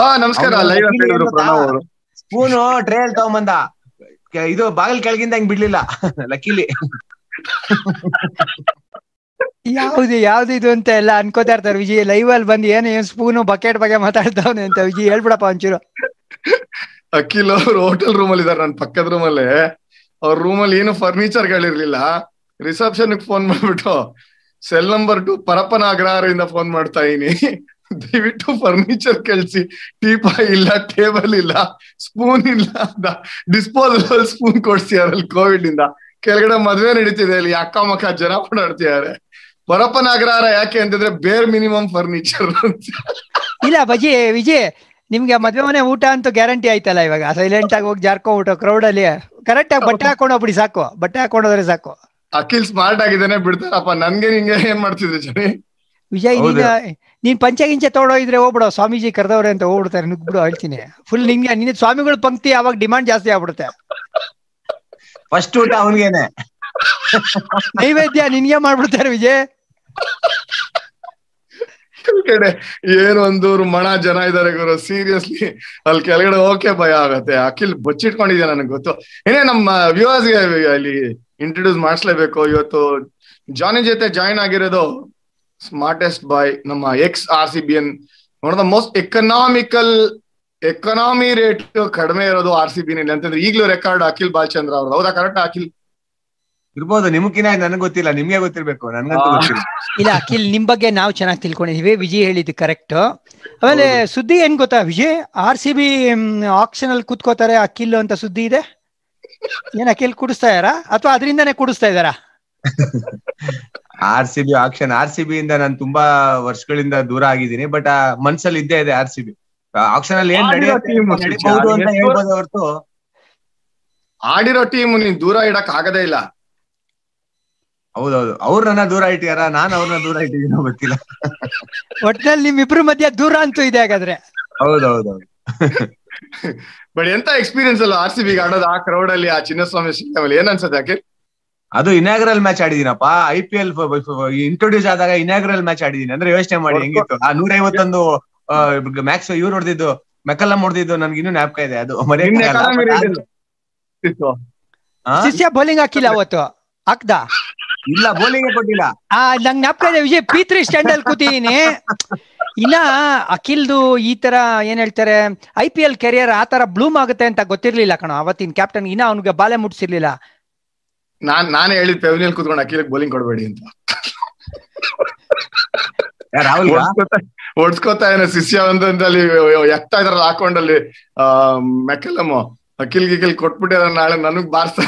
ಹಾ ನಮಸ್ಕಾರ. ಲೈವ್ ಅಂತ ಹೇಳಿದ್ರು ಪ್ರಣವ್ ಅವರು. ಸ್ಪೂನು ಟ್ರೇಲ್ ತಗೊಂಬಂದ. ಬಂದ ಇದು ಬಾಗಿಲ್ ಕೆಳಗಿಂದ ಹಂಗ್ ಬಿಡ್ಲಿಲ್ಲ. ಲಕ್ಕಿಲಿ. ಯಾವ್ದು ಯಾವ್ದು ಇದು ಅಂತ ಎಲ್ಲ ಅನ್ಕೋತಾ ಇರ್ತಾರೆ ವಿಜಿ. ಲೈವ್ ಅಲ್ಲಿ ಬಂದು ಏನು ಏನ್ ಸ್ಪೂನು ಬಕೆಟ್ ಬಗ್ಗೆ ಮಾತಾಡ್ತಾವನೆ ಅಂತ ವಿಜಿ. ಹೇಳ್ಬಿಡಪ್ಪ ಒಂಚೂರು. ಅಖಿಲ್ ಅವ್ರು ಹೋಟೆಲ್ ರೂಮ್ ಅಲ್ಲಿ ಇದಾರೆ ನನ್ ಪಕ್ಕದ ರೂಮ್ ಅಲ್ಲಿ. ಅವ್ರ ರೂಮ್ ಅಲ್ಲಿ ಏನು ಫರ್ನಿಚರ್ ಗಳಿರ್ಲಿಲ್ಲ ರಿಸೆಪ್ಷನ್ ಫೋನ್ ಮಾಡ್ಬಿಟ್ಟು ಸೆಲ್ ನಂಬರ್ ಟು ಪರಪ್ಪನ ಅಗ್ರಹಾರದಿಂದ ಫೋನ್ ಮಾಡ್ತಾ ಇದೀನಿ ದಯವಿಟ್ಟು ಫರ್ನಿಚರ್ ಕಳಿಸಿ ಟೀಪಾಯ್ ಇಲ್ಲ ಟೇಬಲ್ ಇಲ್ಲ ಸ್ಪೂನ್ ಇಲ್ಲ ಡಿಸ್ಪೋಸಬಲ್ ಸ್ಪೂನ್ ಕೊಡ್ಸಿದಾರಲ್ಲಿ ಕೋವಿಡ್ ಇಂದ. ಕೆಳಗಡೆ ಮದ್ವೆ ನಡೀತಿದೆ ಅಲ್ಲಿ ಅಕ್ಕ ಮಕ್ಕ ಜನ ಓಡಾಡ್ತಿದ್ದಾರೆ. ಪರಪ್ಪನ ಅಗ್ರಹಾರ ಯಾಕೆ ಅಂತಂದ್ರೆ ಬೇರ್ ಮಿನಿಮಮ್ ಫರ್ನಿಚರ್ ಅಂತ. ಇಲ್ಲ ಬಜಿ ವಿಜಯ್ ನಿಮ್ಗೆ ಮದ್ವೆ ಮನೆ ಊಟ ಅಂತೂ ಗ್ಯಾರಂಟಿ ಆಯ್ತಲ್ಲ ಇವಾಗ. ಸೈಲೆಂಟ್ ಆಗಿ ಹೋಗಿ ಜಾರ್ಕೊಂಡ್ಬಿಟ್ಟು ಕ್ರೌಡ್ ಅಲ್ಲಿ. ಕರೆಕ್ಟ್ ಆಗಿ ಬಟ್ಟೆ ಹಾಕೊಂಡು ಹೋಗ್ಬಿಡಿ ಸಾಕು. ಬಟ್ಟೆ ಹಾಕೊಂಡೋದ್ರೆ ಸಾಕು. ಅಖಿಲ್ ಸ್ಮಾರ್ಟ್ ಆಗಿದ್ದಾನೆ ಬಿಡ್ತಾರಪ್ಪ. ನನ್ಗೆ ನಿಂಗೆ ಏನ್ ಮಾಡ್ತಿದ್ರು ಜನ? ವಿಜಯ್. ನೀನ್ ಪಂಚಗಿಂಚೆ ಪಂಚೆ ಗಿಂಚೆ ತೊಗೊಂಡೋಗಿದ್ರೆ ಹೋಗ್ಬಿಡು ಸ್ವಾಮೀಜಿ ಕರೆದವ್ರೆ ಅಂತ ಹೋಗ್ಬಿಡ್ತಾರೆ. ನುಗ್ಬಿಡು ಹೇಳ್ತೀನಿ. ಫುಲ್ ನಿಂಗೆ ನಿನ್ನ ಸ್ವಾಮಿಗಳ ಪಂಕ್ತಿ ಅವಾಗ ಡಿಮಾಂಡ್ ಜಾಸ್ತಿ ಆಗ್ಬಿಡುತ್ತೆ. ಫಸ್ಟ್ ಊಟ ಅವನ್ಗೇನೆ. ನೈವೇದ್ಯ ನಿನ್ಗೆ ಮಾಡ್ಬಿಡ್ತಾರೆ ವಿಜಯ್. ಕಡೆ ಏನು ಒಂದೂರು ಮಣ ಜನ ಇದಾರೆ ಗುರು ಸೀರಿಯಸ್ಲಿ ಅಲ್ಲಿ ಕೆಳಗಡೆ ಓಕೆ ಭಯ ಆಗತ್ತೆ. ಅಖಿಲ್ ಬಚ್ಚಿಟ್ಕೊಂಡಿದ್ಯಾ ನನಗೆ ಗೊತ್ತು. ಏನೇ ನಮ್ಮ ವ್ಯೂವರ್ಸ್ಗೆ ಅಲ್ಲಿ ಇಂಟ್ರೊಡ್ಯೂಸ್ ಮಾಡಿಸ್ಲೇಬೇಕು. ಇವತ್ತು ಜಾನಿ ಜೊತೆ ಜಾಯಿನ್ ಆಗಿರೋದು ಸ್ಮಾರ್ಟೆಸ್ಟ್ ಬಾಯ್ ನಮ್ಮ ex R C B N one of the most economical economy rate ಕಡಿಮೆ ಇರೋದು ಆರ್ ಸಿ ಬಿ ನಲ್ಲಿ ಅಂತಂದ್ರೆ ಈಗಲೂ ರೆಕಾರ್ಡ್ ಅಖಿಲ್ ಬಾಲಚಂದ್ರ ಅವ್ರದ್ದು. ಹೌದಾ ಕರೆಕ್ಟ್ ಅಖಿಲ್? ಇರ್ಬೋದು. ನಿಮ್ಗಿನ ನನಗೆ ಗೊತ್ತಿಲ್ಲ. ನಿಮ್ಗೆ ಗೊತ್ತಿರ್ಬೇಕು. ನನ್ಗಂತೂ. ಗೊತ್ತಿಲ್ಲ. ಇಲ್ಲ ಅಖಿಲ್ ನಿಮ್ ಬಗ್ಗೆ ನಾವು ಚೆನ್ನಾಗಿ ತಿಳ್ಕೊಂಡಿದೀವಿ. ವಿಜಯ್ ಹೇಳಿದ್ದು ಕರೆಕ್ಟ್ ಆಮೇಲೆ ಸುದ್ದಿ ಏನ್ ಗೊತ್ತಾ Vijay? R C B auction ಅಲ್ಲಿ ಕುತ್ಕೋತಾರೆ ಅಖಿಲ್ ಅಂತ ಸುದ್ದಿ ಇದೆ? ಏನ್ ಅಖಿಲ್ ಕುಡಿಸ್ತಾ ಇದಾರಾ? ಅಥವಾ ಅದರಿಂದನೇ ಕುಡಿಸ್ತಾ ಇದಾರಾ? R C B auction R C B ಇಂದ ನಾನು ತುಂಬಾ ವರ್ಷಗಳಿಂದ ದೂರ ಆಗಿದ್ದೀನಿ ಬಟ್ ಆ ಮನ್ಸಲ್ಲಿ ಇದ್ದೇ ಇದೆ ಆರ್ ಸಿ ಬಿ ಆಕ್ಷನ್ ಅಲ್ಲಿ ಏನ್ ನಡೀಬಹುದು ಅಂತ ಹೇಳ್ಬೋದೇ ಹೊರತು. ಆಡಿರೋ ಟೀಮ್ ನೀನ್ ದೂರ ಇಡಕ್ ಆಗದೇ ಇಲ್ಲ. ಹೌದೌದು. ಅವ್ರ ನನ್ನ ದೂರ ಇಟ್ಟಿದಾರ? ನಾನ್ ಅವ್ರನ್ನ ದೂರ ಇಟ್ಟಿದ್ದೀನೋ ಗೊತ್ತಿಲ್ಲ. ಒಟ್ನಲ್ಲಿ ನಿಮ್ಮಿಬ್ರು ಮಧ್ಯ ದೂರ ಅಂತೂ ಇದೆ ಹಾಗಾದ್ರೆ. ಹೌದೌದೌದು ಬಟ್ ಎಂತ ಎಕ್ಸ್ಪೀರಿಯನ್ಸ್ ಅಲ್ಲ ಆರ್ ಸಿ ಬಿ ಆಡೋದು ಆ ಕ್ರೌಡ್ ಅಲ್ಲಿ ಆ ಚಿನ್ನಸ್ವಾಮಿ ಸಿಗ್ತಾವಲ್ಲಿ ಅಲ್ಲಿ? ಏನ್ ಅನ್ಸುತ್ತೆ ಅಖಿಲ್ ಅದು ಇನಾಗ್ರಲ್ ಮ್ಯಾಚ್ ಆಡಿದೀನಪ್ಪ ಐ ಪಿ ಎಲ್ ಇಂಟ್ರೊಡ್ಯೂಸ್ ಆದಾಗ ಇನಾಗ್ರಲ್ ಮ್ಯಾಚ್ ಆಡಿದೀನಿ ಅಂದ್ರೆ ಯೋಚನೆ ಮಾಡಿ ಹೆಂಗಿತ್ತು? ಆ ನೂರ ಐವತ್ತೊಂದು ಮ್ಯಾಕ್ಸ್ ಇವ್ರು ಹೊಡೆದಿದ್ದು ಮೆಕಲ್ಲಾ ಹೊಡೆದಿದ್ದು ನನ್ಗೆ ಇನ್ನೂ ನ್ಯಾಪ್ಕ ಇದೆ. ಅದು? ಶಿಷ್ಯ ಬೌಲಿಂಗ್ ಹಾಕಿಲ್ಲ ಅವತ್ತು. ಹಾಕ್ದ ಇಲ್ಲ ಬೌಲಿಂಗ್ ಕೊಟ್ಟಿಲ್ಲ. ಆ ನಂಗ್ ಜ್ಞಾಪಕ ಇದೆ ವಿಜಯ್ ಪಿ ತ್ರೀ ಸ್ಟ್ಯಾಂಡ್ ಅಲ್ಲಿ ಕೂತಿದೀನಿ ಇನ್ನ ಅಖಿಲ್ದು ಈ ತರ ಏನ್ ಹೇಳ್ತಾರೆ ಐ ಪಿ ಎಲ್ ಕೆರಿಯರ್ ಆ ತರ ಬ್ಲೂಮ್ ಆಗುತ್ತೆ ಅಂತ ಗೊತ್ತಿರ್ಲಿಲ್ಲ ಕಣ. ಅವತ್ತಿನ ಕ್ಯಾಪ್ಟನ್ ಇನ್ನ ಅವ್ನಿಗೆ ಬಾಲೆ ಮುಟ್ಸಿರ್ಲಿಲ್ಲ. ನಾನ್ ನಾನೇ ಹೇಳಿದ್ ಪೆವಿನಿಯಲ್ ಕುತ್ಕೊಂಡು ಅಖಿಲ್ ಬೌಲಿಂಗ್ ಕೊಡ್ಬೇಡಿ ಅಂತ. ರಾಹುಲ್ ಓಡ್ಸ್ಕೊತಾ- ಏನೋ ಶಿಷ್ಯ ಒಂದೊಂದಲ್ಲಿ ಎಕ್ತಾ ಇದ್ರಲ್ಲ ಹಾಕೊಂಡಲ್ಲಿ ಆ ಮೆಕಲಮ್ ಅಖಿಲ್ ಗಿಖಿಲ್ ಕೊಟ್ಬಿಟ್ಟಿದ ನಾಳೆ ನನಗ್ ಬಾರ್ಸ್ತಾ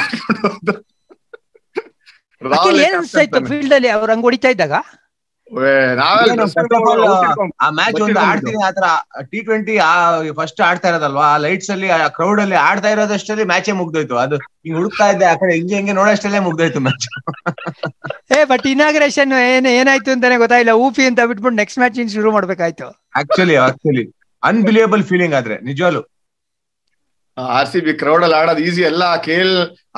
ಫೀಲ್ಡ್ ಅಲ್ಲಿ? ಅವ್ರ ಹಂಗ್ ಹೊಡಿತಾ ಇದ್ದಾಗ? ಆ ಮ್ಯಾಚ್ ಒಂದು. ಆಡ್ತೀನಿ ಆತರ ಟಿ ಟ್ವೆಂಟಿ ಆ ಫಸ್ಟ್ ಆಡ್ತಾ ಇರೋದಲ್ವಾ? ಆ ಲೈಟ್ಸ್ ಅಲ್ಲಿ ಆ ಕ್ರೌಡ್ ಅಲ್ಲಿ ಆಡ್ತಾ ಇರೋದಷ್ಟರಲ್ಲಿ ಮ್ಯಾಚೇ ಮುಗ್ದೋಯ್ತು. ಅದು ಹಿಂಗ್ ಹುಡುಕ್ತಾ ಇದ್ದೆ ಆ ಕಡೆ ಹಿಂಗೆ ಹಿಂಗೆ ನೋಡೋಷ್ಟಲ್ಲೇ ಮುಗ್ದೋಯ್ತು ಮ್ಯಾಚ್ ಏ ಬಟ್ ಇನಾಗ್ರೇಷನ್ ಏನ್ ಏನಾಯ್ತು ಅಂತಾನೆ ಗೊತ್ತಾಯಿಲ್ಲ ಊಫಿ ಅಂತ ಬಿಟ್ಬಿಟ್ಟು ನೆಕ್ಸ್ಟ್ ಮ್ಯಾಚ್ ಇನ್ ಶುರು ಮಾಡ್ಬೇಕಾಯ್ತು. ಆಕ್ಚುಲಿ ಆಕ್ಚುಲಿ ಅನ್ಬಿಲಿಯಬಲ್ ಫೀಲಿಂಗ್ ಆದ್ರೆ ನಿಜವಾಗ್ಲು. ಆರ್ ಸಿ ಬಿ ಕ್ರೌಡ್ ಅಲ್ಲಿ ಆಡೋದು ಈಸಿ ಎಲ್ಲ ಕೇಲ್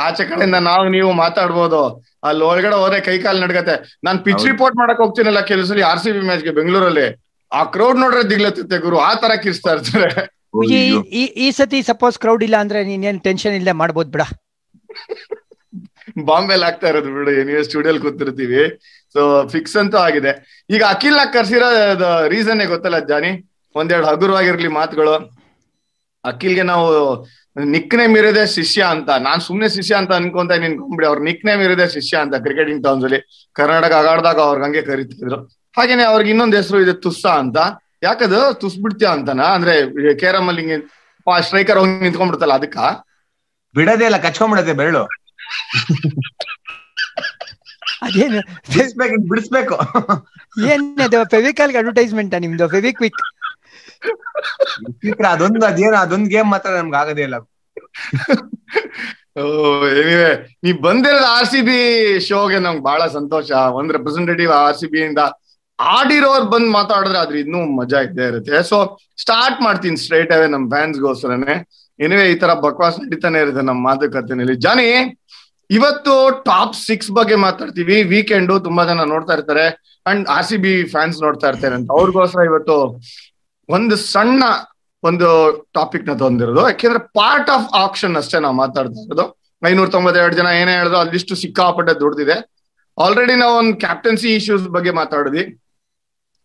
ಆಚೆ ಕಡೆಯಿಂದ ನಾವು ನೀವು ಮಾತಾಡ್ಬೋದು. ಅಲ್ಲಿ ಒಳಗಡೆ ಹೋದ್ರೆ ಕೈ ಕಾಲು ನಡ್ಗತ್ತೆ ನಾನ್ ಪಿಚ್ ರಿಪೋರ್ಟ್ ಮಾಡಕ್ ಹೋಗ್ತೀನಲ್ಲ ಕೆಲವು ಸಲ ಆರ್ ಸಿ ಬಿ ಮ್ಯಾಚ್ಗೆ ಬೆಂಗಳೂರಲ್ಲಿ. ಆ ಕ್ರೌಡ್ ನೋಡ್ರೆ ದಿಗ್ಲತ್ತೆ ಗುರು ಆ ತರ ಕಿರ್ಸ್ತಾ ಇರ್ತಾರೆ. ಈ ಸತಿ ಸಪೋಸ್ ಕ್ರೌಡ್ ಇಲ್ಲ ಅಂದ್ರೆ ನೀನೇನ್ ಟೆನ್ಷನ್ ಇಲ್ಲ ಮಾಡ್ಬೋದು ಬಿಡ. ಬಾಂಬೆಲ್ ಆಗ್ತಾ ಇರೋದು ಬಿಡು ನೀವು ಸ್ಟುಡಿಯೋಲ್ ಕೂತಿರ್ತೀವಿ. ಸೊ ಫಿಕ್ಸ್ ಅಂತೂ ಆಗಿದೆ. ಈಗ ಅಖಿಲ್ನ ಕರ್ಸಿರೋ ರೀಸನ್ ಗೊತ್ತಲ್ಲ ಜಾನಿ ಒಂದೆರಡು ಹಗುರವಾಗಿರ್ಲಿ ಮಾತುಗಳು. ಅಖಿಲ್ಗೆ ನಾವು ನಿಕ್ ನೇಮ್ ಇರೋದೇ ಶಿಷ್ಯ ಅಂತ. ನಾನ್ ಸುಮ್ನೆ ಶಿಷ್ಯ ಅಂತ ಅನ್ಕೊಂತ ನಿನ್ಕೊಂಬಿಡಿ ಅವ್ರ ನಿಕ್ ನೇಮ್ ಇರೋದೇ ಶಿಷ್ಯ ಅಂತ ಕ್ರಿಕೆಟಿಂಗ್ ಟೌನ್ಸ್ ಅಲ್ಲಿ ಕರ್ನಾಟಕ ಆಗಾಡ್ದಾಗ ಅವ್ರಿಗೆ ಹಂಗೆ ಕರಿತಿದ್ರು. ಹಾಗೇನೆ ಅವ್ರಿಗೆ ಇನ್ನೊಂದ್ ಹೆಸರು ಇದೆ ತುಸ್ಸ ಅಂತ. ಯಾಕದು? ತುಸ್ ಬಿಡ್ತೀಯ ಅಂತನ? ಅಂದ್ರೆ ಕೇರಮ್ ಅಲ್ಲಿ ಹಿಂಗೆ ಸ್ಟ್ರೈಕರ್ ಹೋಗಿ ನಿಂತ್ಕೊಂಡ್ಬಿಡ್ತಲ್ಲ ಅದಕ್ಕ ಬಿಡದೇ ಇಲ್ಲ ಕಚ್ಕೊಂಡ್ಬಿಡತ್ತೆ ಬೆರಳು. ಅದೇನು? ಬಿಡಿಸ್ಬೇಕು ಏನದು ಫೆವಿಕಲ್ ಅಡ್ವರ್ಟೈಸ್ಮೆಂಟ್ ನಿಮ್ದು? ಫೆವಿಕ್ವಿಕ್ ಚಿತ್ರ ಅದೊಂದು ಅದೇನು, ಅದೊಂದು ಗೇಮ್ ಮಾತ್ರ ನಮ್ಗೆ ಆಗದೇ ಇಲ್ಲ. ಎನಿವೆ ನೀ ಬಂದಿರೋದು ಆರ್ ಸಿ ಬಿ ಶೋಗೆ ನಮ್ಗೆ ಬಹಳ ಸಂತೋಷ. ಒಂದ್ ರೆಪ್ರೆಸೆಂಟೇಟಿವ್ ಆರ್ ಸಿ ಬಿ ಇಂದ ಆಡಿರೋರ್ ಬಂದ್ ಮಾತಾಡಿದ್ರೆ ಆದ್ರೆ ಇನ್ನೂ ಮಜಾ ಇದ್ದೇ ಇರುತ್ತೆ. ಸೊ ಸ್ಟಾರ್ಟ್ ಮಾಡ್ತೀನಿ ಸ್ಟ್ರೈಟ್ ಅವೇ ನಮ್ ಫ್ಯಾನ್ಸ್ ಗೋಸ್ಕರನೇ ಎನಿವೆ ಈ ತರ ಬಕವಾಸ್ ನಡೀತಾನೆ ಇರುತ್ತೆ ನಮ್ಮ ಮಾತುಕತೆನಲ್ಲಿ. ಜಾನಿ, ಇವತ್ತು ಟಾಪ್ ಸಿಕ್ಸ್ ಬಗ್ಗೆ ಮಾತಾಡ್ತೀವಿ. ವೀಕೆಂಡ್ ತುಂಬಾ ಜನ ನೋಡ್ತಾ ಇರ್ತಾರೆ. And R C B fans ನೋಡ್ತಾ ಇರ್ತಾರೆ ಅಂತ. ಅವ್ರಿಗೋಸ್ಕರ ಇವತ್ತು ಒಂದು ಸಣ್ಣ ಒಂದು ಟಾಪಿಕ್ನ ತಂದಿರೋದು. ಯಾಕೆಂದ್ರೆ ಪಾರ್ಟ್ ಆಫ್ ಆಕ್ಷನ್ ಅಷ್ಟೇ ನಾವು ಮಾತಾಡ್ತಾ ಇರೋದು. ಐನೂರ ತೊಂಬತ್ತೆರಡು ಜನ ಏನೇ ಹೇಳಿದ್ರು ಅಲ್ಲಿಷ್ಟು ಸಿಕ್ಕಾಪಟ್ಟೆ ದುಡ್ದಿದೆ. ಆಲ್ರೆಡಿ ನಾವು ಒಂದು ಕ್ಯಾಪ್ಟನ್ಸಿ ಇಶ್ಯೂಸ್ ಬಗ್ಗೆ ಮಾತಾಡಿದ್ವಿ.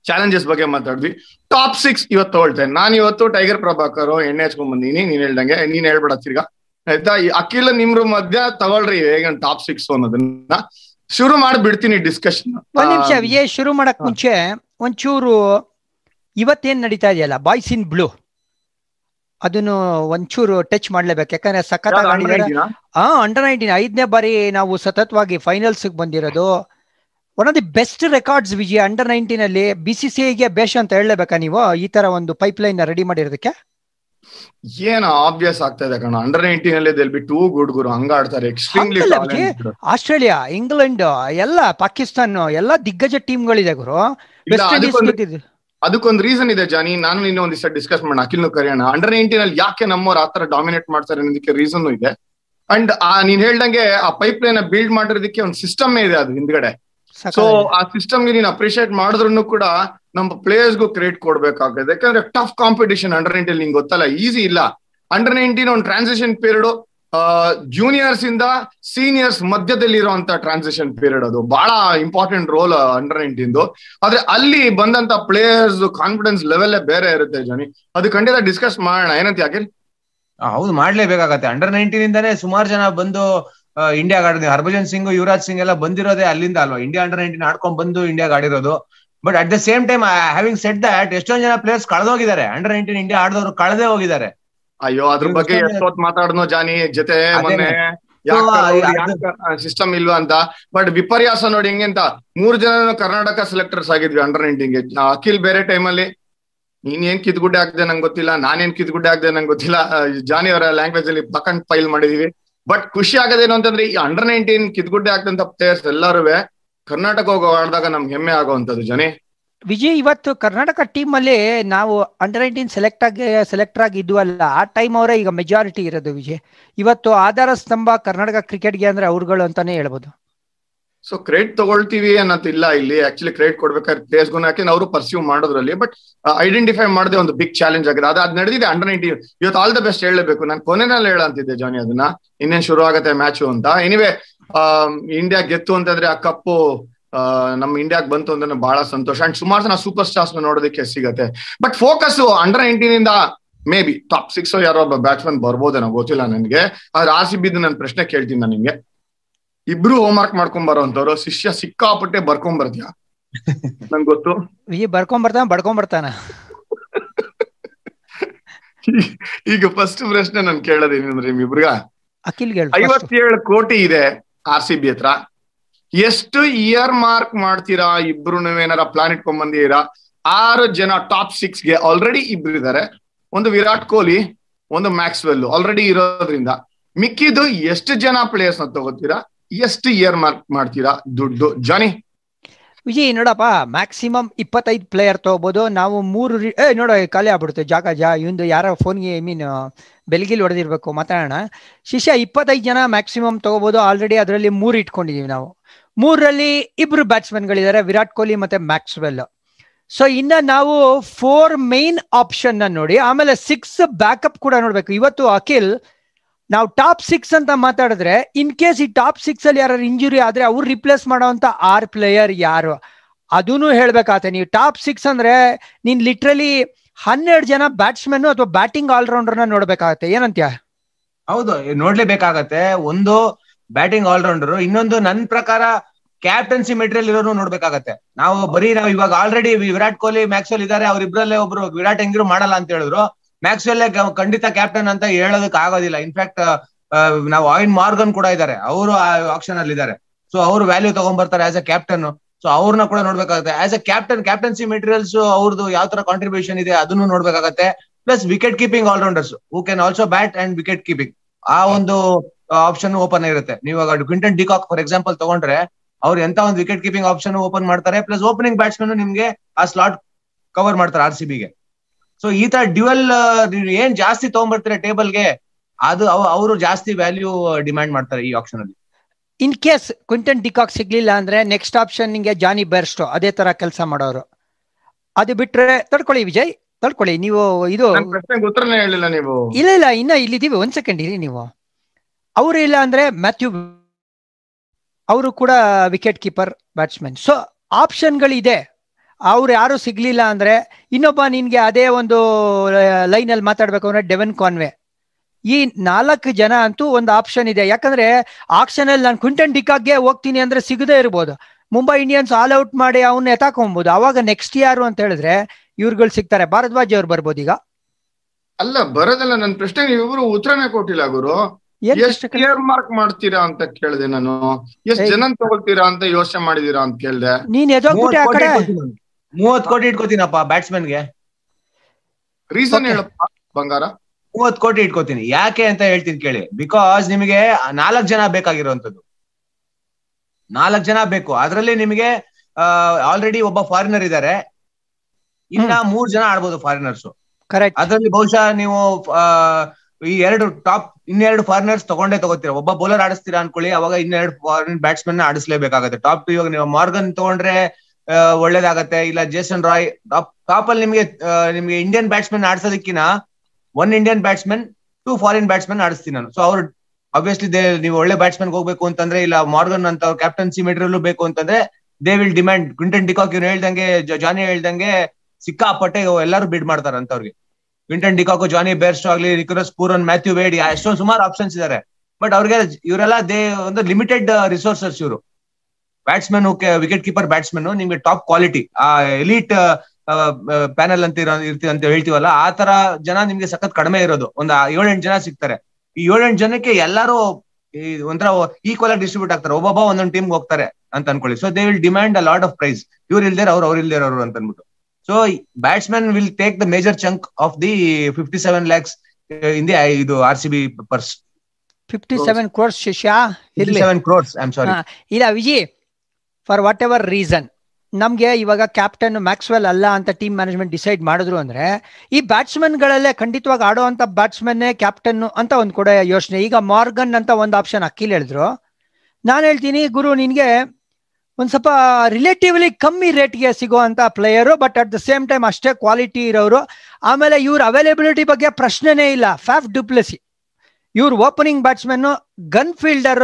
ಚಾಲೆಂಜಸ್ ಬಗ್ಗೆ ಮಾತಾಡಿದ್ವಿ. ಟಾಪ್ ಸಿಕ್ಸ್ ಇವತ್ತು ತಗೊಳ್ತೇನೆ ನಾನು ಇವತ್ತು ಟೈಗರ್ ಪ್ರಭಾಕರ್ ಎಣ್ಣೆ ಹಚ್ಕೊಂಡ್ ಬಂದೀನಿ. ನೀನ್ ಹೇಳ್ದಂಗೆ. ನೀನ್ ಹೇಳ್ಬೇಡ ತಿರ್ಗಾ. ಆಯ್ತಾ? ಅಖಿಲ ನಿಮ್ರು ಮಧ್ಯ ತಗೊಳ್ರಿ. ಹೇಗೆ ಟಾಪ್ ಸಿಕ್ಸ್ ಅನ್ನೋದನ್ನ ಶುರು ಮಾಡ್ಬಿಡ್ತೀನಿ ಡಿಸ್ಕಷನ್ ಒಂದ್ ನಿಮಿಷ ವಿಜಯ್ ಶುರು ಮಾಡಕ್ ಮುಂಚೆ ಒಂಚೂರು ಇವತ್ತೇನ್ ನಡೀತಾ ಇದೆಯಲ್ಲ? ಬಾಯ್ಸ್ ಇನ್ ಬ್ಲೂ ಅದನ್ನು ಒಂಚೂರು ಟಚ್ ಮಾಡ್ಲೇಬೇಕು. ಯಾಕಂದ್ರೆ ಸಖತ್ ಆಡಿದಾರೆ ಹಾ ಅಂಡರ್ ನೈನ್ಟೀನ್ ಐದನೇ ಬಾರಿ ನಾವು ಸತತವಾಗಿ ಫೈನಲ್ಸ್ ಬಂದಿರೋದು. One of the best records Vijaya under nineteen ಅಲ್ಲಿ ಬಿ ಸಿ ಸಿ ಐಗೆ ಬೇಷ್ ಅಂತ ಹೇಳಬೇಕಾ ನೀವು? ಈ ತರ ಒಂದು ಪೈಪ್ ಲೈನ್ ರೆಡಿ ಮಾಡಿರೋದಕ್ಕೆ? ಏನೋ ಆಬ್ವಿಯಸ್ ಆಗ್ತಾ ಇದೆ ಕಣ. ಅಂಡರ್ ನೈನ್ಟೀನ್ ಅಲ್ಲಿ ದೆಲ್ ಬಿ ಟೂ ಗುಡ್ ಗುರು. ಹಂಗ ಆಡ್ತಾರೆ. ಎಕ್ಸ್ಟ್ರೀಮ್ಲಿ ಆಸ್ಟ್ರೇಲಿಯಾ ಇಂಗ್ಲೆಂಡ್ ಎಲ್ಲ ಪಾಕಿಸ್ತಾನ್ ಎಲ್ಲ ದಿಗ್ಗಜ ಟೀಮ್ಗಳಿದೆ ಗುರು. ವೆಸ್ಟ್ ಇಂಡೀಸ್ ಅದಕ್ಕೊಂದು ರೀಸನ್ ಇದೆ ಜಾನಿ. ನಾನು ನಿನ್ನೆ ಒಂದ್ ದಿವಸ ಡಿಸ್ಕಸ್ ಮಾಡೋಣ. ಅಖಿಲ್ನು ಕರೆಯೋಣ. ಅಂಡರ್ ನೈನ್ಟೀನ್ ಅಲ್ಲಿ ಯಾಕೆ ನಮ್ಮವ್ರು ಆತರ ಡಾಮಿನೇಟ್ ಮಾಡ್ತಾರೆ ಅನ್ನೋದಕ್ಕೆ ರೀಸನ್ ಇದೆ. ಅಂಡ್ ಆ ನೀನ್ ಹೇಳ್ದಂಗೆ ಆ ಪೈಪ್ ಲೈನ್ ಬಿಲ್ಡ್ ಮಾಡಿರೋದಕ್ಕೆ ಒಂದು ಸಿಸ್ಟಮ್ ಇದೆ ಅದು ಹಿಂದ್ಗಡೆ. ಸೊ ಆ ಸಿಸ್ಟಮ್ಗೆ ನೀನ್ ಅಪ್ರಿಶಿಯೇಟ್ ಮಾಡಿದ್ರು ಕೂಡ ನಮ್ಮ ಪ್ಲೇಯರ್ಸ್ ಗು ಕ್ರೆಡಿಟ್ ಕೊಡ್ಬೇಕಾಗುತ್ತೆ ಯಾಕಂದ್ರೆ ಟಫ್ ಕಾಂಪಿಟೇಷನ್ ಅಂಡರ್ ನೈನ್ಟೀನ್ ನಿಂಗೆ ಗೊತ್ತಲ್ಲ. ಈಸಿ ಇಲ್ಲ. ಅಂಡರ್ ನೈನ್ಟೀನ್ ಒಂದು ಟ್ರಾನ್ಸಿಷನ್ ಪೀರಿಯಡ್ ಜೂನಿಯರ್ಸ್ ಇಂದ ಸೀನಿಯರ್ಸ್ ಮಧ್ಯದಲ್ಲಿ ಇರುವಂತ ಟ್ರಾನ್ಸಿಷನ್ ಪೀರಿಯಡ್ ಅದು ಬಹಳ ಇಂಪಾರ್ಟೆಂಟ್ ರೋಲ್ ಅಂಡರ್ ನೈನ್ಟೀನ್ ಆದ್ರೆ ಅಲ್ಲಿ ಬಂದಂತ ಪ್ಲೇಯರ್ಸ್ ಕಾನ್ಫಿಡೆನ್ಸ್ ಲೆವೆಲ್ ಬೇರೆ ಇರುತ್ತೆ ಜನಿ. ಅದು ಖಂಡಿತ ಡಿಸ್ಕಸ್ ಮಾಡೋಣ. ಏನಂತ ಯಾಕೆ ಹೌದು, ಮಾಡ್ಲೇಬೇಕಾಗತ್ತೆ. ಅಂಡರ್ ನೈನ್ಟೀನ್ ಇಂದಾನೇ ಸುಮಾರು ಜನ ಬಂದು ಇಂಡಿಯಾಗ ಆಡಿದ್ರು. ಹರ್ಭಜನ್ ಸಿಂಗ್, ಯುವರಾಜ್ ಸಿಂಗ್ ಎಲ್ಲ ಬಂದಿರೋದೇ ಅಲ್ಲಿಂದ ಅಲ್ವಾ? ಇಂಡಿಯಾ ಅಂಡರ್ ನೈನ್ಟೀನ್ ಆಡ್ಕೊಂಡ್ ಬಂದು ಇಂಡಿಯಾಗ ಆಡಿರೋದು. But at the same time having set that ಎಷ್ಟೊಂದ್ ಜನ ಪ್ಲೇಯರ್ಸ್ ಕಳೆದೋಗಿದ್ದಾರೆ. ಅಂಡರ್ ನೈನ್ಟೀನ್ ಇಂಡಿಯಾ ಆಡಿದವರು ಕಳೆದೇ ಹೋಗಿದ್ದಾರೆ. ಅಯ್ಯೋ ಅದ್ರ ಬಗ್ಗೆ ಎಷ್ಟೊತ್ ಮಾತಾಡ್ನೋ ಜಾನಿ ಜೊತೆ ಮೊನ್ನೆ ಸಿಸ್ಟಮ್ ಇಲ್ವಾ ಅಂತ. ಬಟ್ ವಿಪರ್ಯಾಸ ನೋಡಿ ಹೆಂಗೆ ಅಂತ ಮೂರ್ ಜನ ಕರ್ನಾಟಕ ಸೆಲೆಕ್ಟರ್ಸ್ ಆಗಿದ್ವಿ ಅಂಡರ್ ನೈನ್ಟೀನ್ಗೆ ಅಖಿಲ್ ಬೇರೆ ಟೈಮಲ್ಲಿ ನೀನ್ ಏನ್ ಕಿದ್ಗುಡ್ಡೆ ಆಗದೆ ನಂಗೆ ಗೊತ್ತಿಲ್ಲ ನಾನೇನ್ ಕಿದ್ಗುಡ್ಡೆ ಆಗದೆ ನಂಗೆ ಗೊತ್ತಿಲ್ಲ. ಜಾನಿ ಅವರ ಲ್ಯಾಂಗ್ವೇಜ್ ಅಲ್ಲಿ ಬಕಂಡ್ ಫೈಲ್ ಮಾಡಿದೀವಿ. ಬಟ್ ಖುಷಿ ಆಗೋದೇನು ಅಂತಂದ್ರೆ ಈ ಅಂಡರ್ ನೈನ್ಟೀನ್ ಕಿದ್ಗುಡ್ಡೆ ಆಗದಂತ ಪ್ಲೇಯರ್ಸ್ ಎಲ್ಲರೂ ಕರ್ನಾಟಕ ಹೋಗೋ ಆಡಿದಾಗ ನಮ್ಗೆ ಹೆಮ್ಮೆ ಆಗುವಂತದ್ದು ಜನಿ. ವಿಜಯ್, ಇವತ್ತು ಕರ್ನಾಟಕ ಟೀಮ್ ಅಲ್ಲಿ ನಾವು ಅಂಡರ್ ನೈನ್ಟೀನ್ ಸೆಲೆಕ್ಟ್ ಆಗಿ ಸೆಲೆಕ್ಟರ್ ಆಗಿ ಇದ್ವಲ್ಲ, ಆ ಟೈಮ್ ಅವರೇ ಈಗ ಮೆಜಾರಿಟಿ ಇರೋದು ವಿಜಯ್. ಇವತ್ತು ಆಧಾರ ಸ್ತಂಭ ಕರ್ನಾಟಕ ಕ್ರಿಕೆಟ್ಗೆ ಅಂದ್ರೆ ಅವ್ರುಗಳು ಅಂತಾನೆ ಹೇಳ್ಬೋದು. ಸೊ ಕ್ರೆಡಿಟ್ ತಗೊಳ್ತೀವಿ ಅನ್ನೋದಿಲ್ಲ ಇಲ್ಲಿ. ಆಕ್ಚುಲಿ ಕ್ರೆಡಿಟ್ ಕೊಡ್ಬೇಕಾದ್ರೆ ಪ್ಲೇಸ್ ಹಾಕಿ ಅವರು ಪರ್ಸ್ಯೂ ಮಾಡೋದ್ರಲ್ಲಿ. ಬಟ್ ಐಡೆಂಟಿಫೈ ಮಾಡದೆ ಒಂದು ಬಿಗ್ ಚಾಲೆಂಜ್ ಆಗಿದೆ. ಅದು, ಅದ್ ನಡೆದಿದೆ ಅಂಡರ್ ನೈನ್ಟೀನ್ ಇವತ್ತು ಆಲ್ ದ ಬೆಸ್ಟ್ ಹೇಳಬೇಕು. ನಾನು ಕೊನೆನಲ್ಲಿ ಹೇಳಂತಿದ್ದೆ ಜಾನಿ ಅದನ್ನ. ಇನ್ನೇನ್ ಶುರು ಆಗುತ್ತೆ ಮ್ಯಾಚು ಅಂತ ಎನಿವೆ ಇಂಡಿಯಾ ಗೆತ್ತು ಅಂತಂದ್ರೆ ಆ ಕಪ್ಪು ನಮ್ಮ ಇಂಡಿಯಾಕ್ ಬಂತು ಅಂದ್ರೆ ಬಹಳ ಸಂತೋಷ. ಅಂಡ್ ಸುಮಾರು ಜನ ಸೂಪರ್ ಸ್ಟಾರ್ಸ್ ನೋಡೋದಕ್ಕೆ ಸಿಗತ್ತೆ. ಬಟ್ ಫೋಕಸ್ ಅಂಡರ್ ನೈನ್ಟೀನ್ ಇಂದ ಮೇ ಬಿ ಟಾಪ್ ಸಿಕ್ಸ್ ಯಾರೋ ಒಬ್ಬ ಬ್ಯಾಟ್ಸ್ಮನ್ ಬರ್ಬೋದೇನೋ ಗೊತ್ತಿಲ್ಲ ನನಗೆ. ಆದ್ರೆ ಆರ್ ಸಿ ಬಿದ್ದು ನಾನು ಪ್ರಶ್ನೆ ಕೇಳ್ತೀನಿ ನಾನು ನಿಮ್ಗೆ. ಇಬ್ರು ಹೋಮ್ ವರ್ಕ್ ಮಾಡ್ಕೊಂಡ್ ಬರೋಂತವ್ರು ಶಿಷ್ಯ ಸಿಕ್ಕಾಪಟ್ಟೆ ಬರ್ಕೊಂಡ್ ಬರ್ತೀಯ ನಂಗೆ ಗೊತ್ತು. ಈ ಬರ್ಕೊಂಡ್ ಬರ್ತಾನ ಬಡ್ಕೊಂಡ್ ಬರ್ತಾನ ಈಗ ಫಸ್ಟ್ ಪ್ರಶ್ನೆ ನಾನು ಕೇಳೋದೇನಂದ್ರೆ ಅಂದ್ರೆ ಅಖಿಲ್ಗೆ ಇಬ್ರಿಗ. ಐವತ್ತೇಳು ಕೋಟಿ ಇದೆ ಆರ್ ಸಿ ಬಿ ಹತ್ರ. ಎಷ್ಟು ಇಯರ್ ಮಾರ್ಕ್ ಮಾಡ್ತೀರಾ? ಇಬ್ರು ಏನಾರ ಪ್ಲಾನ್ ಇಟ್ಕೊಂಡ್ ಬಂದಿರಾ ಆರು ಜನ ಟಾಪ್ ಸಿಕ್ಸ್ಗೆ ಆಲ್ರೆಡಿ ಇಬ್ರು ಇದಾರೆ. ಒಂದು ವಿರಾಟ್ ಕೊಹ್ಲಿ, ಒಂದು ಮ್ಯಾಕ್ಸ್ವೆಲ್ ಆಲ್ರೆಡಿ ಇರೋದ್ರಿಂದ. ಮಿಕ್ಕಿದ್ದು ಎಷ್ಟು ಜನ ಪ್ಲೇಯರ್ಸ್ನ ತಗೋತೀರಾ? ಎಷ್ಟು ಇಯರ್ ಮಾರ್ಕ್ ಮಾಡ್ತೀರಾ? ದುಡ್ಡು. ಜಾನಿ. ವಿಜಯ್, ನೋಡಪ್ಪ ಮ್ಯಾಕ್ಸಿಮಮ್ ಇಪ್ಪತ್ತೈದು ಪ್ಲೇಯರ್ ತಗೋಬಹುದು ನಾವು ಮೂರು ಏ, ನೋಡ, ಖಾಲಿ ಆಗ್ಬಿಡುತ್ತೆ. ಜಾಗ ಜಾ ಇವಂದು ಯಾರೋ ಫೋನ್ಗೆ ಐ ಮೀನ್ ಬೆಲ್ಗಿಲ್ ಹೊಡೆದಿರ್ಬೇಕು. ಮಾತಾಡೋಣ. ಶಿಷ್ಯ ಇಪ್ಪತ್ತೈದು ಜನ ಮ್ಯಾಕ್ಸಿಮಮ್ ತಗೋಬಹುದು ಆಲ್ರೆಡಿ ಅದರಲ್ಲಿ ಮೂರು ಇಟ್ಕೊಂಡಿದೀವಿ ನಾವು. ಮೂರರಲ್ಲಿ ಇಬ್ರು ಬ್ಯಾಟ್ಸ್ಮನ್ಗಳಿದ್ದಾರೆ ವಿರಾಟ್ ಕೊಹ್ಲಿ ಮತ್ತೆ ಮ್ಯಾಕ್ಸ್ವೆಲ್. ಸೊ ಇನ್ನ ನಾವು ಫೋರ್ ಮೈನ್ ಆಪ್ಷನ್ ನೋಡಿ, ಆಮೇಲೆ ಸಿಕ್ಸ್ ಬ್ಯಾಕಪ್ ಕೂಡ ನೋಡ್ಬೇಕು. ಇವತ್ತು ಅಖಿಲ್, ನಾವು ಟಾಪ್ ಸಿಕ್ಸ್ ಅಂತ ಮಾತಾಡಿದ್ರೆ ಇನ್ ಕೇಸ್ ಈ ಟಾಪ್ ಸಿಕ್ಸ್ ಅಲ್ಲಿ ಯಾರು ಇಂಜುರಿ ಆದ್ರೆ ಅವ್ರು ರಿಪ್ಲೇಸ್ ಮಾಡೋಂತ ಆರ್ ಪ್ಲೇಯರ್ ಯಾರು? ಅದೂ ಹೇಳ್ಬೇಕಾಗತ್ತೆ ನೀವು ಟಾಪ್ ಸಿಕ್ಸ್ ಅಂದ್ರೆ, ನೀನ್ ಲಿಟ್ರಲಿ ಹನ್ನೆರಡು ಜನ ಬ್ಯಾಟ್ಸ್ಮನ್ ಅಥವಾ ಬ್ಯಾಟಿಂಗ್ ಆಲ್ರೌಂಡರ್ನ ನೋಡ್ಬೇಕಾಗತ್ತೆ. ಏನಂತ್ಯ? ಹೌದು, ನೋಡ್ಲೇಬೇಕಾಗತ್ತೆ. ಒಂದು ಬ್ಯಾಟಿಂಗ್ ಆಲ್ರೌಂಡರ್ ಇನ್ನೊಂದು ನನ್ನ ಪ್ರಕಾರ ಕ್ಯಾಪ್ಟನ್ಸಿ ಮೆಟೀರಿಯಲ್ ಇರೋರು ನೋಡ್ಬೇಕಾಗತ್ತೆ. ನಾವು ಬರೀ ನಾವು ಇವಾಗ ಆಲ್ರೆಡಿ ವಿರಾಟ್ ಕೊಹ್ಲಿ, ಮ್ಯಾಕ್ಸ್ವೆಲ್ ಇದಾರೆ, ಅವ್ರಿಬ್ರಲ್ಲೇ ಒಬ್ರು ವಿರಾಟ್ ಹೆಂಗಿರು ಮಾಡಲ್ಲ ಅಂತ ಹೇಳಿದ್ರು. ಮ್ಯಾಕ್ಸ್ವೆಲ್ ಖಂಡಿತ ಕ್ಯಾಪ್ಟನ್ ಅಂತ ಹೇಳೋದಕ್ ಆಗೋದಿಲ್ಲ. ಇನ್ಫ್ಯಾಕ್ಟ್ ನಾವು ಆಯಿನ್ ಮಾರ್ಗನ್ ಕೂಡ ಇದಾರೆ. ಅವರು ಆಪ್ಷನ್ ಅಲ್ಲಿ ಇದ್ದಾರೆ ಸೊ ಅವ್ರು ವ್ಯಾಲ್ಯೂ ತಗೊಂಡ್ಬರ್ತಾರೆ ಆಸ್ ಅ ಕ್ಯಾಪ್ಟನ್ ಸೊ ಅವ್ರನ್ನ ಕೂಡ ನೋಡ್ಬೇಕಾಗುತ್ತೆ. As a captain captaincy materials ಅವ್ರದ್ದು ಯಾವ ತರ ಕಾಂಟ್ರಿಬ್ಯೂಷನ್ ಇದೆ ಅದನ್ನು ನೋಡ್ಬೇಕಾಗತ್ತೆ. Plus wicket keeping all rounders who can also bat and wicket keeping ಆ ಒಂದು ಆಪ್ಷನ್ ಓಪನ್ ಇರುತ್ತೆ. ನೀವು ಕ್ವಿಂಟನ್ ಡಿಕಾಕ್ ಫಾರ್ ಎಕ್ಸಾಂಪಲ್ ತಗೊಂಡ್ರೆ ಅವ್ರು ಎಂತ ಒಂದು ವಿಕೆಟ್ ಕೀಪಿಂಗ್ ಆಪ್ಷನ್ ಓಪನ್ ಮಾಡ್ತಾರೆ ಪ್ಲಸ್ ಓಪನಿಂಗ್ ಬ್ಯಾಟ್ಸ್ಮನ್ ನಿಮ್ಗೆ ಆ ಸ್ಲಾಟ್ ಕವರ್ ಮಾಡ್ತಾರೆ ಆರ್ ಸಿ ಬಿಗೆ ಸೊ ಈ ತರ ಡ್ಯುಯಲ್ ಏನ್ ಜಾಸ್ತಿ ತಗೊಂಡ್ಬರ್ತಾರೆ ಟೇಬಲ್ಗೆ ಅದು ಅವರು ಜಾಸ್ತಿ ವ್ಯಾಲ್ಯೂ ಡಿಮ್ಯಾಂಡ್ ಮಾಡ್ತಾರೆ ಈ ಆಪ್ಷನ್ ಅಲ್ಲಿ. ಇನ್ ಕೇಸ್ ಕ್ವಿಂಟನ್ ಡಿಕಾಕ್ ಸಿಗ್ಲಿಲ್ಲ ಅಂದ್ರೆ ನೆಕ್ಸ್ಟ್ ಆಪ್ಷನ್ ನಿಮಗೆ ಜಾನಿ ಬೆರ್ಸ್ಟ್ ಅದೇ ತರ ಕೆಲಸ ಮಾಡೋರು. ಅದು ಬಿಟ್ರೆ ತಡ್ಕೊಳ್ಳಿ ವಿಜಯ್ ತಡ್ಕೊಳ್ಳಿ ನೀವು ಇದು ನನ್ ಪ್ರಶ್ನೆಗೆ ಉತ್ತರನೇ ಹೇಳಿಲ್ಲ ನೀವು. ಇಲ್ಲ ಇಲ್ಲ ಇನ್ನ ಇಲ್ಲಿದ್ದೀವಿ ಒಂದ್ ಸೆಕೆಂಡ್ ಇರಿ ನೀವು. ಅವರು ಇಲ್ಲ ಅಂದ್ರೆ ಮ್ಯಾಥ್ಯೂ ಅವರು ಕೂಡ ವಿಕೆಟ್ ಕೀಪರ್ ಬ್ಯಾಟ್ಸ್ಮನ್ ಸೊ ಆಪ್ಷನ್ಗಳಿದೆ ಅವ್ರು ಯಾರು ಸಿಗ್ಲಿಲ್ಲ ಅಂದ್ರೆ ಇನ್ನೊಬ್ಬ ನಿನ್ಗೆ ಅದೇ ಒಂದು ಲೈನ್ ಅಲ್ಲಿ ಮಾತಾಡ್ಬೇಕು ಅಂದ್ರೆ ಡೆವನ್ ಕಾನ್ವೆ ಈ ನಾಲ್ಕು ಜನ ಅಂತೂ ಒಂದು ಆಪ್ಷನ್ ಇದೆ. ಯಾಕಂದ್ರೆ ಆಪ್ಷನ್ ಅಲ್ಲಿ ನಾನು ಕ್ವಿಂಟನ್ ಡಿಕಾಗೆ ಹೋಗ್ತೀನಿ ಅಂದ್ರೆ ಸಿಗದೇ ಇರ್ಬೋದು. ಮುಂಬೈ ಇಂಡಿಯನ್ಸ್ ಆಲ್ ಔಟ್ ಮಾಡಿ ಅವನ್ನ ಎತ್ತಾಕೊಂಬೋದು. ಅವಾಗ ನೆಕ್ಸ್ಟ್ ಯಾರು ಅಂತ ಹೇಳಿದ್ರೆ ಇವ್ರುಗಳು ಸಿಗ್ತಾರೆ. ಭಾರದ್ವಾಜ್ ಅವ್ರು ಬರ್ಬೋದು ಈಗ ಅಲ್ಲ, ಬರೋದಲ್ಲ. ನನ್ನ ಪ್ರಶ್ನೆಗೆ ಇವರು ಉತ್ತರನೇ ಕೊಟ್ಟಿಲ್ಲ ಗುರು. ಎಷ್ಟ್ ಕ್ಲಿಯರ್ ಮಾರ್ಕ್ ಮಾಡ್ತೀರಾ ಅಂತ ಕೇಳಿದೆ ನಾನು. ಎಷ್ಟ್. ಜನ ತಗೊಳ್ತೀರಾ ಅಂತ ಯೋಚನೆ ಮಾಡಿದೀರಾ ಅಂತ ಕೇಳ್ದೆ. ನೀನ್ ಎದೋಗ್ಬಿಟ್ಟೆ ಆ ಮೂವತ್ ಕೋಟಿ ಕಡೆ? ಇಟ್ಕೊತೀನಿ ನಾನು. ಮೂವತ್ ಕೋಟಿ ಇಟ್ಕೋತೀನಪ್ಪ ಬ್ಯಾಟ್ಸ್ಮನ್ಗೆ ರೀಸನ್. ಹೇಳಪ್ಪ ಬಂಗಾರ. ಮೂವತ್ ಕೋಟಿ ಇಟ್ಕೋತೀನಿ. ಯಾಕೆ ಅಂತ ಹೇಳ್ತೀನಿ ಕೇಳಿ. ಬಿಕಾಸ್ ನಿಮಗೆ ನಾಲ್ಕ್ ಜನ ಬೇಕಾಗಿರುವಂತದ್ದು ನಾಲ್ಕ್ ಜನ ಬೇಕು. ಅದ್ರಲ್ಲಿ ನಿಮಗೆ ಆಲ್ರೆಡಿ ಒಬ್ಬ ಫಾರಿನರ್ ಇದ್ದಾರೆ ಇನ್ನ ಮೂರ್ ಜನ ಆಡ್ಬೋದು ಫಾರಿನರ್ಸ್ ಕರೆಕ್ಟ್ ಅದ್ರಲ್ಲಿ ಬಹುಶಃ ನೀವು ಆ, ಈ ಎರಡು ಟಾಪ್ ಇನ್ನೆರಡು ಫಾರಿನರ್ಸ್ ತಗೊಂಡೇ ತಗೋತೀರಾ? ಒಬ್ಬ ಬೌಲರ್ ಆಡಿಸ್ತೀರಾ ಅನ್ಕೊಳ್ಳಿ, ಅವಾಗ ಇನ್ನೆರಡು ಫಾರಿನ್ ಬ್ಯಾಟ್ಸ್ಮನ್ ಆಡಿಸ್ಲೇಬೇಕಾಗುತ್ತೆ. ಟಾಪ್ ಇವಾಗ ನೀವು ಮಾರ್ಗನ್ ತಗೊಂಡ್ರೆ ಒಳ್ಳೇದಾಗತ್ತೆ. ಇಲ್ಲ ಜೇಸನ್ ರಾಯ್ ಟಾಪ್ ಟಾಪ್ ಅಲ್ಲಿ ನಿಮಗೆ ನಿಮಗೆ Indian batsman ಆಡಿಸೋದಕ್ಕಿನ one Indian batsman two foreign batsman ಆಡಿಸ್ತೀನಿ ನಾನು. ಸೊ ಅವ್ರು ಅಬ್ವಿಯಸ್ಲಿ ನೀವು ಒಳ್ಳೆ ಬ್ಯಾಟ್ಸ್ಮನ್ ಹೋಗ್ಬೇಕು ಅಂತಂದ್ರೆ, ಇಲ್ಲ ಮಾರ್ಗನ್ ಅಂತ ಕ್ಯಾಪ್ಟನ್ಸಿ ಮೆಟೀರಿಯಲ್ ಬೇಕು ಅಂತಂದ್ರೆ they will demand Quinton de Kock ಇವ್ರು ಹೇಳ್ದಂಗೆ ಜಾನಿ ಹೇಳ್ದಂಗೆ, ಸಿಕ್ಕಾಪಟ್ಟೆ ಎಲ್ಲರೂ ಬಿಡ್ ಮಾಡ್ತಾರಂತ ಅಂತವ್ರಿಗೆ ಕ್ವಿಂಟನ್ ಡಿಕಾಕು ಜಾನಿ ಬೇರ್ಸ್ಟ್ ಆಗ್ಲಿ ರಿಕರಸ್ ಪೂರನ್ ಮ್ಯಾಥ್ಯೂ ವೇಡಿ ಎಷ್ಟೊಂದು ಸುಮಾರು ಆಪ್ಷನ್ಸ್ ಇದಾರೆ. ಬಟ್ ಅವ್ರಿಗೆ ಇವರೆಲ್ಲ ದೇ ಒಂದು ಲಿಮಿಟೆಡ್ ರಿಸೋರ್ಸಸ್ ಇವರು. ಬ್ಯಾಟ್ಸ್ಮನ್ ವಿಕೆಟ್ ಕೀಪರ್ ಬ್ಯಾಟ್ಸ್ಮನ್ ನಿಮ್ಗೆ ಟಾಪ್ ಕ್ವಾಲಿಟಿ ಆ ಎಲಿಟ್ ಪ್ಯಾನಲ್ ಅಂತ ಇರೋ, ಇರ್ತೀವಿ ಅಂತ ಹೇಳ್ತೀವಲ್ಲ, ಆ ತರ ಜನ ನಿಮ್ಗೆ ಸಖತ್ ಕಡಿಮೆ ಇರೋದು. ಒಂದು ಏಳೆಂಟು ಜನ ಸಿಗ್ತಾರೆ. ಈ ಏಳೆಂಟು ಜನಕ್ಕೆ ಎಲ್ಲರೂ ಒಂಥರ ಈಕ್ವಲ್ ಆಗಿ ಡಿಸ್ಟ್ರಿಬ್ಯೂಟ್ ಆಗ್ತಾರೆ. ಒಬ್ಬೊಬ್ಬ ಒಂದೊಂದು ಟೀಮ್ ಹೋಗ್ತಾರೆ ಅಂತ ಅನ್ಕೊಳ್ಳಿ. So they will demand a lot of price ಇವ್ರು ಇಲ್ದೇ ಅವ್ರು ಅವ್ರು ಇಲ್ದೇರ ಅವರು ಅಂತ ಅನ್ಬಿಟ್ಟು. So batsman will take the major chunk of the fifty seven lakhs in the ಇದು R C B purse fifty seven crores ಶಿಷ್ಯ seven crores I am sorry. ಇಲ್ಲ Viji for whatever reason ನಮ್ಗೆ ಇವಾಗ ಕ್ಯಾಪ್ಟನ್ ಮ್ಯಾಕ್ಸ್ವೆಲ್ ಅಲ್ಲ ಅಂತ team management decide ಮಾಡಿದ್ರು ಅಂದ್ರೆ ಈ ಬ್ಯಾಟ್ಸ್ಮನ್ ಗಳಲ್ಲೇ ಖಂಡಿತವಾಗಿ ಆಡೋ ಅಂತ ಬ್ಯಾಟ್ಸ್ಮನ್ ಕ್ಯಾಪ್ಟನ್ ಅಂತ ಒಂದ್ ಕೂಡ ಯೋಚನೆ. ಈಗ ಮಾರ್ಗನ್ ಅಂತ ಒಂದು ಆಪ್ಷನ್ ಅಕ್ಕಿಲ್ ಹೇಳಿದ್ರು. ನಾನು ಹೇಳ್ತೀನಿ ಗುರು ನಿನ್ಗೆ ಒಂದ್ ಸ್ವಲ್ಪ ರಿಲೇಟಿವ್ಲಿ ಕಮ್ಮಿ ರೇಟ್ಗೆ ಸಿಗುವಂಥ player but at the same time ಅಷ್ಟೇ ಕ್ವಾಲಿಟಿ ಇರೋರು ಆಮೇಲೆ ಇವ್ರ ಅವೈಲೇಬಿಲಿಟಿ ಬಗ್ಗೆ ಪ್ರಶ್ನೆನೇ ಇಲ್ಲ. ಫ್ಯಾಫ್ ಡುಪ್ಲೆಸಿ ಇವ್ರ opening batsman gun fielder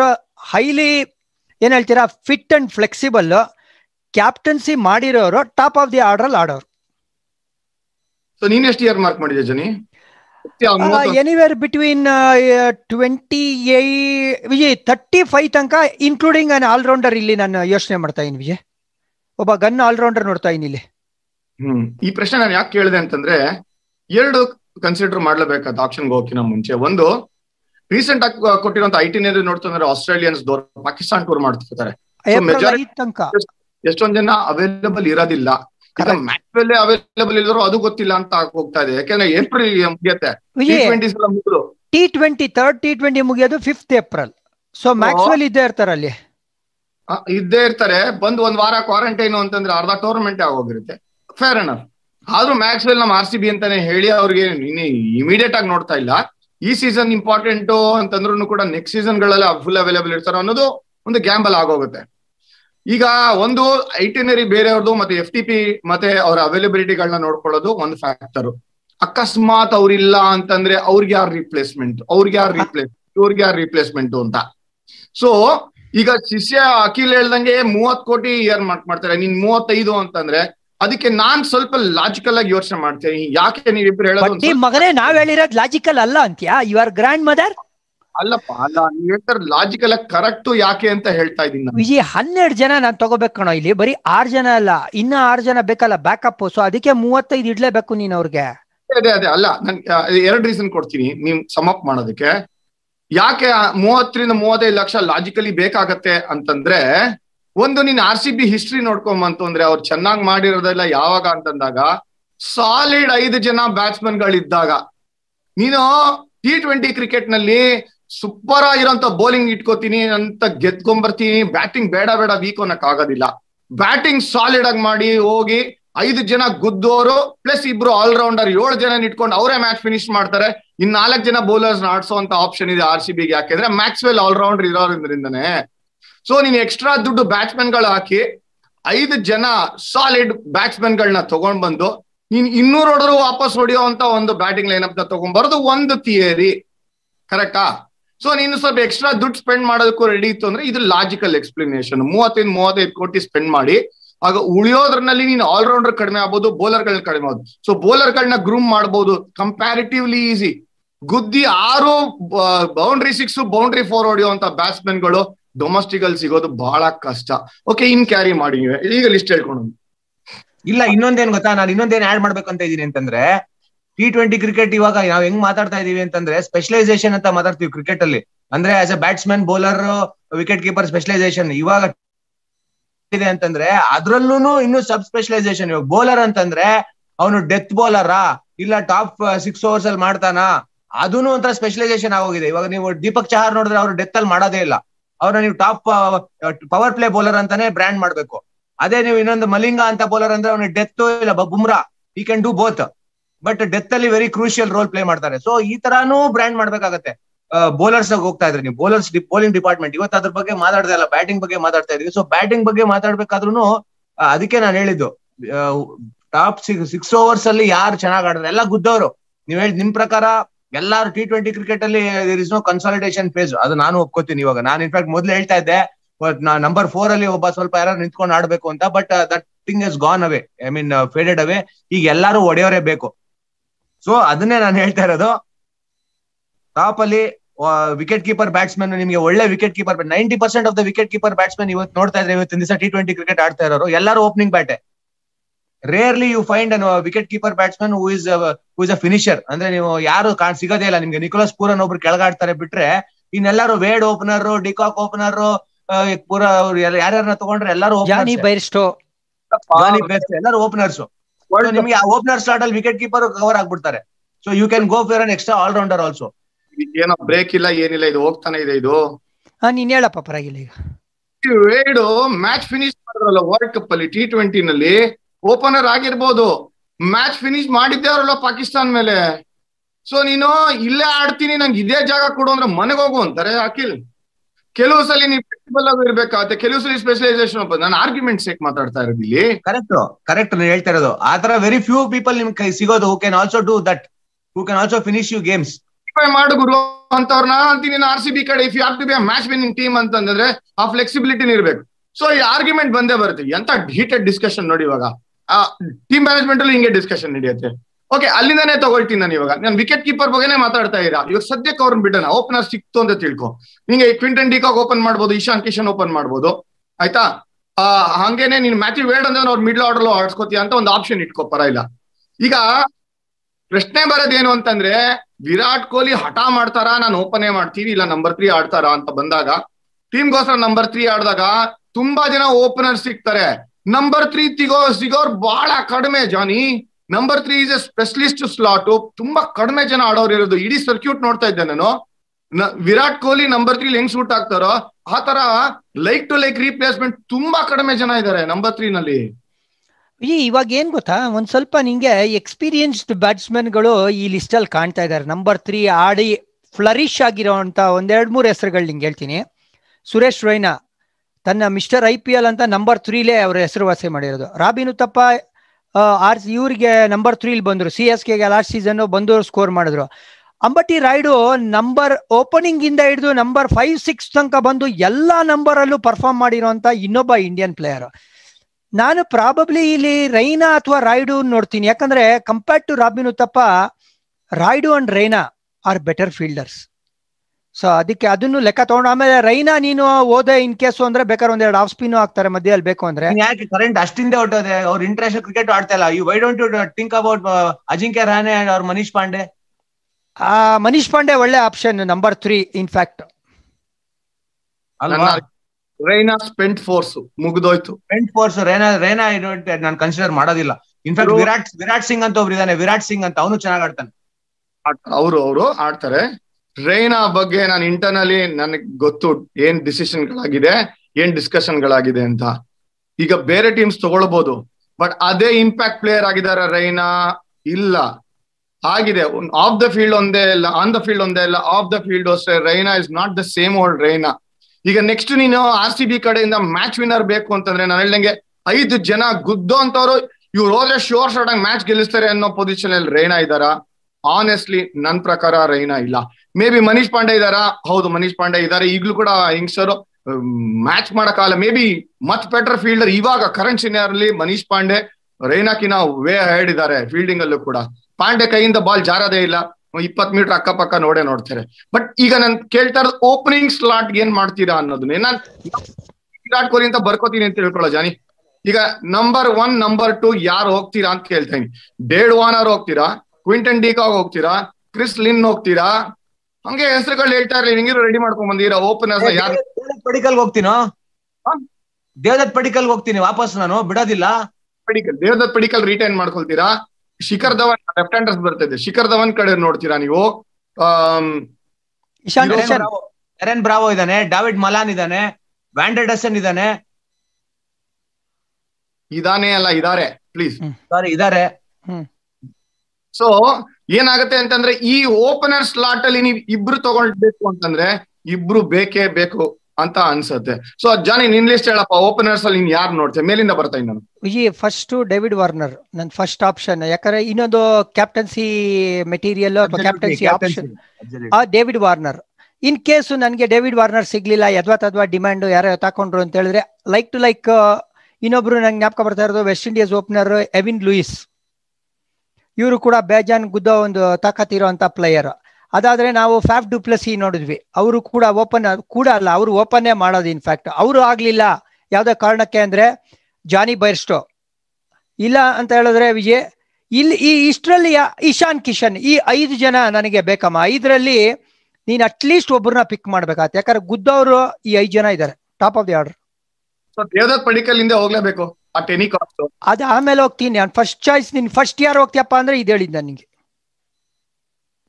highly ಏನ್ ಹೇಳ್ತೀರಾ ಫಿಟ್ ಅಂಡ್ ಫ್ಲೆಕ್ಸಿಬಲ್ ಕ್ಯಾಪ್ಟನ್ಸಿ ಮಾಡಿರೋರು ಟಾಪ್ ಆಫ್ ದಿ ಆರ್ಡರ್ ಆಡೋರು. ನೀನ್ ಎಷ್ಟು ಇಯರ್ ಮಾರ್ಕ್ ಮಾಡಿದೆ ಜನಿ. ಎನಿವೇರ್ ಬಿಟ್ವೀನ್ ಟ್ವೆಂಟಿ ಏ ವಿಜಯ್ ತರ್ಟಿ ಫೈವ್ ತನಕ ಇನ್ಕ್ಲೂಡಿಂಗ್ ಅನ್ ಆಲ್ರೌಂಡರ್ ಇಲ್ಲಿ ನಾನು ಯೋಚನೆ ಮಾಡ್ತಾ ಇದ್ದೀನಿ ವಿಜಯ್. ಒಬ್ಬ ಗನ್ ಆಲ್ರೌಂಡರ್ ನೋಡ್ತಾ ಇದ್ದೀನಿ ಇಲ್ಲಿ. ಹ್ಮ್. ಈ ಪ್ರಶ್ನೆ ನಾನು ಯಾಕೆ ಕೇಳಿದೆ ಅಂತಂದ್ರೆ ಎರಡು ಕನ್ಸಿಡರ್ ಮಾಡ್ಲೇಬೇಕಾದ ಆಪ್ಷನ್ ಹೋಗಿನ ಮುಂಚೆ. ಒಂದು ರೀಸೆಂಟ್ ಆಗಿ ಕೊಟ್ಟಿರುವಂತ ಐ ಟಿ ನೋಡ್ತಂದ್ರೆ ಆಸ್ಟ್ರೇಲಿಯನ್ಸ್ ದೋರ್ ಪಾಕಿಸ್ತಾನ್ ಟೂರ್ ಮಾಡ್ತಿರ್ತಾರೆ. ಎಷ್ಟೊಂದ್ ಜನ ಅವೈಲೇಬಲ್ ಇರೋದಿಲ್ಲ. Correct. ಅವೈಲೇಬಲ್ ಅವೈಲಬಲ್ ಅದು ಗೊತ್ತಿಲ್ಲ ಅಂತ ಹೋಗ್ತಾ ಇದೆ. ಯಾಕಂದ್ರೆ April ಮುಗಿಯತ್ತೆ. T twenty third T twenty ಮುಗಿಯೋದು fifth April so Maxwell ಇದ್ದೇ ಇರ್ತಾರೆ ಅಲ್ಲಿ. ಇದ್ದೇ ಇರ್ತಾರೆ. ಬಂದು ಒಂದ್ ವಾರ ಕ್ವಾರಂಟೈನ್ ಅಂತಂದ್ರೆ ಅರ್ಧ ಟೂರ್ನಮೆಂಟ್ ಆಗೋಗಿರುತ್ತೆ ಫೇರ್ ಅನ್ ಆದ್ರೂ ಮ್ಯಾಕ್ಸ್ವೆಲ್ ನಮ್ಮ ಆರ್ ಸಿ ಬಿ ಅಂತಾನೆ ಹೇಳಿ ಅವ್ರಿಗೆ ಇಮಿಡಿಯೇಟ್ ಆಗಿ ನೋಡ್ತಾ ಇಲ್ಲ. ಈ ಸೀಸನ್ ಇಂಪಾರ್ಟೆಂಟ್ ಅಂತಂದ್ರು ಕೂಡ ನೆಕ್ಸ್ಟ್ ಸೀಸನ್ಗಳಲ್ಲಿ ಫುಲ್ ಅವೈಲೇಬಲ್ ಇರ್ತಾರೆ ಅನ್ನೋದು ಒಂದು ಗ್ಯಾಂಬಲ್ ಆಗೋಗುತ್ತೆ. ಈಗ ಒಂದು ಐಟಿನರಿ ಬೇರೆಯವ್ರದ್ದು ಮತ್ತೆ ಎಫ್ ಟಿ ಪಿ ಮತ್ತೆ ಅವ್ರ ಅವೈಲಬಿಲಿಟಿಗಳನ್ನ ನೋಡ್ಕೊಳ್ಳೋದು ಒಂದು ಫ್ಯಾಕ್ಟರ್ ಅಕಸ್ಮಾತ್ ಅವ್ರಿಲ್ಲ ಅಂತಂದ್ರೆ ಅವ್ರಿಗೆ ಯಾರು ರಿಪ್ಲೇಸ್ಮೆಂಟ್ ಅವ್ರಿಗೆ ಯಾರು ರಿಪ್ಲೇಸ್ ಇವ್ರಿಗೆ ಯಾರು ರಿಪ್ಲೇಸ್ಮೆಂಟ್ ಅಂತ. ಸೊ ಈಗ ಶಿಷ್ಯ ಅಖಿಲ್ ಹೇಳ್ದಂಗೆ ಮೂವತ್ ಕೋಟಿ ಇಯರ್ ಮಾರ್ಕ್ ಮಾಡ್ತಾರೆ. ನೀನ್ ಮೂವತ್ತೈದು ಅಂತಂದ್ರೆ ಅದಕ್ಕೆ ನಾನ್ ಸ್ವಲ್ಪ ಲಾಜಿಕಲ್ ಆಗಿ ಯೋಚನೆ ಮಾಡ್ತೇನೆ. ಯಾಕೆ ನೀವಿಬ್ರು ಹೇಳೋದು ಮಗನೇ ನಾವ್ ಹೇಳಿರೋದ್ ಲಾಜಿಕಲ್ ಅಲ್ಲ ಅಂತ್ಯಾ? ಯು ಆರ್ ಗ್ರ್ಯಾಂಡ್ ಮದರ್ ಅಲ್ಲಪ್ಪ ಅಲ್ಲ ನೀವ್ ಹೇಳ್ತಾರೆ ಲಾಜಿಕಲ್ ಆಗಿ ಕರೆಕ್ಟ್ ಯಾಕೆ ಅಂತ ಹೇಳ್ತಾ ಇದೀನಿ ವಿಜಯ್ ಹನ್ನೆರಡು ಜನ ನಾನ್ ತಗೋಬೇಕು ಕಣೋ ಇಲ್ಲಿ ಬರೀ ಆರ್ ಜನ ಅಲ್ಲ ಇನ್ನ ಆರ್ ಜನ ಬೇಕಲ್ಲ ಬ್ಯಾಕಪ್ ಸೊ ಅದಕ್ಕೆ ಮೂವತ್ತೈದು ಇಡ್ಲೇಬೇಕು ನೀನ್ ಅವ್ರಿಗೆ. ಅದೇ ಅದೇ ಅಲ್ಲ ನನ್ ಎರಡು ರೀಸನ್ ಕೊಡ್ತೀನಿ ನೀವ್ ಸಮಪ್ ಮಾಡೋದಕ್ಕೆ. ಯಾಕೆ ಮೂವತ್ತರಿಂದ ಮೂವತ್ತೈದು ಲಕ್ಷ ಲಾಜಿಕಲಿ ಬೇಕಾಗತ್ತೆ ಅಂತಂದ್ರೆ ಒಂದು ನೀನ್ ಆರ್ ಸಿ ಬಿ ಹಿಸ್ಟ್ರಿ ನೋಡ್ಕೊಂಬಂತಂದ್ರೆ ಅವ್ರು ಚೆನ್ನಾಗಿ ಮಾಡಿರೋದೆಲ್ಲ ಯಾವಾಗ ಅಂತಂದಾಗ ಸಾಲಿಡ್ ಐದು ಜನ ಬ್ಯಾಟ್ಸ್ಮನ್ ಗಳಿದ್ದಾಗ. ನೀನು ಟಿ ಟ್ವೆಂಟಿ ಕ್ರಿಕೆಟ್ನಲ್ಲಿ ಸೂಪರ್ ಆಗಿರೋಂತ ಬೌಲಿಂಗ್ ಇಟ್ಕೋತೀನಿ ಅಂತ ಗೆದ್ಕೊಂಬರ್ತೀನಿ. ಬ್ಯಾಟಿಂಗ್ ಬೇಡ ಬೇಡ ವೀಕ್ ಅನ್ನಕ್ ಆಗೋದಿಲ್ಲ. ಬ್ಯಾಟಿಂಗ್ ಸಾಲಿಡ್ ಆಗಿ ಮಾಡಿ ಹೋಗಿ ಐದು ಜನ ಗುದ್ದೋರು ಪ್ಲಸ್ ಇಬ್ರು ಆಲ್ರೌಂಡರ್ ಏಳು ಜನ ಇಟ್ಕೊಂಡು ಅವರೇ ಮ್ಯಾಚ್ ಫಿನಿಶ್ ಮಾಡ್ತಾರೆ. ಇನ್ ನಾಲ್ಕು ಜನ ಬೌಲರ್ಸ್ ಆಡ್ಸೋಂತ ಆಪ್ಷನ್ ಇದೆ ಆರ್ ಸಿ ಬಿಗೆ ಯಾಕೆಂದ್ರೆ ಮ್ಯಾಕ್ಸ್ವೆಲ್ ಆಲ್ರೌಂಡರ್ ಇರೋದ್ರಿಂದನೇ. ಸೊ ನೀನ್ ಎಕ್ಸ್ಟ್ರಾ ದುಡ್ಡು ಬ್ಯಾಟ್ಸ್ಮನ್ಗಳು ಹಾಕಿ ಐದು ಜನ ಸಾಲಿಡ್ ಬ್ಯಾಟ್ಸ್ಮನ್ ಗಳನ್ನ ತಗೊಂಡ್ ಬಂದು ನೀನ್ ಇನ್ನೂರು ಹೊಡೆದ್ರು ವಾಪಸ್ ಹೊಡೆಯೋ ಅಂತ ಒಂದು ಬ್ಯಾಟಿಂಗ್ ಲೈನ್ ಅಪ್ ತಗೊಂಡ್ಬರೋದು ಒಂದು ಥಿಯರಿ ಕರೆಕ್ಟಾ ಸೊ ನೀನು ಸ್ವಲ್ಪ ಎಕ್ಸ್ಟ್ರಾ ದುಡ್ಡು ಸ್ಪೆಂಡ್ ಮಾಡೋದಕ್ಕೂ ರೆಡಿ ಇತ್ತು ಅಂದ್ರೆ ಇದು ಲಾಜಿಕಲ್ ಎಕ್ಸ್ಪ್ಲನೇಷನ್ ಮೂವತ್ತೈದು ಮೂವತ್ತೈದು ಕೋಟಿ ಸ್ಪೆಂಡ್ ಮಾಡಿ, ಆಗ ಉಳಿಯೋದ್ರಲ್ಲಿ ನೀನು ಆಲ್ರೌಂಡರ್ ಕಡಿಮೆ ಆಗ್ಬೋದು ಬೌಲರ್ಗಳನ್ನ ಕಡಿಮೆ ಆಗ್ಬೋದು. ಸೊ ಬೌಲರ್ಗಳನ್ನ ಗ್ರೂಮ್ ಮಾಡಬಹುದು ಕಂಪ್ಯಾರಿಟಿವ್ಲಿ ಈಸಿ ಗುದ್ದಿ ಆರು ಬೌಂಡ್ರಿ ಸಿಕ್ಸ್ ಬೌಂಡ್ರಿ ಫೋರ್ ಹೊಡೆಯುವಂತ ಬ್ಯಾಟ್ಸ್ಮನ್ಗಳು ಡೊಮೆಸ್ಟಿಕ್ ಅಲ್ಲಿ ಸಿಗೋದು ಬಹಳ ಕಷ್ಟ. ಓಕೆ ಇನ್ ಕ್ಯಾರಿ ಮಾಡಿ ಈಗ ಲಿಸ್ಟ್ ಹೇಳ್ಕೊಂಡು ಇಲ್ಲ, ಇನ್ನೊಂದೇನ್ ಗೊತ್ತಾ? ನಾನು ಇನ್ನೊಂದೇನ್ ಆಡ್ ಮಾಡ್ಬೇಕು ಅಂತ ಇದೀನಿ ಅಂತಂದ್ರೆ ಟಿ ಟ್ವೆಂಟಿ ಕ್ರಿಕೆಟ್ ಇವಾಗ ನಾವ್ ಹೆಂಗ್ ಮಾತಾಡ್ತಾ ಇದೀವಿ ಅಂತಂದ್ರೆ ಸ್ಪೆಷಲೈಸೇಷನ್ ಅಂತ ಮಾತಾಡ್ತೀವಿ ಕ್ರಿಕೆಟ್ ಅಲ್ಲಿ. ಅಂದ್ರೆ as a batsman bowler wicket keeper specialisation ಇವಾಗ ಇದೆ ಅಂತಂದ್ರೆ ಅದ್ರಲ್ಲೂ ಇನ್ನು ಸಬ್ ಸ್ಪೆಷಲೈಸೇಷನ್ ಇವಾಗ ಬೌಲರ್ ಅಂತಂದ್ರೆ ಅವನು ಡೆತ್ ಬೌಲರಾ ಇಲ್ಲ ಟಾಪ್ ಸಿಕ್ಸ್ ಓವರ್ಸ್ ಅಲ್ಲಿ ಮಾಡ್ತಾನ? ಅದೂನು ಒಂಥರ ಸ್ಪೆಷಲೈಸೇಷನ್ ಆಗೋಗಿದೆ. ಇವಾಗ ನೀವು ದೀಪಕ್ ಚಹಾರ್ ನೋಡಿದ್ರೆ ಅವ್ರು ಡೆತ್ ಅಲ್ಲಿ ಮಾಡೋದೇ ಇಲ್ಲ. ಅವ್ರನ್ನ ನೀವು ಟಾಪ್ ಪವರ್ ಪ್ಲೇ ಬೌಲರ್ ಅಂತಾನೆ ಬ್ರ್ಯಾಂಡ್ ಮಾಡ್ಬೇಕು. ಅದೇ ನೀವು ಇನ್ನೊಂದು ಮಲಿಂಗ ಅಂತ ಬೌಲರ್ ಅಂದ್ರೆ ಅವನ ಡೆತ್ ಇಲ್ಲ Bumrah. He can do both but death ಅಲ್ಲಿ ವೆರಿ ಕ್ರೂಷಿಯಲ್ ರೋಲ್ ಪ್ಲೇ ಮಾಡ್ತಾರೆ. ಸೊ ಈ ತರಾನು ಬ್ರ್ಯಾಂಡ್ ಮಾಡ್ಬೇಕಾಗತ್ತೆ. ಬೌಲರ್ಸ್ ಹೋಗ್ತಾ ಇದ್ರಿ ನೀವು. ಬೌಲರ್ಸ್ ಬೌಲಿಂಗ್ ಡಿಪಾರ್ಟ್ಮೆಂಟ್ ಇವತ್ತು ಅದ್ರ ಬಗ್ಗೆ ಮಾತಾಡ್ತಾ ಇಲ್ಲ ಬ್ಯಾಟಿಂಗ್ ಬಗ್ಗೆ ಮಾತಾಡ್ತಾ ಇದೀವಿ. ಸೊ ಬ್ಯಾಟಿಂಗ್ ಬಗ್ಗೆ ಮಾತಾಡ್ಬೇಕಾದ್ರೂ ಅದಕ್ಕೆ ನಾನು ಹೇಳಿದ್ದು. ಟಾಪ್ ಸಿಕ್ಸ್ ಸಿಕ್ಸ್ ಓವರ್ಸ್ ಅಲ್ಲಿ ಯಾರು ಚೆನ್ನಾಗ್ ಆಡಿದ್ರೆ ಎಲ್ಲ ಗುದ್ದವರು ನೀವ್ ಹೇಳಿ ನಿಮ್ ಪ್ರಕಾರ ಎಲ್ಲಾರು ಟಿ ಟ್ವೆಂಟಿ ಕ್ರಿಕೆಟ್ ಅಲ್ಲಿ ಇಸ್ ನೋ ಕನ್ಸಾಲಿಡೇಷನ್ ಫೇಸ್ ಅದು ನಾನು ಒಪ್ಕೋತೀನಿ ಇವಾಗ. ನಾನು ಇನ್ಫ್ಯಾಕ್ಟ್ ಮೊದ್ಲು ಹೇಳ್ತಾ ಇದ್ದೆ ನಂಬರ್ ಫೋರ್ ಅಲ್ಲಿ ಒಬ್ಬ ಸ್ವಲ್ಪ ಯಾರು ನಿಂತ್ಕೊಂಡು ಆಡ್ಬೇಕು ಅಂತ but that thing is gone away I mean faded away ಈಗ ಎಲ್ಲಾರು ಒಡೆಯವರೇ ಬೇಕು. ಸೊ ಅದನ್ನೇ ನಾನು ಹೇಳ್ತಾ ಇರೋದು. ಟಾಪ್ ಅಲ್ಲಿ ವಿಕೆಟ್ ಕೀಪರ್ ಬ್ಯಾಟ್ಸ್ಮನ್ ನಿಮಗೆ ಒಳ್ಳೆ wicket keeper ninety percent of the wicket keeper batsman ಇವತ್ತು ನೋಡ್ತಾ ಇದ್ರೆ ಇವತ್ತಿನ ದಿವಸ ಟಿ ಟ್ವೆಂಟಿ ಕ್ರಿಕೆಟ್ ಆಡ್ತಾ ಇರೋರು ಎಲ್ಲರೂ opening Bete rarely you find an wicket keeper batsman who is who is a finisher ಅಂದ್ರೆ ನೀವು ಯಾರು ಕಾಣ್ ಸಿಗೋದೇ ಇಲ್ಲ. ನಿಮ್ಗೆ ನಿಕೋಲಸ್ ಪೂರನ್ ಒಬ್ರು ಕೆಳಗಾಡ್ತಾರೆ ಬಿಟ್ರೆ ಇನ್ನೆಲ್ಲರೂ Wade opener de Kock opener Pooran ಯಾರ್ಯಾರನ್ನ ತಗೊಂಡ್ರೆ ಎಲ್ಲರೂ ಎಲ್ಲರೂ ಓಪನರ್ಸ್ ನಿಮ್ಗೆ ಓಪನರ್ ಸ್ಟಾರ್ಟ್ ಅಲ್ಲಿ ವಿಕೆಟ್ ಕೀಪರ್ ಕವರ್ ಆಗ್ಬಿಡ್ತಾರೆ. So you can go for an extra all rounder also ಏನೋ ಬ್ರೇಕ್ ಇಲ್ಲ ಏನಿಲ್ಲ ಇದು ಹೋಗ್ತಾನೆ ಇದೆ ಇದು. ನೀನ್ ಹೇಳಪ್ಪ ಪರಾಗಿಲ್ಲ ಈಗ. ವೇಡು ಮ್ಯಾಚ್ ಫಿನಿಶ್ ಮಾಡಿದ್ರಲ್ಲ ವರ್ಲ್ಡ್ ಕಪ್ ಅಲ್ಲಿ ಟಿ ಟ್ವೆಂಟಿ ನಲ್ಲಿ ಓಪನರ್ ಆಗಿರ್ಬೋದು. ಮ್ಯಾಚ್ ಫಿನಿಶ್ ಮಾಡಿದ್ದೆ ಅವರಲ್ಲ ಪಾಕಿಸ್ತಾನ ಮೇಲೆ. ಸೊ ನೀನು ಇಲ್ಲೇ ಆಡ್ತೀನಿ ನಂಗೆ ಇದೇ ಜಾಗ ಕೊಡು ಅಂದ್ರೆ ಮನೆಗೆ ಹೋಗು ಅಂತಾರೆ ಅಖಿಲ್. ಕೆಲವು ಸಲ ನೀವು ಫ್ಲೆಕ್ಸಿಬಲ್ ಆಗಿ ಇರ್ಬೇಕಾಗುತ್ತೆ ಕೆಲವು ಸಲ ಸ್ಪೆಷಲೈಸೇಷನ್ ನಾನು ಆರ್ಗ್ಯುಮೆಂಟ್ ಸೇಕ್ ಮಾತಾಡ್ತಾ ಇರೋದು ಇಲ್ಲಿ. ಕರೆಕ್ಟ್ ಕರೆಕ್ಟ್ ನಾನು ಹೇಳ್ತಾ ಇರೋದು. ಆ ತರ ವೆರಿ ಫ್ಯೂ ಪೀಪಲ್ ನಿಮ್ ಕೈ ಸಿಗೋದು. Who can also do that who can also finish you games ಮಾಡು ಗುರು ಅಂತವ್ರನ್ನ ಅಂತೀನಿ ಆರ್ ಸಿ ಬಿ ಕಡೆ if you have to be match winning team ಅಂತಂದ್ರೆ ಆ ಫ್ಲೆಕ್ಸಿಬಿಲಿಟಿ ಇರ್ಬೇಕು. ಸೊ ಈ ಆರ್ಗ್ಯುಮೆಂಟ್ ಬಂದೇ ಬರುತ್ತೆ. ಎಂತ ಹೀಟೆಡ್ ಡಿಸ್ಕಷನ್ ನೋಡಿ ಇವಾಗ. ಟೀಮ್ ಮ್ಯಾನೇಜ್ಮೆಂಟ್ ಅಲ್ಲಿ ಹಿಂಗೆ ಡಿಸ್ಕಷನ್ ನಡೆಯುತ್ತೆ. ಓಕೆ ಅಲ್ಲಿಂದಾನೇ ತಗೊಳ್ತೀನಿ ನಾನು ಇವಾಗ. ನಾನು ವಿಕೆಟ್ ಕೀಪರ್ ಬಗ್ಗೆನೇ ಮಾತಾಡ್ತಾ ಇರಾ ಇವಾಗ ಸದ್ಯಕ್ಕೆ ಅವ್ರನ್ನ ಬಿಡೋಣ. ಓಪನರ್ ಸಿಕ್ತು ಅಂತ ತಿಳ್ಕೊ. ನಿಂಗೆ ಕ್ವಿಂಟನ್ ಡಿಕಾಗ್ ಓಪನ್ ಮಾಡ್ಬೋದು ಇಶಾನ್ ಕಿಶನ್ ಓಪನ್ ಮಾಡ್ಬೋದು. ಆಯ್ತಾ? ಆ, ಹಂಗೇನೆ ನೀನ್ ಮ್ಯಾಚ್ ವೇಡ್ ಅಂದ್ರೆ ಅವ್ರು ಮಿಡ್ಲ್ ಆರ್ಡರ್ ಆಡ್ಸ್ಕೊತೀಯ ಅಂತ ಒಂದು ಆಪ್ಷನ್ ಇಟ್ಕೋ ಪರ ಇಲ್ಲ ಈಗ ಪ್ರಶ್ನೆ ಬರೋದೇನು ಅಂತಂದ್ರೆ, ವಿರಾಟ್ ಕೊಹ್ಲಿ ಹಠ ಮಾಡ್ತಾರ? ನಾನು ಓಪನೇ ಮಾಡ್ತೀನಿ, ಇಲ್ಲ ನಂಬರ್ ತ್ರೀ ಆಡ್ತಾರಾ ಅಂತ ಬಂದಾಗ ಟೀಮ್ಗೋಸ್ಕರ ನಂಬರ್ ತ್ರೀ ಆಡಿದಾಗ ತುಂಬಾ ಜನ ಓಪನರ್ ಸಿಗ್ತಾರೆ. ನಂಬರ್ ತ್ರೀ ಸಿಗೋ ಸಿಗೋರ್ ಬಹಳ ಕಡಿಮೆ, Johnny. Number three is a specialist slot ತುಂಬಾ ಕಡಿಮೆ ಜನ ಆಡೋರು ಇರೋದು. ಇಡೀ ಸರ್ಕ್ಯೂಟ್ ನೋಡ್ತಾ ಇದ್ದೆ ನಾನು. ವಿರಾಟ್ ಕೊಹ್ಲಿ ನಂಬರ್ ತ್ರೀ ಹೆಂಗ್ ಸೂಟ್ ಆಗ್ತಾರೋ, ಆ ತರ ಲೈಕ್ ಟು ಲೈಕ್ ರೀಪ್ಲೇಸ್ಮೆಂಟ್ ತುಂಬಾ ಕಡಿಮೆ ಜನ ಇದ್ದಾರೆ ನಂಬರ್ ತ್ರೀ ನಲ್ಲಿ. ಈ ಇವಾಗ ಏನ್ ಗೊತ್ತಾ? ಒಂದ್ ಸ್ವಲ್ಪ ನಿಂಗೆ ಎಕ್ಸ್ಪೀರಿಯನ್ಸ್ಡ್ ಬ್ಯಾಟ್ಸ್ಮನ್ಗಳು ಈ ಲಿಸ್ಟ್ ಅಲ್ಲಿ ಕಾಣ್ತಾ ಇದ್ದಾರೆ ನಂಬರ್ ತ್ರೀ ಆಡಿ ಫ್ಲರಿಶ್ ಆಗಿರೋಂತ ಒಂದೆರಡ್ ಮೂರು ಹೆಸರುಗಳು ನಿಂಗೆ ಹೇಳ್ತೀನಿ. ಸುರೇಶ್ ರೈನಾ, ತನ್ನ ಮಿಸ್ಟರ್ ಐ ಪಿ ಎಲ್ ಅಂತ ನಂಬರ್ ತ್ರೀಲೇ ಅವರ ಹೆಸರುವಾಸಿ ಮಾಡಿರೋದು. ರಾಬಿನು ಉತ್ತಪ್ಪ ಆರ್ ಇವರಿಗೆ ನಂಬರ್ ತ್ರೀಲ್ ಬಂದ್ರು. ಸಿ ಎಸ್ ಕೆಗೆ ಲಾಸ್ಟ್ ಸೀಸನ್ ಬಂದು ಸ್ಕೋರ್ ಮಾಡಿದ್ರು. ಅಂಬಟಿ ರಾಯ್ಡು ನಂಬರ್ ಓಪನಿಂಗ್ ಇಂದ ಹಿಡಿದು ನಂಬರ್ ಫೈವ್ ಸಿಕ್ಸ್ ತನಕ ಬಂದು ಎಲ್ಲಾ ನಂಬರ್ ಅಲ್ಲೂ ಪರ್ಫಾರ್ಮ್ ಮಾಡಿರೋಂತ ಇನ್ನೊಬ್ಬ ಇಂಡಿಯನ್ ಪ್ಲೇಯರ್ ನಾನು ಪ್ರಾಬಬ್ಲಿ ಇಲ್ಲಿ ರೈನಾ ಅಥವಾ ರಾಯ್ಡು ನೋಡ್ತೀನಿ. ಯಾಕಂದ್ರೆ compared to Robin Uthappa, Rayudu and Raina are better fielders so ಅದಕ್ಕೆ ಅದನ್ನು ಲೆಕ್ಕ ತಗೊಂಡು ಆಮೇಲೆ ರೈನಾ ನೀನು ಓದೆ ಇನ್ ಕೇಸ್ ಅಂದ್ರೆ ಬೇಕಾದ್ರೆ ಒಂದೆರಡು ಆಫ್ ಸ್ಪಿನ್ ಹಾಕ್ತಾರೆ ಮಧ್ಯದಲ್ಲಿ ಬೇಕು ಅಂದ್ರೆ. ಯಾಕೆ ಕರೆಂಟ್ ಅಷ್ಟಿಂದ ಹೊಟ್ಟೋದೆ ಅವ್ರು ಇಂಟರ್ನ್ಯಾಷನಲ್ ಕ್ರಿಕೆಟ್ ಆಡ್ತಾ ಇಲ್ಲ. You why don't you think about Ajinkya Rahane and ಅವ್ರ ಮನೀಶ್ ಪಾಂಡೆ? ಆ ಮನೀಶ್ ಪಾಂಡೆ ಒಳ್ಳೆ option number three in fact Raina spent force ಮುಗ್ದೋಯ್ತು. Spent force Raina Raina ನಾನು ಕನ್ಸಿಡರ್ ಮಾಡೋದಿಲ್ಲ. ಇನ್ಫ್ಯಾಕ್ಟ್ ವಿರಾಟ್ ವಿರಾಟ್ ಸಿಂಗ್ ಅಂತ ಒಬ್ರು ಇದಾನೆ ವಿರಾಟ್ ಸಿಂಗ್ ಅಂತ ಅವನು ಚೆನ್ನಾಗಿ ಆಡ್ತಾನೆ. ಅವರು ಅವರು ಆಡ್ತಾರೆ. ರೈನಾ ಬಗ್ಗೆ ನಾನು ಇಂಟರ್ನಲಿ ನನಗೆ ಗೊತ್ತು ಏನ್ ಡಿಸಿಷನ್ ಗಳಾಗಿದೆ, ಏನ್ ಡಿಸ್ಕಷನ್ ಗಳಾಗಿದೆ ಅಂತ. ಈಗ ಬೇರೆ ಟೀಮ್ಸ್ ತಗೊಳ್ಬಹುದು ಬಟ್ ಅದೇ ಇಂಪ್ಯಾಕ್ಟ್ ಪ್ಲೇಯರ್ ಆಗಿದಾರ ರೈನಾ ಇಲ್ಲ. ಆಗಿದೆ. ಆಫ್ ದ ಫೀಲ್ಡ್ ಒಂದೇ ಇಲ್ಲ ಆನ್ ದ ಫೀಲ್ಡ್ ಒಂದೇ ಇಲ್ಲ ಆಫ್ ದ ಫೀಲ್ಡ್ ಅಷ್ಟೇ. Raina is not the same old Raina ಈಗ ನೆಕ್ಸ್ಟ್ ನೀನು ಆರ್ ಸಿ ಬಿ ಕಡೆಯಿಂದ ಮ್ಯಾಚ್ ವಿನ್ನರ್ ಬೇಕು ಅಂತಂದ್ರೆ ನಾನು ಹೇಳ್ದಂಗೆ ಐದು ಜನ ಗುದ್ದು ಅಂತವ್ರು ಇವ್ರು ಹೋದ್ರೆ ಶೋರ್ ಶಾರ್ಟ್ ಆಗಿ ಮ್ಯಾಚ್ ಗೆಲ್ಲಿಸ್ತಾರೆ ಅನ್ನೋ ಪೊಸಿಷನ್ ಅಲ್ಲಿ ರೈನಾ ಇದಾರ? ಆನೆಸ್ಟ್ಲಿ ನನ್ ಪ್ರಕಾರ ರೈನಾ ಇಲ್ಲ. ಮೇ ಬಿ ಮನೀಶ್ ಪಾಂಡೆ ಇದಾರಾ ಹೌದು ಮನೀಶ್ ಪಾಂಡೆ ಇದಾರೆ ಈಗ್ಲೂ ಕೂಡ ಹಿಂಗ್ಸರ್ ಮ್ಯಾಚ್ ಮಾಡಕ್ಕಾಗಲ್ಲ ಮೇ ಬಿ ಮತ್ ಬೆಟರ್ ಫೀಲ್ಡರ್ ಇವಾಗ ಕರೆಂಟ್ ಸೀನಿಯರ್ ಅಲ್ಲಿ ಮನೀಶ್ ಪಾಂಡೆ ರೈನಾಕಿನ ವೇ ಹೆಡ್ ಇದಾರೆ ಫೀಲ್ಡಿಂಗ್ ಅಲ್ಲೂ ಕೂಡ. ಪಾಂಡೆ ಕೈಯಿಂದ ಬಾಲ್ ಜಾರದೇ ಇಲ್ಲ. ಇಪ್ಪತ್ ಮೀಟರ್ ಅಕ್ಕಪಕ್ಕ ನೋಡೇ ನೋಡ್ತಾರೆ. ಬಟ್ ಈಗ ನಾನು ಕೇಳ್ತಾ ಇರೋದು ಓಪನಿಂಗ್ ಸ್ಲಾಟ್ ಏನ್ ಮಾಡ್ತೀರಾ ಅನ್ನೋದನ್ನ. ನಾನ್ ವಿರಾಟ್ ಕೊಹ್ಲಿ ಅಂತ ಬರ್ಕೋತೀನಿ ಅಂತ ತಿಳ್ಕೊಳ್ಳೋ ಜಾನಿ. ಈಗ ನಂಬರ್ ಒನ್ ನಂಬರ್ ಟು ಯಾರು ಹೋಗ್ತೀರಾ ಅಂತ ಕೇಳ್ತೀನಿ ಡೇಡ್ ವಾನರ್ ಹೋಗ್ತೀರಾ? ಕ್ವಿಂಟನ್ ಡಿಕಾಗ್ ಹೋಗ್ತೀರಾ? ಕ್ರಿಸ್ ಲಿನ್ ಹೋಗ್ತೀರಾ? ಹಂಗೆ ಹೆಸರುಗಳು ಹೇಳ್ತಾ ಇರ್ಲಿ ನಿಂಗಿರು ರೆಡಿ ಮಾಡ್ಕೊಂಡ್ ಬಂದಿರಾ ಓಪನರ್ಸ್ ಯಾರು? ದೇವದತ್ ಪಡಿಕಲ್ ಹೋಗ್ತೀನೋ? ದೇವದತ್ ಪಡಿಕಲ್ ಹೋಗ್ತೀನಿ ವಾಪಸ್ ನಾನು ಬಿಡೋದಿಲ್ಲ. ಪಡಿಕಲ್ ದೇವದತ್ ಪಡಿಕಲ್ ರಿಟೈನ್ ಮಾಡ್ಕೊಳ್ತೀರಾ? ಶಿಖರ್ ಧವನ್ ಲೆಫ್ಟ್ ಹ್ಯಾಂಡರ್ಸ್ ಬರ್ತಿದೆ ಶಿಖರ್ ಧವನ್ ಕಡೆ ನೋಡ್ತೀರಾ ನೀವು? ಎರನ್ ಬ್ರಾವೋ ಇದಾನೆ ಡಾವಿಡ್ ಮಲಾನ್ ಇದಾನೆ ವ್ಯಾಂಡರ್ಡಸನ್ ಇದ್ದಾನೆ. ಇದಾನೆ ಅಲ್ಲ ಇದಾರೆ ಪ್ಲೀಸ್ ಸಾರಿ ಇದಾರೆ. ಸೊ ಏನಾಗುತ್ತೆ ಅಂತಂದ್ರೆ ಈ ಓಪನರ್ ಸ್ಲಾಟ್ ಅಲ್ಲಿ ನೀವು ಇಬ್ರು ತಗೊಳ್ಬೇಕು ಅಂತಂದ್ರೆ ಇಬ್ರು ಬೇಕೇ ಬೇಕು ಅಂತ ಅನ್ಸುತ್ತೆ. ಸೊ ಜಾನಿ ನಿನ್ ಲಿಸ್ಟ್ ಹೇಳಪ್ಪ. ಓಪನರ್ಸ್ ಅಲ್ಲಿ ನೀನ್ ಯಾರು ನೋಡ್ತೀಯ ಮೇಲಿಂದ ಬರ್ತಾ ಇದ್ದೀನಿ ನಾನು. ಈ ಫಸ್ಟ್ ಡೇವಿಡ್ ವಾರ್ನರ್ ನನ್ ಫಸ್ಟ್ ಆಪ್ಷನ್ ಯಾಕಂದ್ರೆ ಇನ್ನೊಂದು ಕ್ಯಾಪ್ಟನ್ಸಿ ಮೆಟೀರಿಯಲ್ ಅಥವಾ ಕ್ಯಾಪ್ಟನ್ಸಿ ಆಪ್ಷನ್ ಆ ಡೇವಿಡ್ ವಾರ್ನರ್ ಇನ್ ಕೇಸ್ ನನಗೆ ಡೇವಿಡ್ ವಾರ್ನರ್ ಸಿಗ್ಲಿಲ್ಲ ಯದ್ವಾ ತದ್ವಾ ಡಿಮ್ಯಾಂಡ್ ಯಾರೋ ತಕೊಂಡ್ರು ಅಂತ ಹೇಳಿದ್ರೆ ಲೈಕ್ ಟು ಲೈಕ್ ಇನ್ನೊಬ್ರು ನಂಗೆ ಜ್ಞಾಪಕ ಬರ್ತಾ ಇರೋದು West Indies opener Evin Lewis ಇವರು ಕೂಡ ಬೇಜಾನ್ ಗುದ್ದ ಒಂದು ತಾಕತ್ತಿರುವಂತ ಪ್ಲೇಯರ್ ಅದಾದ್ರೆ ನಾವು ಫ್ಯಾಫ್ ಡುಪ್ಲಸಿ ನೋಡಿದ್ವಿ. ಅವರು ಕೂಡ ಓಪನ್ ಕೂಡ ಅಲ್ಲ, ಅವರು ಓಪನ್ನೇ ಮಾಡೋದು ಇನ್ಫ್ಯಾಕ್ಟ್ ಅವರು ಆಗ್ಲಿಲ್ಲ. ಯಾವ್ದೋ ಕಾರಣಕ್ಕೆ ಅಂದ್ರೆ ಜಾನಿ ಬೈರ್ಸ್ಟೋ. ಇಲ್ಲ ಅಂತ ಹೇಳಿದ್ರೆ ವಿಜಯ್ ಇಲ್ಲಿ ಈ ಇಷ್ಟರಲ್ಲಿ ಇಶಾನ್ ಕಿಶನ್, ಈ ಐದು ಜನ ನನಗೆ ಬೇಕಮ್ಮ. ಐದರಲ್ಲಿ ನೀನ್ ಅಟ್ಲೀಸ್ಟ್ ಒಬ್ಬರನ್ನ ಪಿಕ್ ಮಾಡ್ಬೇಕಾಗತ್ತೆ. ಯಾಕಂದ್ರೆ ಗುದ್ದವರು ಈ ಐದು ಜನ ಇದ್ದಾರೆ top of the order so Padikkal ಹಿಂದೆ ಹೋಗ್ಲೇಬೇಕು. ಆ ಎನಿ ಕಾಸ್ಟ್ ಅದು ಆಮೇಲೆ ಹೋಗ್ತೀನಿ ನಾನು. ಫಸ್ಟ್ ಚಾಯ್ಸ್ ನೀನ್ ಫಸ್ಟ್ ಇಯರ್ ಹೋಗ್ತೀಯಪ್ಪ ಅಂದ್ರೆ ಇದು ಹೇಳಿದ್ ನನಗೆ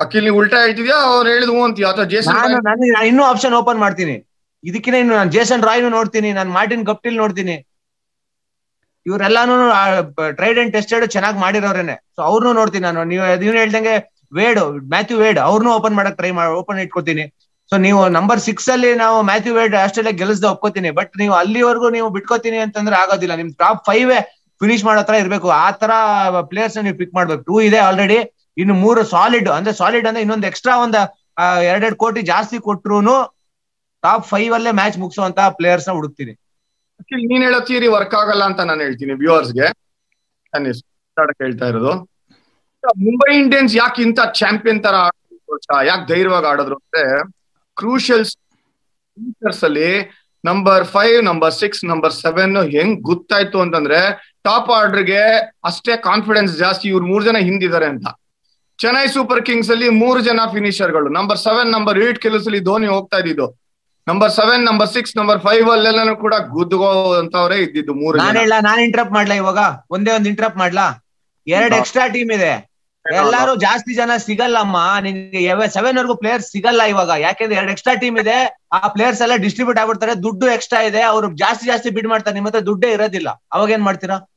ಅಖಿಲ್ ನೀವು ಉಲ್ಟಾ ಹೇಳ್ತಿದ್ಯಾ? ಅವ್ರು ಹೇಳಿದ್ ಹ್ಞೂ ಅಂತೀಯ? ಅಥವಾ ಜೇಸನ್ ನಾನು ನಾನು ನಾನು ಇನ್ನೂ ಆಪ್ಷನ್ ಓಪನ್ ಮಾಡ್ತೀನಿ. ಇದಕ್ಕಿಂತ ಇನ್ನು ನಾನು ಜೇಸನ್ ರಾಯ್ನು ನೋಡ್ತೀನಿ ನಾನು ಮಾರ್ಟಿನ್ ಗಪ್ಟಿಲ್ ನೋಡ್ತೀನಿ. ಇವರೆಲ್ಲಾನು ಟ್ರೈಡ್ ಅಂಡ್ ಟೆಸ್ಟೆಡ್ ಚೆನ್ನಾಗಿ ಮಾಡಿರೋರೇನೆ. ಸೊ ಅವ್ರನ್ನೂ ನೋಡ್ತೀನಿ ನಾನು. ನೀವು ನೀವು ಹೇಳ್ದಂಗೆ ವೇಡ್ ಮ್ಯಾಥ್ಯೂ ವೇಡ್ ಅವ್ರನ್ನೂ ಓಪನ್ ಮಾಡಕ್ ಟ್ರೈ ಮಾಡಿ ಓಪನ್ ಇಟ್ಕೋತೀನಿ. ಸೊ ನೀವು ನಂಬರ್ ಸಿಕ್ಸ್ ಅಲ್ಲಿ ನಾವು ಮ್ಯಾಥ್ಯೂ ವೇಡ್ ಆಸ್ಟ್ರೇಲಿಯಾ ಗೆಲ್ಸ್ದ ಒಪ್ಕೋತೀನಿ. ಬಟ್ ನೀವು ಅಲ್ಲಿವರೆಗೂ ನೀವು ಬಿಟ್ಕೋತೀನಿ ಅಂತಂದ್ರೆ ಆಗೋದಿಲ್ಲ. ನಿಮ್ ಟಾಪ್ ಫೈವ್ ಫಿನಿಶ್ ಮಾಡೋ ತರ ಇರ್ಬೇಕು. ಆ ತರ ಪ್ಲೇಯರ್ಸ್ ನೀವು ಪಿಕ್ ಮಾಡ್ಬೇಕು. ಟೂ ಇದೆ ಆಲ್ರೆಡಿ ಇನ್ನು ಮೂರು ಸಾಲಿಡ್ ಅಂದ್ರೆ ಸಾಲಿಡ್ ಅಂದ್ರೆ ಇನ್ನೊಂದು ಎಕ್ಸ್ಟ್ರಾ ಒಂದ್ ಎರಡೆರಡು ಕೋಟಿ ಜಾಸ್ತಿ ಕೊಟ್ರು ಟಾಪ್ ಫೈವ್ ಅಲ್ಲೇ ಮ್ಯಾಚ್ ಮುಗಿಸುವಂತ ಪ್ಲೇಯರ್ಸ್ನ ಹುಡುಕ್ತೀನಿ. ನೀನ್ ಹೇಳೋ ವರ್ಕ್ ಆಗಲ್ಲ ಅಂತ ನಾನು ಹೇಳ್ತೀನಿ ವ್ಯೂವರ್ಸ್ಗೆ ಹೇಳ್ತಾ ಇರೋದು. ಮುಂಬೈ ಇಂಡಿಯನ್ಸ್ ಯಾಕೆ ಇಂತ ಚಾಂಪಿಯನ್ ತರ ಯಾಕೆ ಧೈರ್ಯವಾಗಿ ಆಡಿದ್ರು ಅಂದ್ರೆ ಕ್ರೂಷಿಯಲ್ಸ್ ಅಲ್ಲಿ number five number six number seven ಹೆಂಗ್ ಗೊತ್ತಾಯ್ತು ಅಂತಂದ್ರೆ ಟಾಪ್ ಆರ್ಡರ್ಗೆ ಅಷ್ಟೇ ಕಾನ್ಫಿಡೆನ್ಸ್ ಜಾಸ್ತಿ ಇವ್ರು ಮೂರ್ ಜನ ಹಿಂದಿದ್ದಾರೆ ಅಂತ. ಚೆನ್ನೈ ಸೂಪರ್ ಕಿಂಗ್ಸ್ ಅಲ್ಲಿ ಮೂರು ಜನ ಫಿನಿಷರ್ಗಳು ನಂಬರ್ ಸೆವೆನ್ ನಂಬರ್ ಏಟ್ ಕೆಲಸಲ್ಲಿ ಧೋನಿ ಹೋಗ್ತಾ ಇದ್ದಿದ್ದು. Number seven number six number five ಅಲ್ಲೆಲ್ಲಾನು ಕೂಡ ಗುದ್ದುಗೋ ಅಂತವ್ರೆ ಇದ್ದಿದ್ದು ಮೂರು ನಾನ್ ಇಂಟ್ರಪ್ಟ್ ಮಾಡ್ಲಾ ಇವಾಗ? ಒಂದೇ ಒಂದು ಇಂಟ್ರಪ್ಟ್ ಮಾಡ್ಲಾ? ಎರಡ್ ಎಕ್ಸ್ಟ್ರಾ ಟೀಮ್ ಇದೆ. ಎಲ್ಲಾರು ಜಾಸ್ತಿ ಜನ ಸಿಗಲ್ಲಮ್ಮ. ನಿನ್ಗೆ ಸೆವೆನ್ ವರ್ಗು ಪ್ಲೇಯರ್ಸ್ ಸಿಗಲ್ಲ ಇವಾಗ. ಯಾಕೆಂದ್ರೆ ಎರಡು ಎಕ್ಸ್ಟ್ರಾ ಟೀಮ್ ಇದೆ. ಆ ಪ್ಲೇಯರ್ಸ್ ಎಲ್ಲ ಡಿಸ್ಟ್ರಿಬ್ಯೂಟ್ ಆಗ್ಬಿಡ್ತಾರೆ. ದುಡ್ಡು ಎಕ್ಸ್ಟ್ರಾ ಇದೆ. ಅವ್ರು ಜಾಸ್ತಿ ಜಾಸ್ತಿ ಬಿಡ್ ಮಾಡ್ತಾರೆ. ನಿಮ್ಮ ಹತ್ರ ದುಡ್ಡೇ ಇರೋದಿಲ್ಲ. ಅವಾಗ ಏನ್ ಮಾಡ್ತೀರಾ?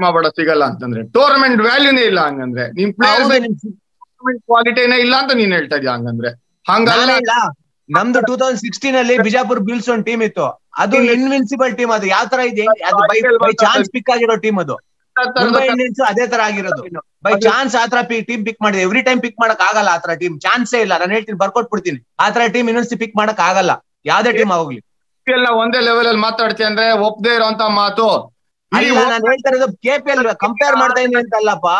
ಮಾಡಬೇಡ ಸಿಗಲ್ಲ ಅಂತಂದ್ರೆ. ಟೂರ್ನಮೆಂಟ್ ವ್ಯಾಲ್ಯೂನೇ ಇಲ್ಲ ಹಂಗಂದ್ರೆ. ನಿಮ್ ಪ್ಲೇಯರ್ಸ್ ನಿಮ್ ಕ್ವಾಲಿಟಿನೇ ಇಲ್ಲ ಅಂತ ನೀನ್ ಹೇಳ್ತಾ ಇದೀಯ ಹಂಗಂದ್ರೆ? ಹಂಗಲ್ಲ. ಇಲ್ಲ ನಮ್ದು ಟೂ ತೌಸಂಡ್ ಸಿಕ್ಸ್ಟೀನ್ ಅಲ್ಲಿ ಬಿಜಾಪುರ್ ಬಿಲ್ಸ್ ಒಂದ್ ಟೀಮ್ ಇತ್ತು. ಅದು ಇನ್ವಿನ್ಸಿಬಲ್ ಟೀಮ್ ಅದು. ಯಾವ ತರ ಇದೆ? ಅದು ಬೈ ಚಾನ್ಸ್ ಪಿಕ್ ಆಗಿರೋ ಟೀಮ್ ಅದು. ಮುಂಬೈ ಇಂಡಿಯನ್ಸ್ ಅದೇ ತರ ಆಗಿರೋದು. ಬೈ ಚಾನ್ಸ್ ಆತರ ಟೀಮ್ ಪಿಕ್ ಮಾಡಿದೆ ಎವ್ರಿ ಟೈಮ್ ಪಿಕ್ ಮಾಡಕ್ ಆಗಲ್ಲ ಆತರ ಟೀಮ್ ಚಾನ್ಸೇ ಇಲ್ಲ. ನಾನು ಹೇಳ್ತೀನಿ ಬರ್ಕೊಟ್ಬಿಡ್ತೀನಿ ಆತರ ಟೀಮ್ ಇನ್ನೊಂದ್ಸಿ ಪಿಕ್ ಮಾಡಕ್ ಆಗಲ್ಲ. ಯಾವ್ದೇ ಟೀಮ್ ಆಗೋಗ್ಲಿ. ಎಲ್ಲ ಒಂದೇ ಲೆವೆಲ್ ಅಲ್ಲಿ ಮಾತಾಡ್ತೀಯ ಅಂದ್ರೆ ಒಪ್ಪದೇ ಇರೋಂತ ಮಾತು. ನಾನು ಹೇಳ್ತಾ ಇರೋದು ಕೆಪಿಎಲ್ ಕಂಪೇರ್ ಮಾಡ್ತಾ ಇದೀನಿ ಅಂತಲ್ಲಪ್ಪ.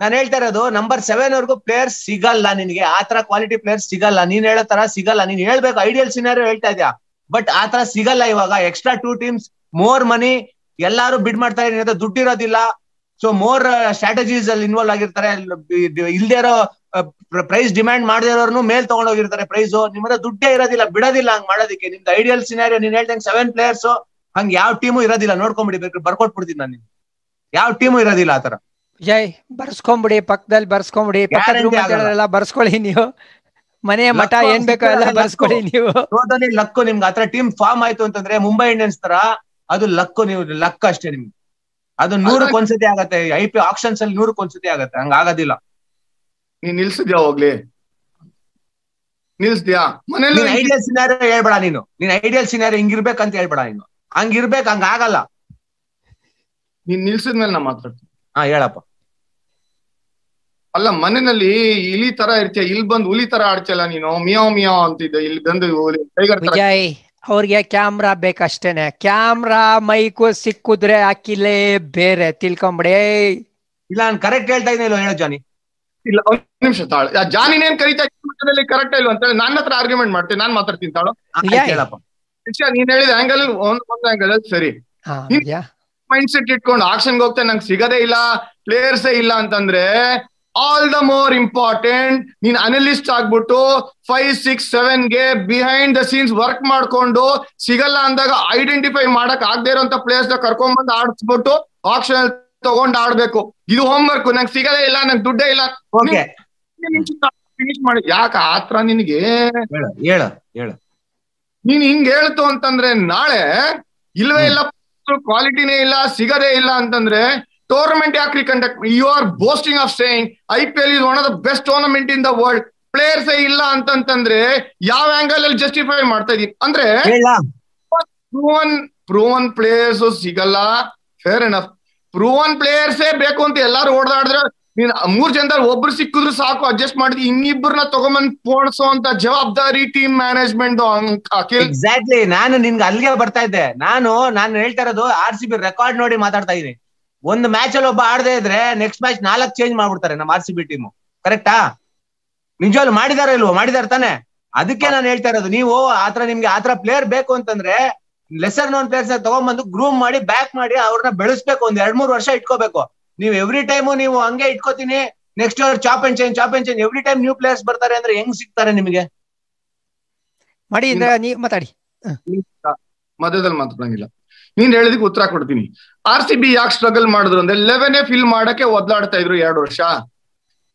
ನಾನು ಹೇಳ್ತಾ ಇರೋದು ನಂಬರ್ ಸೆವೆನ್ ವರ್ಗೂ ಪ್ಲೇಯರ್ ಸಿಗಲ್ಲ ನಿನ್ಗೆ. ಆತರ ಕ್ವಾಲಿಟಿ ಪ್ಲೇಯರ್ ಸಿಗಲ್ಲ. ನೀನ್ ಹೇಳೋ ತರ ಸಿಗಲ್ಲ. ನೀನ್ ಹೇಳ್ಬೇಕು ಐಡಿಯಲ್ ಸಿನಾರಿಯೋ ಹೇಳ್ತಾ ಇದ್ಯಾ? ಬಟ್ ಆತರ ಸಿಗಲ್ಲ ಇವಾಗ. Extra two teams more money ಎಲ್ಲಾರು ಬಿಡ್ ಮಾಡ್ತಾ ಇರೋ ದುಡ್ಡು ಇರೋದಿಲ್ಲ. ಸೊ ಮೋರ್ ಸ್ಟ್ರಾಟಜೀಸ್ ಅಲ್ಲಿ ಇನ್ವಾಲ್ವ್ ಆಗಿರ್ತಾರೆ. ಇಲ್ದೇ ಇರೋ ಪ್ರೈಸ್ ಡಿಮ್ಯಾಂಡ್ ಮಾಡದೇ ಇರೋರ್ನು ಮೇಲ್ ತಗೊಂಡೋಗಿರ್ತಾರೆ ಪ್ರೈಸ್ ನಿಮ್ಮ ಹತ್ರ ದುಡ್ಡೇ ಇರೋದಿಲ್ಲ ಬಿಡೋದಿಲ್ಲ ಹಂಗ್ ಮಾಡೋದಕ್ಕೆ. ನಿಮ್ದು ಐಡಿಯಲ್ ಸಿನಾರಿಯೋ ನೀನ್ ಹೇಳ್ದಂಗೆ ಸೆವೆನ್ ಪ್ಲೇಯರ್ಸ್ ಹಂಗ್ ಯಾವ ಟೀಮು ಇರೋದಿಲ್ಲ. ನೋಡ್ಕೊಂಡ್ಬಿಡಿ ಬೇಕು ಬರ್ಕೊಟ್ಬಿಡ್ತೀನಿ ನಾನು ನಿಮ್ಗೆ. ಯಾವ ಟೀಮು ಇರೋದಿಲ್ಲ ಆತರ ಜೈ ಬರ್ಸ್ಕೊಂಬಿಡಿ ಪಕ್ಕದಲ್ಲಿ ಬರ್ಸ್ಕೊಂಬಿಡಿ. ಪಕ್ಕದ. ಎಲ್ಲ ಬರ್ಸ್ಕೊಳ್ಳಿ ನೀವು. ಮನೆ ಮಠ ಏನ್ ಬೇಕೋ ಎಲ್ಲ. ಬರ್ಸ್ಕೊಳ್ಳಿ ನೀವು. ಟೋಟಲಿ ಲಕ್ಕು ನಿಮ್ಗೆ. ಆತರ ಟೀಮ್ ಫಾರ್ಮ್ ಆಯ್ತು ಅಂತಂದ್ರೆ ಮುಂಬೈ ಇಂಡಿಯನ್ಸ್ ತರ ಅದು ಲಕ್ಕು ನೀವು ಲಕ್ ಅಷ್ಟೇ ನಿಮ್ಗೆ. ಅದು ನೂರಕ್ಕೆ ಒಂದ್ಸತಿ ಆಗತ್ತೆ ಐ ಪಿ ಆಪ್ಷನ್ಸ್ ಅಲ್ಲಿ ನೂರಕ್ಕೆ ಒಂದ್ಸತಿ ಆಗತ್ತೆ ಹಂಗ ಆಗೋದಿಲ್ಲ. ನೀನ್ ನಿಲ್ಸಿದ್ಯಾ ಹೋಗ್ಲಿ? ನಿಲ್ಸ್ದ್ಯಾ? ಮನೇಲಿ ನೀನ್ ಐಡಿಯಲ್ ಸಿನಾರಿಯೋ ಹೇಳ್ಬೇಡ ನೀನು. ನೀನ್ ಐಡಿಯಲ್ ಸಿನಾರಿಯೋ ಹಿಂಗಿರ್ಬೇಕಂತ ಹೇಳ್ಬೇಡ ನೀನು. ಹಂಗಿರ್ಬೇಕು ಹಂಗ ಆಗಲ್ಲ. ನೀನ್ ನಿಲ್ಸಿದ್ಮೇಲೆ ನಾ ಮಾತಾಡ್ತೀನಿ. ಹಾ ಹೇಳಪ್ಪ. ಅಲ್ಲ ಮನೆಯಲ್ಲಿ ಇಲಿ ತರ ಇರ್ತೀಯ ಇಲ್ಲಿ ಬಂದು ಹುಲಿ ತರ ಆಡ್ತಿಯಲ್ಲ ನೀನು? ಮಿಯಾವ್ ಮಿಯಾವ್ ಅಂತಿದ್ದೆ ಇಲ್ಲಿ ಬಂದು ಟೈಗರ್ ತರ ವಿಜಯ್ ಅವ್ರಿಗೆ ಕ್ಯಾಮ್ರಾ ಬೇಕಷ್ಟೇನೆ. ಕ್ಯಾಮ್ರಾ ಮೈಕು ಸಿಕ್ಕಿದ್ರೆ ಅಕ್ಕಿಲೇ ಬೇರೆ. ತಿಳ್ಕೊಂಬಿಡಿ. ಇಲ್ಲ ನಾನು ಕರೆಕ್ಟ್ ಹೇಳ್ತಾ ಇಲ್ಲ ಹೇಳೋ ಜಾನಿ. ಇಲ್ಲ ಒಂದ್ ನಿಮಿಷ ತಾಳು. ಜಾನಿ ಜಾನಿನೇನ್ ಕರಿತಾ ಕರೆಕ್ಟ್ ಇಲ್ಲ ಅಂತ ಹೇಳಿ ನನ್ನ ಹತ್ರ ಆರ್ಗ್ಯುಮೆಂಟ್ ಮಾಡ್ತೀನಿ ನಾನ್ ಮಾತಾಡ್ತೀನಿ ತಾಳು. ಹೇಳಪ್ಪ. ಶಿಷ್ಯ ನೀನ್ ಹೇಳಿದ ಆಂಗಲ್ ಒಂದ್ ಒಂದ್ ಆಂಗಲ್ ಸರಿ. ಮೈಂಡ್ ಸೆಟ್ ಇಟ್ಕೊಂಡು ಆಕ್ಷನ್ಗೆ ಹೋಗ್ತಾ ನಂಗೆ ಸಿಗದೇ ಇಲ್ಲ ಪ್ಲೇಯರ್ಸೇ ಇಲ್ಲ ಅಂತಂದ್ರೆ ಆಲ್ ದ ಮೋರ್ ಇಂಪಾರ್ಟೆಂಟ್ ನೀನ್ ಅನಲಿಸ್ಟ್ ಆಗ್ಬಿಟ್ಟು ಫೈವ್ ಸಿಕ್ಸ್ ಸೆವೆನ್ಗೆ ಬಿಹೈಂಡ್ ದ ಸೀನ್ಸ್ ವರ್ಕ್ ಮಾಡ್ಕೊಂಡು ಸಿಗಲ್ಲ ಅಂದಾಗ ಐಡೆಂಟಿಫೈ ಮಾಡಕ್ ಆಗದೆ ಇರೋಂತ ಪ್ಲೇಸ್ನ ಕರ್ಕೊಂಡ್ ಆಡಿಸ್ಬಿಟ್ಟು ಆಕ್ಷನ್ ತಗೊಂಡ್ ಆಡ್ಬೇಕು. ಇದು ಹೋಮ್ ವರ್ಕ್ ನಂಗೆ ಸಿಗದೇ ಇಲ್ಲ ನಂಗೆ ದುಡ್ಡೇ ಇಲ್ಲ. ಫಿನಿಶ್ ಮಾಡಿ ಯಾಕೆ ಆತ್ರ ನಿನಗೆ? ನೀನ್ ಹಿಂಗ್ ಹೇಳ್ತು ಅಂತಂದ್ರೆ ನಾಳೆ ಇಲ್ವೇ ಇಲ್ಲ ಕ್ವಾಲಿಟಿನೇ ಇಲ್ಲ ಸಿಗದೇ ಇಲ್ಲ ಅಂತಂದ್ರೆ ಟೂರ್ನಮೆಂಟ್ ಯಾಕ್ರಿ conduct you are boasting of saying I P L is one of the best tournament in the world players ಇಲ್ಲ ಅಂತಂತಂದ್ರೆ ಯಾವ ಆಂಗಲ್ ಅಲ್ಲಿ ಜಸ್ಟಿಫೈ ಮಾಡ್ತಾ ಇದೀನಿ? ಅಂದ್ರೆ ಪ್ರೂವನ್ ಪ್ರೂವನ್ ಪ್ಲೇಯರ್ಸ್ ಸಿಗಲ್ಲ. ಫೇರ್ ಎನಫ್ ಪ್ರೂವನ್ ಪ್ಲೇಯರ್ಸೇ ಬೇಕು ಅಂತ ಎಲ್ಲಾರು ಓಡಾಡಿದ್ರೆ ನೀನ್ ಮೂರ್ ಜನದಲ್ಲಿ ಒಬ್ರು ಸಿಕ್ಕಿದ್ರು ಸಾಕು ಅಡ್ಜಸ್ಟ್ ಮಾಡಿದ್ವಿ ಇನ್ನಿಬ್ಬರನ್ನ ತಗೊಂಬಂದ್ ಪೋಣಿಸೋ ಅಂತ ಜವಾಬ್ದಾರಿ ಟೀಮ್ ಮ್ಯಾನೇಜ್ಮೆಂಟ್ ಎಕ್ಸಾಕ್ಟ್ಲಿ ನಾನು ನಿನ್ಗೆ ಅಲ್ಲಿಗೆ ಬರ್ತಾ ಇದ್ದೆ. ನಾನು ನಾನು ಹೇಳ್ತಾ ಇರೋದು ಆರ್ ಸಿ ಬಿ ರೆಕಾರ್ಡ್ ನೋಡಿ ಮಾತಾಡ್ತಾ ಇದೀನಿ. ಒಂದು ಮ್ಯಾಚ್ ಅಲ್ಲಿ ಒಬ್ಬ ಆಡದೆ ಇದ್ರೆ ನೆಕ್ಸ್ಟ್ ಮ್ಯಾಚ್ ನಾಲ್ಕು ಚೇಂಜ್ ಮಾಡ್ಬಿಡ್ತಾರೆ ನಮ್ಮ ಆರ್ ಸಿ ಬಿ ಟೀಮು ಕರೆಕ್ಟಾ ನಿಜವಾಗ್ಲು ಮಾಡಿದಾರ ಇಲ್ವೋ? ಮಾಡಿದಾರ ತಾನೆ? ಅದಕ್ಕೆ ನಾನು ಹೇಳ್ತಾ ಇರೋದು ನೀವು ಆತರ ನಿಮ್ಗೆ ಆತರ ಪ್ಲೇಯರ್ ಬೇಕು ಅಂತಂದ್ರೆ ಲೆಸರ್ ನೋನ್ ಪ್ಲೇಯರ್ಸ್ ತಗೊಂಡ್ಬಂದು ಗ್ರೂಮ್ ಮಾಡಿ ಬ್ಯಾಕ್ ಮಾಡಿ ಅವ್ರನ್ನ ಬೆಳೆಸ್ಬೇಕು. ಒಂದ್ ಎರಡ್ ಮೂರ್ ವರ್ಷ ಇಟ್ಕೋಬೇಕು. ನೀವು ಎವ್ರಿ ಟೈಮು ನೀವು ಹಂಗೆ ಇಟ್ಕೋತೀನಿ next year chop and change chop and change every time new players ಬರ್ತಾರೆ ಅಂದ್ರೆ ಹೆಂಗ್ ಸಿಗ್ತಾರೆ ನಿಮಗೆ? ಮಾಡಿ ಮಾತಾಡಿ. ಮಧ್ಯದಲ್ಲಿ ಮಾತಾಡಂಗಿಲ್ಲ ನೀನ್ ಹೇಳಿದಕ್ಕೆ ಉತ್ತರ ಕೊಡ್ತೀನಿ. ಆರ್ ಸಿ ಬಿ ಯಾಕೆ ಸ್ಟ್ರಗಲ್ ಮಾಡಿದ್ರು ಅಂದ್ರೆ ಎ ಫಿಲ್ ಮಾಡಕ್ಕೆ ಒದ್ಲಾಡ್ತಾ ಇದ್ರು ಎರಡು ವರ್ಷ.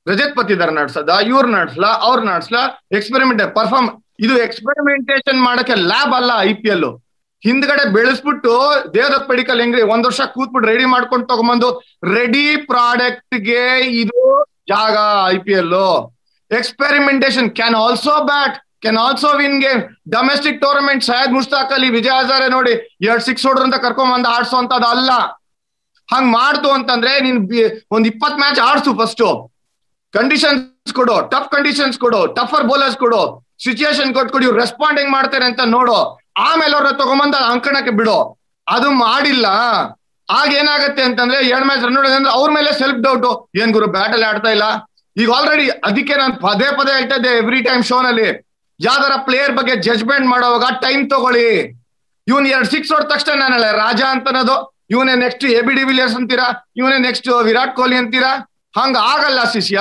ರಜತ್ ಪತಿದಾರ್ ನಡ್ಸದ, ಇವ್ರು ನಡ್ಸ್ಲಾ, ಅವ್ರು ನಡ್ಸ್ಲಾ ಎಕ್ಸ್ಪೆರಿಮೆಂಟ್ ಪರ್ಫಾರ್ಮ್ ಇದು ಎಕ್ಸ್ಪೆರಿಮೆಂಟೇಶನ್ ಮಾಡಕ್ಕೆ ಲ್ಯಾಬ್ ಅಲ್ಲ ಐ ಪಿ ಎಲ್ ಹಿಂದ್ಗಡೆ ಬೆಳೆಸ್ಬಿಟ್ಟು ದೇವದತ್ ಪಡಿಕಲ್ ಹೆಂಗ್ರಿ, ಒಂದ್ ವರ್ಷ ಕೂತ್ಬಿಟ್ಟು ರೆಡಿ ಮಾಡ್ಕೊಂಡು ತಗೊಂಬಂದು ರೆಡಿ ಪ್ರಾಡಕ್ಟ್ಗೆ ಇದು ಜಾಗ I P L experimentation can also bat can also win game domestic tournament Syed Mushtaq ಅಲ್ಲಿ ವಿಜಯ್ ಹಜಾರೆ ನೋಡಿ, ಎರಡ್ ಸಿಕ್ಸ್ ಹೊಡ್ರ ಅಂತ ಕರ್ಕೊಂಡ್ ಆಡ್ಸೋ ಆಡ್ಸೋಂತದ್ ಅಲ್ಲ. ಹಂಗ್ ಮಾಡ್ತು ಅಂತಂದ್ರೆ ನೀನ್ ಒಂದ್ ಇಪ್ಪತ್ ಮ್ಯಾಚ್ ಆಡ್ಸು ಫಸ್ಟ್ ಕಂಡೀಷನ್ಸ್ ಕೊಡು ಟಫ್ ಕಂಡೀಷನ್ಸ್ ಕೊಡು ಟಫರ್ ಬೋಲರ್ಸ್ ಕೊಡು. ಸಿಚುಯೇಷನ್ ಕೊಟ್ಕೊಡಿ, ಇವ್ರು ರೆಸ್ಪಾಂಡ್ ಹೆಂಗ್ ಮಾಡ್ತಾರೆ ಅಂತ ನೋಡು. ಆಮೇಲೆ ಅವ್ರ ತಗೊಂಬಂದ ಅಂಕಣಕ್ಕೆ ಬಿಡು. ಅದು ಮಾಡಿಲ್ಲ. ಆಗ ಏನಾಗತ್ತೆ ಅಂತಂದ್ರೆ ಎರಡ್ ಮ್ಯಾಚ್ ರನ್ ಅಂದ್ರೆ ಅವ್ರ ಮೇಲೆ ಸೆಲ್ಫ್ ಡೌಟ್ ಏನ್ ಗುರು ಬ್ಯಾಟಲ್ ಆಡ್ತಾ ಇಲ್ಲ. ಈಗ ಆಲ್ರೆಡಿ ಅದಕ್ಕೆ ನಾನು ಪದೇ ಪದೇ ಹೇಳ್ತಾ ಎವ್ರಿ ಟೈಮ್ ಶೋನಲ್ಲಿ ಯಾವ್ದಾರ ಪ್ಲೇಯರ್ ಬಗ್ಗೆ ಜಜ್ಮೆಂಟ್ ಮಾಡೋವಾಗ ಟೈಮ್ ತಗೊಳ್ಳಿ. ಇವನ್ ಎರಡ್ ಸಿಕ್ಸ್ ಹೊಡ್ ತಕ್ಷಣ ನಾನಲ್ಲ, ರಾಜ ಅಂತ ಅನ್ನೋದು ಇವನೇ ನೆಕ್ಸ್ಟ್ ಎ ಬಿ ವಿಲಿಯರ್ಸ್ ಅಂತೀರಾ, ಇವನೇ ನೆಕ್ಸ್ಟ್ ವಿರಾಟ್ ಕೊಹ್ಲಿ ಅಂತೀರಾ, ಹಂಗ ಆಗಲ್ಲ ಶಿಷ್ಯ,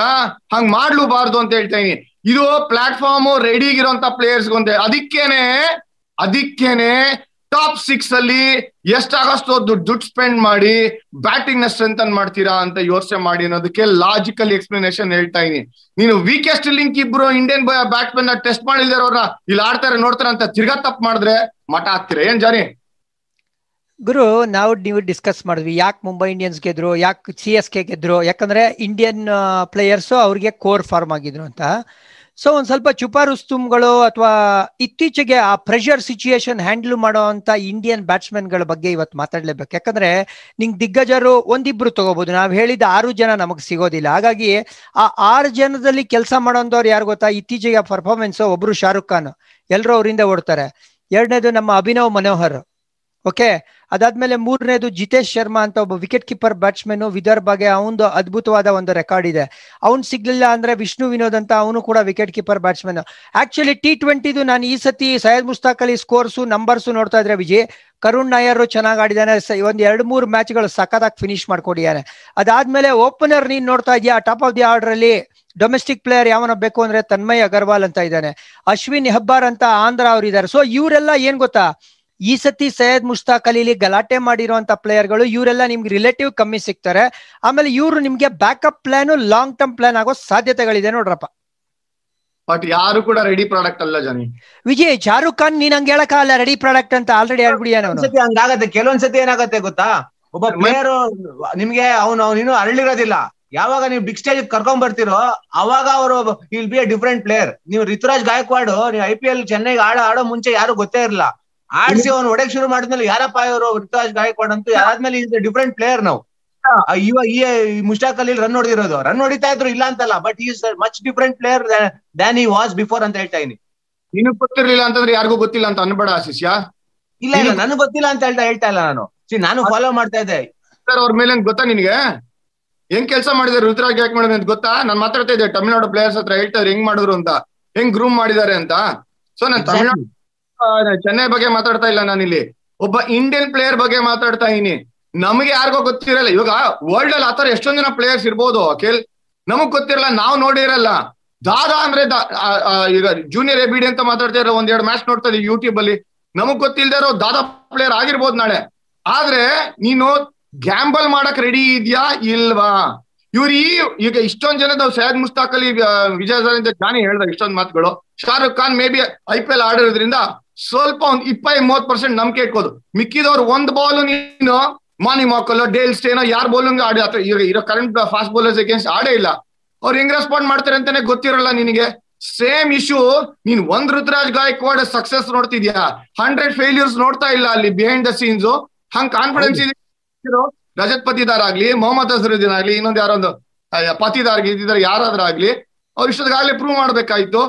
ಹಂಗ್ ಮಾಡ್ಲೂಬಾರ್ದು ಅಂತ ಹೇಳ್ತಾ ಇದು ಪ್ಲಾಟ್ಫಾರ್ಮ್ ರೆಡಿ ರೆಡಿಗಿರೋಂತ ಪ್ಲೇಯರ್ಸ್ ಅಂತ ಅದಕ್ಕೇನೆ ಅದಕ್ಕೇನೆ ಟಾಪ್ ಸಿಕ್ಸ್ ಅಲ್ಲಿ ಎಷ್ಟಾಗಷ್ಟು ದುಡ್ಡು ಸ್ಪೆಂಡ್ ಮಾಡಿ ಬ್ಯಾಟಿಂಗ್ನ ಸ್ಟ್ರೆಂಥನ್ ಮಾಡ್ತೀರಾ ಅಂತ ಯೋಚನೆ ಮಾಡಿ ಅನ್ನೋದಕ್ಕೆ ಲಾಜಿಕಲ್ ಎಕ್ಸ್ಪ್ಲನೇಷನ್ ಹೇಳ್ತಾ ಇದೀನಿ. ನೀನು ವೀಕೆಸ್ಟ್ ಲಿಂಕ್ ಇಬ್ರು ಇಂಡಿಯನ್ ಬ್ಯಾಟ್ಸ್ಮನ್ನ ಟೆಸ್ಟ್ ಅವ್ರನ್ನ ಇಲ್ಲಿ ಆಡ್ತಾರೆ, ನೋಡ್ತಾರೆ ಅಂತ ತಿರ್ಗಾ ತಪ್ಪು ಮಾಡಿದ್ರೆ ಮಠ ಹಾಕ್ತೀರಾ? ಏನ್ ಜಾನಿ? ಗುರು, ನಾವು ನೀವು ಡಿಸ್ಕಸ್ ಮಾಡಿದ್ವಿ. ಯಾಕೆ ಮುಂಬೈ ಇಂಡಿಯನ್ಸ್ ಗೆದ್ರು, ಯಾಕೆ ಸಿ ಎಸ್ ಕೆ ಗೆದ್ರು? ಯಾಕಂದ್ರೆ ಇಂಡಿಯನ್ ಪ್ಲೇಯರ್ಸ್ ಅವ್ರಿಗೆ ಕೋರ್ ಫಾರ್ಮ್ ಆಗಿದ್ರು ಅಂತ. ಸೊ ಒಂದ್ ಸ್ವಲ್ಪ ಚುಪಾರುಸ್ತುಮ್ಗಳು ಅಥವಾ ಇತ್ತೀಚೆಗೆ ಆ ಪ್ರೆಷರ್ ಸಿಚುಯೇಷನ್ ಹ್ಯಾಂಡಲ್ ಮಾಡೋ ಅಂತ ಇಂಡಿಯನ್ ಬ್ಯಾಟ್ಸ್ಮನ್ಗಳ ಬಗ್ಗೆ ಇವತ್ತು ಮಾತಾಡ್ಲೇಬೇಕು. ಯಾಕಂದ್ರೆ ನಿಂಗೆ ದಿಗ್ಗಜರು ಒಂದಿಬ್ರು ತಗೋಬಹುದು ನಾವು ಹೇಳಿದ ಆರು ಜನ ನಮಗೆ ಸಿಗೋದಿಲ್ಲ. ಹಾಗಾಗಿ ಆ ಆರು ಜನದಲ್ಲಿ ಕೆಲಸ ಮಾಡೋಂಥವ್ರು ಯಾರು ಗೊತ್ತಾ? ಇತ್ತೀಚೆಗೆ ಪರ್ಫಾರ್ಮೆನ್ಸ್ ಒಬ್ರು ಶಾರುಖ್ ಖಾನ್. ಎಲ್ಲರೂ ಅವರಿಂದ ಓಡ್ತಾರೆ. ಎರಡನೇದು ನಮ್ಮ ಅಭಿನವ್ ಮನೋಹರ್. ಓಕೆ ಅದಾದ್ಮೇಲೆ ಮೂರನೇದು ಜಿತೇಶ್ ಶರ್ಮಾ ಅಂತ ಒಬ್ಬ ವಿಕೆಟ್ ಕೀಪರ್ ಬ್ಯಾಟ್ಸ್ಮನ್ ವಿದರ್ಭಗೆ ಅವನದು ಅದ್ಭುತವಾದ ಒಂದು ರೆಕಾರ್ಡ್ ಇದೆ. ಅವ್ನು ಸಿಗ್ಲಿಲ್ಲ ಅಂದ್ರೆ ವಿಷ್ಣು ವಿನೋದ್ ಅಂತ ಅವನು ಕೂಡ wicket keeper batsman actually T ಟ್ವೆಂಟಿದು ನಾನು ಈ ಸತಿ ಸೈಯದ್ ಮುಸ್ತಾಕ್ ಅಲಿ ಸ್ಕೋರ್ಸು ನಂಬರ್ಸು ನೋಡ್ತಾ ಇದ್ರೆ ವಿಜಯ್ ಕರುಣ್ ನಾಯರ್ ಚೆನ್ನಾಗಿ ಆಡಿದಾನೆ. ಒಂದ್ ಎರಡು ಮೂರು ಮ್ಯಾಚ್ಗಳು ಸಖತ್ತಾಗಿ ಫಿನಿಶ್ ಮಾಡ್ಕೊಂಡಿದ್ದಾನೆ ಅದಾದ್ಮೇಲೆ ಓಪನರ್ ನೀನ್ ನೋಡ್ತಾ ಇದೀಯಾ ಟಾಪ್ ಆಫ್ ದಿ ಆರ್ಡರ್ ಅಲ್ಲಿ ಡೊಮೆಸ್ಟಿಕ್ ಪ್ಲೇಯರ್ ಯಾವನ ಬೇಕು ಅಂದ್ರೆ ತನ್ಮಯ್ ಅಗರ್ವಾಲ್ ಅಂತ ಇದ್ದಾನೆ. ಅಶ್ವಿನ್ ಹೆಬ್ಬಾರ್ ಅಂತ ಆಂಧ್ರ ಅವ್ರು ಇದ್ದಾರೆ ಸೊ ಇವರೆಲ್ಲ ಏನ್ ಗೊತ್ತಾ? ಈ ಸತಿ ಸೈಯದ್ ಮುಷ್ತಾಕ್ ಅಲಿಲಿ ಗಲಾಟೆ ಮಾಡಿರುವಂತ ಪ್ಲೇಯರ್ಗಳು ಇವರೆಲ್ಲ ನಿಮ್ಗೆ ರಿಲೇಟಿವ್ ಕಮ್ಮಿ ಸಿಗ್ತಾರೆ. ಆಮೇಲೆ ಇವರು ನಿಮ್ಗೆ backup plan long term plan ಆಗೋ ಸಾಧ್ಯತೆಗಳಿದೆ ನೋಡ್ರಪ್ಪ. ಬಟ್ ಯಾರು ಕೂಡ ರೆಡಿ ಪ್ರಾಡಕ್ಟ್ ಅಲ್ಲ ಜನಿ. ವಿಜಯ್ ಶಾರುಖ್ ಖಾನ್ ನೀನ್ ಹಂಗೆ ಅಲ್ಲ ರೆಡಿ ಪ್ರಾಡಕ್ಟ್ ಅಂತ ಆಲ್ರೆಡಿ ಹೇಳ್ಬಿಡಿ ಅವನು ಒಂದ್ಸತಿ ಹಂಗಾಗತ್ತೆ ಕೆಲವೊಂದ್ಸತಿ ಏನಾಗತ್ತೆ ಗೊತ್ತಾ? ಒಬ್ಬ ಪ್ಲೇಯರ್ ನಿಮ್ಗೆ ಅವನು ನೀನು ಅರಳಿರೋದಿಲ್ಲ. ಯಾವಾಗ ನೀವು ಬಿಗ್ ಸ್ಟೇಜ್ ಕರ್ಕೊಂಡ್ ಬರ್ತಿರೋ ಅವಾಗ ಅವರು ಇಲ್ ಬಿ ಅ ಡಿಫ್ರೆಂಟ್ ಪ್ಲೇಯರ್ ನೀವು ಋತುರಾಜ್ ಗಾಯಕ್ವಾಡ್ ನೀವು ಐ ಪಿ ಎಲ್ ಚೆನ್ನೈಗೆ ಆಡೋ ಆಡೋ ಮುಂಚೆ ಯಾರು ಗೊತ್ತೇ ಇರಲ್ಲ ಆಡ್ಸಿ ಅವ್ನು ಹೊಡೆಕ್ ಶುರು ಮಾಡಿದ್ಮೇಲೆ ಯಾರಪ್ಪ ಇವರು ಋತುರಾಜ್ ಗಾಯಕ್ವಾಡ್ ಅಂತೂ ಯಾರಾದ್ಮೇಲೆ ಇಸ್ ಡಿಫ್ರೆಂಟ್ ಪ್ಲೇಯರ್ ನಾವು ಇವಾಗ ಈ ಮುಷ್ಟಾಕ್ ಅಲ್ಲಿ ರನ್ ಹೊಡೆದಿರೋದು. ರನ್ ಹೊಡಿತಾ ಇದ್ರು ಇಲ್ಲ ಅಂತಲ್ಲ but is much different player than he was before ಅಂತ ಹೇಳ್ತಾ ಇದೀನಿ. ನಿನಗ್ ಗೊತ್ತಿರ್ಲಿಲ್ಲ ಅಂತಂದ್ರೆ ಯಾರಿಗೂ ಗೊತ್ತಿಲ್ಲ ಅಂತ ಅನ್ಬೇಡ ಆಶಿಷ್ಯ. ಇಲ್ಲ ಇಲ್ಲ ನನಗೆ ಗೊತ್ತಿಲ್ಲ ಅಂತ ಹೇಳ್ತಾ ಹೇಳ್ತಾ ಇಲ್ಲ ನಾನು. ಸಿ ನಾನು ಫಾಲೋ ಮಾಡ್ತಾ ಇದ್ದೆ. ಸರ್ ಅವ್ರ ಮೇಲೆ ಗೊತ್ತಾ ನಿನಗೆ? ಹೆಂಗ್ ಕೆಲಸ ಮಾಡಿದಾರೆ ರುದ್ರಾಜ್ ಯಾಕೆ ಮಾಡಿದ್ರೆ ಅಂತ ಗೊತ್ತಾ? ನಾನ್ ಮಾತಾಡ್ತಾ ಇದ್ದೆ ತಮಿಳ್ನಾಡು ಪ್ಲೇಯರ್ಸ್ ಹತ್ರ ಹೇಳ್ತಾರೆ ಹೆಂಗ್ ಮಾಡಿದ್ರು ಅಂತ. ಹೆಂಗ್ ಗ್ರೂಮ್ ಮಾಡಿದ್ದಾರೆ ಅಂತ. ಸೊ ನಾನು ತಮಿಳ್ನಾಡು ಚೆನ್ನೈ ಬಗ್ಗೆ ಮಾತಾಡ್ತಾ ಇಲ್ಲ ನಾನಿಲ್ಲಿ. ಒಬ್ಬ ಇಂಡಿಯನ್ ಪ್ಲೇಯರ್ ಬಗ್ಗೆ ಮಾತಾಡ್ತಾ ಇದೀನಿ ನಮಗೆ ಯಾರಿಗೋ ಗೊತ್ತಿರಲ್ಲ. ಇವಾಗ ವರ್ಲ್ಡ್ ಅಲ್ಲಿ ಆತರ ಎಷ್ಟೊಂದ್ ಜನ ಪ್ಲೇಯರ್ಸ್ ಇರ್ಬೋದು, ಅಖಿಲ್? ನಮಗ್ ಗೊತ್ತಿರಲ್ಲ, ನಾವು ನೋಡಿರಲ್ಲ ದಾದಾ ಅಂದ್ರೆ ಈಗ ಜೂನಿಯರ್ ಎಬಿಡಿ ಅಂತ ಮಾತಾಡ್ತಾ ಇರೋ ಒಂದೆರಡು ಮ್ಯಾಚ್ ನೋಡ್ತಾ ಇದ್ದೀವಿ ಯೂಟ್ಯೂಬ್ ಅಲ್ಲಿ. ನಮಗ್ ಗೊತ್ತಿಲ್ದೇ ಇರೋ ದಾದಾ ಪ್ಲೇಯರ್ ಆಗಿರ್ಬೋದು ನಾಳೆ. ಆದ್ರೆ ನೀನು ಗ್ಯಾಂಬಲ್ ಮಾಡಕ್ ರೆಡಿ ಇದ್ಯಾ ಇಲ್ವಾ? ಇವ್ರು ಈ, ಈಗ ಇಷ್ಟೊಂದ್ ಜನ ಸಯದ್ ಮುಸ್ತಾಕ್ ಅಲ್ಲಿ ವಿಜಯ ಜಾನಿ ಹೇಳ್ದ ಇಷ್ಟೊಂದ್ ಮಾತುಗಳು. Shahrukh Khan maybe I P L ಆಡಿರೋದ್ರಿಂದ ಸ್ವಲ್ಪ ಒಂದ್ ಇಪ್ಪತ್ತು ಮೂವತ್ ಪರ್ಸೆಂಟ್ ನಂಬಿಕೆ ಇಟ್ಕೋದು ಮಿಕ್ಕಿದವ್ರು ಒಂದ್ ಬಾಲ್ ನೀನು ಮಾನಿ ಮಾಕಲ್ಲೋ ಡೇಲ್ ಸ್ಟೇನೋ ಯಾರ್ ಬೌಲಿಂಗ್ ಆಡಿ ಅಥವಾ ಈಗ ಇರೋ ಕರೆಂಟ್ ಫಾಸ್ಟ್ ಬೌಲರ್ಸ್ ಅಗೇನ್ಸ್ಟ್ ಆಡೇ ಇಲ್ಲ. ಅವ್ರು ಹೆಂಗ್ ರೆಸ್ಪಾಂಡ್ ಮಾಡ್ತಾರೆ ಅಂತಾನೆ ಗೊತ್ತಿರಲ್ಲ ನಿನಗೆ. ಸೇಮ್ ಇಶ್ಯೂ ನೀನ್ ಒಂದ್ ರುದ್ರಾಜ್ ಗಾಯಕ್ವಾಡ್ ಸಕ್ಸಸ್ ನೋಡ್ತಿದ್ಯಾ? ಹಂಡ್ರೆಡ್ ಫೇಲ್ಯೂರ್ಸ್ ನೋಡ್ತಾ ಇಲ್ಲ ಅಲ್ಲಿ ಬಿಹೈಂಡ್ ದ ಸೀನ್ಸ್ ಹಂಗ್ ಕಾನ್ಫಿಡೆನ್ಸ್ ಇದೆ ರಜತ್ ಪತಿದಾರ್ ಆಗ್ಲಿ ಮೊಹಮ್ಮದ್ ಅಜರುದ್ದೀನ್ ಆಗ್ಲಿ ಇನ್ನೊಂದ್ ಯಾರೊಂದು ಪತಿದಾರ್ ಇದ್ದಿದ್ದಾರೆ ಯಾರಾದ್ರೂ ಆಗ್ಲಿ ಅವ್ರು ಇಷ್ಟೊತ್ತಿಗಾಗ್ಲೇ ಪ್ರೂವ್ ಮಾಡ್ಬೇಕಾಯ್ತು.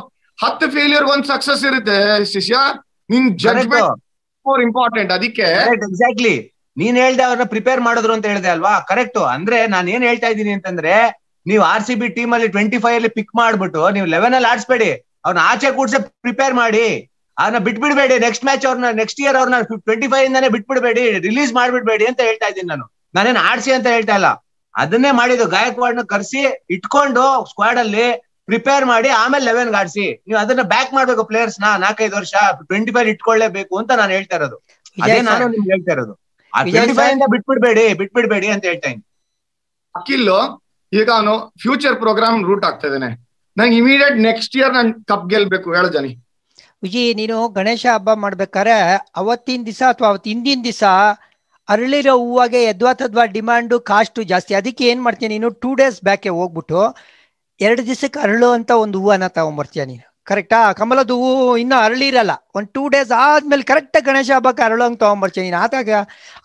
ಹತ್ತು ಫೇಲ್ಯೂರ್ ಒಂದ್ ಸಕ್ಸಸ್ ಇರುತ್ತೆ ಶಿಷ್ಯ. ನಿನ್ ಜಡ್ಜ್ಮೆಂಟ್ ಮೋರ್ ಇಂಪಾರ್ಟೆಂಟ್ ಅದಕ್ಕೆ ಎಕ್ಸಾಕ್ಟ್ಲಿ ನೀನ್ ಹೇಳ್ದೆ ಅವ್ರನ್ನ ಪ್ರಿಪೇರ್ ಮಾಡಿದ್ರು ಅಂತ ಹೇಳ್ದೆ ಅಲ್ವಾ? ಕರೆಕ್ಟ್ ಅಂದ್ರೆ ನಾನು ಏನ್ ಹೇಳ್ತಾ ಇದ್ದೀನಿ ಅಂತಂದ್ರೆ ನೀವು ಆರ್ ಸಿ ಬಿ ಟೀಮ್ ಅಲ್ಲಿ ಟ್ವೆಂಟಿ ಫೈವ್ ಅಲ್ಲಿ ಪಿಕ್ ಮಾಡ್ಬಿಟ್ಟು ನೀವು ಲೆವೆನ್ ಅಲ್ಲಿ ಆಡ್ಸ್ಬೇಡಿ. ಅವ್ರನ್ನ ಆಚೆ ಕೂಡ್ಸೆ ಪ್ರಿಪೇರ್ ಮಾಡಿ. ಅವ್ರನ್ನ ಬಿಟ್ಬಿಡ್ಬೇಡಿ. ನೆಕ್ಸ್ಟ್ ಮ್ಯಾಚ್ ಅವ್ರನ್ನ ನೆಕ್ಸ್ಟ್ ಇಯರ್ ಅವ್ರನ್ನ ಟ್ವೆಂಟಿ ಫೈವ್ ಇಂದಾನೆ ಬಿಟ್ಬಿಡ್ಬೇಡಿ. ರಿಲೀಸ್ ಮಾಡ್ಬಿಡ್ಬೇಡಿ ಅಂತ ಹೇಳ್ತಾ ಇದ್ದೀನಿ ನಾನು. ನಾನೇನ್ ಆಡ್ಸಿ ಅಂತ ಹೇಳ್ತಾ ಇಲ್ಲ. ಅದನ್ನೇ ಮಾಡಿದ್ದು. ಗಾಯಕ್ವಾಡ್ನ ಕರ್ಸಿ ಇಟ್ಕೊಂಡು ಸ್ಕ್ವಾಡ್ ಅಲ್ಲಿ ಪ್ರಿಪೇರ್ ಮಾಡಿ ಆಮೇಲೆ ಲೆವೆನ್ ಆಡಿಸಿ. ನೀವು ಅದನ್ನ ಬ್ಯಾಕ್ ಮಾಡ್ಬೇಕು ಪ್ಲೇಯರ್ಸ್ನ ನಾಲ್ಕೈದು ವರ್ಷ ಟ್ವೆಂಟಿ ಫೈವ್ ಇಟ್ಕೊಳ್ಳೇಬೇಕು ಅಂತ ನಾನು ಹೇಳ್ತಾ ಇರೋದು. ಅದೇ ನಾನು ನಿಮ್ಗೆ ಹೇಳ್ತಾ ಇರೋದು. ಟ್ವೆಂಟಿ ಫೈವ್ ಇಂದ ಬಿಟ್ಬಿಡ್ಬೇಡಿ ಬಿಟ್ಬಿಡ್ಬೇಡಿ ಅಂತ ಹೇಳ್ತಾ ಇದ್ದೀನಿ. ಅಖಿಲ್ ಈಗ ಅವನು ಫ್ಯೂಚರ್ ಪ್ರೋಗ್ರಾಮ್ ರೂಟ್ ಆಗ್ತಾ ಇದ್ದಾನೆ. ನಂಗೆ ಇಮಿಡಿಯೇಟ್ ನೆಕ್ಸ್ಟ್ ಇಯರ್ ನಾನು ಕಪ್ ಗೆಲ್ಬೇಕು. ಹೇಳು ಜನಿ. ವಿಜಿ ನೀನು ಗಣೇಶ ಹಬ್ಬ ಮಾಡ್ಬೇಕಾದ್ರೆ ಅವತ್ತಿನ ದಿವಸ ಅಥವಾ ಅವತ್ತು ಹಿಂದಿನ ದಿವಸ ಅರಳಿರೋ ಹೂವಾಗೆ ಯದ್ವಾ ತದ್ವಾ ಡಿಮಾಂಡು ಕಾಸ್ಟು ಜಾಸ್ತಿ. ಅದಕ್ಕೆ ಏನ್ ಮಾಡ್ತೀನಿ? ನೀನು ಟೂ ಡೇಸ್ ಬ್ಯಾಕೆ ಹೋಗ್ಬಿಟ್ಟು ಎರಡು ದಿವಸಕ್ಕೆ ಅರಳು ಅಂತ ಒಂದು ಹೂವನ್ನ ತಗೊಂಡ್ಬರ್ತೀಯ ನೀನು. ಕರೆಕ್ಟಾ ಕಮಲದ ಹೂವು ಇನ್ನೂ ಅರಳಿರಲ್ಲ ಒಂದು ಟೂ ಡೇಸ್ ಆದ್ಮೇಲೆ ಕರೆಕ್ಟ್ ಗಣೇಶ ಹಬ್ಬಕ್ಕೆ ಅರಳು ಅಂತ ತಗೊಂಡ್ಬರ್ತೀಯ ನೀನು. ಆತಾಗ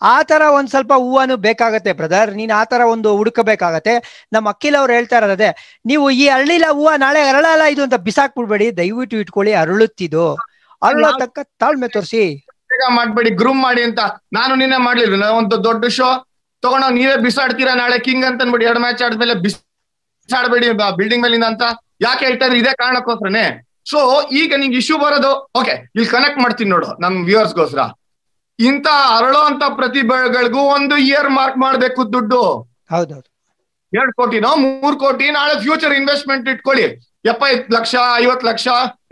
ಆ ಥರ ಒಂದು ಸ್ವಲ್ಪ ಹೂವನು ಬೇಕಾಗತ್ತೆ ಬ್ರದರ್ ನೀನು ಆ ಥರ ಒಂದು ಹುಡುಕಬೇಕಾಗತ್ತೆ. ನಮ್ಮ ಅಕ್ಕಿಲ್ ಅವ್ರು ಹೇಳ್ತಾ ಇರೋದೇ ನೀವು ಈ ಅರಳಿಲ್ಲ ಹೂವ ನಾಳೆ ಅರಳಲ್ಲ ಇದು ಅಂತ ಬಿಸಾಕ್ಬಿಡ್ಬೇಡಿ. ದಯವಿಟ್ಟು ಇಟ್ಕೊಳ್ಳಿ ಅರಳುತ್ತಿದ್ದು. ಅರಳೋ ತಕ್ಕ ತಾಳ್ಮೆ ತೋರಿಸಿ. ಮಾಡ್ಬೇಡಿ ಗ್ರೂಮ್ ಮಾಡಿ ಅಂತ. ನಾನು ನಿನ್ನೆ ಮಾಡ್ಲಿಲ್ಲ ಒಂದು ದೊಡ್ಡ ಶೋ ತಗೊಂಡೋಗ್ ನೀವೇ ಬಿಸಾಡ್ತೀರಾ ನಾಳೆ ಕಿಂಗ್ ಅಂತ ಅನ್ಬಿಡಿ ಎರಡು ಮ್ಯಾಚ್ ಆದ್ಮೇಲೆ ಬಿಸಾಡ್ಬೇಡಿ ಬಿಲ್ಡಿಂಗ್ ಮೇಲಿಂದ ಅಂತ. ಯಾಕೆ ಹೇಳ್ತಾ ಇದ್ರೆ? ಇದೇ ಕಾರಣಕ್ಕೋಸ್ಕರನೇ. ಸೊ ಈಗ ನಿಂಗೆ ಇಶ್ಯೂ ಬರೋದು ಓಕೆ ಇಲ್ಲಿ ಕನೆಕ್ಟ್ ಮಾಡ್ತೀನಿ ನೋಡು ನಮ್ ವ್ಯೂವರ್ಸ್ಗೋಸ್ಕರ ಇಂತ ಅರಳೋ ಅಂತ ಪ್ರತಿಭೆಗಳಿಗೂ ಒಂದು ಇಯರ್ ಮಾರ್ಕ್ ಮಾಡ್ಬೇಕು ದುಡ್ಡು. ಹೌದೌದು. ಎರಡ್ ಕೋಟಿನೋ ಮೂರ್ ಕೋಟಿ ನಾಳೆ ಫ್ಯೂಚರ್ ಇನ್ವೆಸ್ಟ್ಮೆಂಟ್ ಇಟ್ಕೊಳ್ಳಿ. ಎಪ್ಪತ್ತೈದು ಲಕ್ಷ ಐವತ್ ಲಕ್ಷ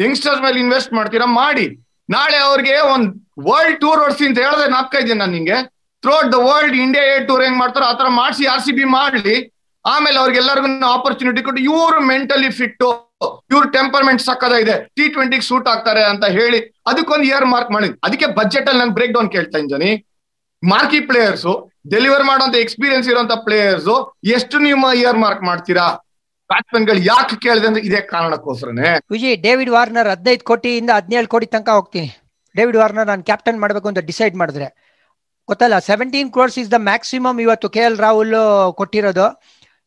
ಯಂಗ್ಸ್ಟರ್ಸ್ ಮೇಲೆ ಇನ್ವೆಸ್ಟ್ ಮಾಡ್ತೀರಾ ಮಾಡಿ. ನಾಳೆ ಅವ್ರಿಗೆ ಒಂದ್ ವರ್ಲ್ಡ್ ಟೂರ್ ಓಡಿಸಿ ಅಂತ ಹೇಳಿದ್ರೆ ನಾಪ್ಕ ಇದ್ದೀನಿ ನಾನು ನಿಂಗೆ. Throughout the world India A tour ಹೆಂಗ್ ಮಾಡ್ತಾರೋ ಆತರ ಮಾಡಿಸಿ ಆರ್ ಸಿ ಬಿ ಮಾಡ್ಲಿ. ಆಮೇಲೆ ಅವ್ರಿಗೆಲ್ಲರಿಗೂ ಆಪರ್ಚುನಿಟಿ ಕೊಟ್ಟು ಇವರು ಮೆಂಟಲಿ ಫಿಟ್ ಇವ್ರ ಟೆಂಪರ್ಮೆಂಟ್ ಸಕ್ಕದ ಇದೆ ಟಿ ಟ್ವೆಂಟಿ ಸೂಟ್ ಆಗ್ತಾರೆ ಅಂತ ಹೇಳಿ ಅದಕ್ಕೊಂದು ಇಯರ್ ಮಾರ್ಕ್ ಮಾಡಿ ಅದಕ್ಕೆ ಬಜೆಟ್ ಅಲ್ಲಿ ನಾನು ಬ್ರೇಕ್ ಡೌನ್ ಕೇಳ್ತಾ ಇದ್ದೀನಿ ಮಾರ್ಕಿ ಪ್ಲೇಯರ್ಸ್ ಡೆಲಿವರ್ ಮಾಡುವಂತ ಎಕ್ಸ್ಪೀರಿಯನ್ಸ್ ಇರುವಂತ ಪ್ಲೇಯರ್ಸ್ ಎಷ್ಟು ನಿಮ್ಮ ಇಯರ್ ಮಾರ್ಕ್ ಮಾಡ್ತೀರಾ? ಬ್ಯಾಟ್ಸ್ಮನ್ಗಳು ಯಾಕೆ ಕೇಳಿದೆ ಅಂದ್ರೆ ಇದೇ ಕಾರಣಕ್ಕೋಸ್ಕರನೇ. ವಿಜಯ್ ಡೇವಿಡ್ ವಾರ್ನರ್ ಹದಿನೈದು ಕೋಟಿಯಿಂದ ಹದಿನೇಳು ಕೋಟಿ ತನಕ ಹೋಗ್ತೀನಿ. ಡೇವಿಡ್ ವಾರ್ನರ್ ನಾನು ಕ್ಯಾಪ್ಟನ್ ಮಾಡಬೇಕು ಅಂತ ಡಿಸೈಡ್ ಮಾಡಿದ್ರೆ. ಗೊತ್ತಲ್ಲ seventeen crores is the maximum ಇವತ್ತು ಕೆ ಎಲ್ ರಾಹುಲ್ ಕೊಟ್ಟಿರೋದು.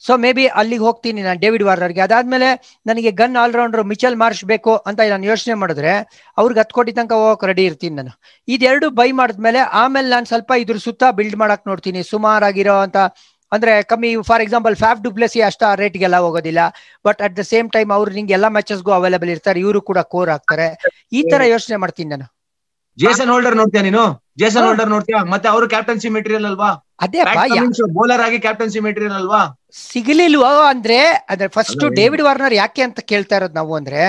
ಸೊ ಮೇ ಬಿ ಅಲ್ಲಿಗೆ ಹೋಗ್ತೀನಿ ನಾನು ಡೇವಿಡ್ ವಾರ್ನರ್ಗೆ ಅದಾದ್ಮೇಲೆ ನನಗೆ ಗನ್ ಆಲ್ರೌಂಡರ್ ಮಿಚಲ್ ಮಾರ್ಷ್ ಬೇಕು ಅಂತ ನಾನು ಯೋಚನೆ ಮಾಡಿದ್ರೆ ಅವ್ರಿಗೆ ಹತ್ತು ಕೋಟಿ ತನಕ ಹೋಗಕ್ಕೆ ರೆಡಿ ಇರ್ತೀನಿ ನಾನು. ಇದೆರಡು ಬೈ ಮಾಡಿದ್ಮೇಲೆ ಆಮೇಲೆ ನಾನು ಸ್ವಲ್ಪ ಇದ್ರ ಸುತ್ತ ಬಿಲ್ಡ್ ಮಾಡಕ್ ನೋಡ್ತೀನಿ. ಸುಮಾರಾಗಿರೋ ಅಂತ ಅಂದ್ರೆ ಕಮ್ಮಿ ಫಾರ್ ಎಕ್ಸಾಂಪಲ್ ಫ್ಯಾಫ್ ಡುಪ್ಲೆಸಿ ಅಷ್ಟ ರೇಟ್ಗೆಲ್ಲ ಹೋಗೋದಿಲ್ಲ. But at the same time ಅವ್ರು ನಿಂಗೆ ಎಲ್ಲ ಮ್ಯಾಚಸ್ಗೂ ಅವೈಲೇಬಲ್ ಇರ್ತಾರೆ. ಇವರು ಕೂಡ ಕೋರ್ ಆಗ್ತಾರೆ ಈ ತರ ಯೋಚನೆ ಮಾಡ್ತೀನಿ ನಾನು. ಜೇಸನ್ ಹೋಲ್ಡರ್ ನೋಡ್ತೀಯ ನೀನು? ಜೇಸನ್ ಹೋಲ್ಡರ್ ನೋಡ್ತೀಯ? ಮತ್ತೆ ಅವರು ಕ್ಯಾಪ್ಟನ್ಸಿ ಮೆಟೀರಿಯಲ್ ಅಲ್ವಾ? ಅದೇ ಬೌಲರ್ ಆಗಿ ಕ್ಯಾಪ್ಟನ್ಸಿ ಮೆಟೀರಿಯಲ್ ಅಲ್ವಾ? ಸಿಗಲಿಲ್ವೋ ಅಂದ್ರೆ ಅದ್ರ ಫಸ್ಟ್ ಡೇವಿಡ್ ವಾರ್ನರ್ ಯಾಕೆ ಅಂತ ಕೇಳ್ತಾ ಇರೋದು ನಾವು ಅಂದ್ರೆ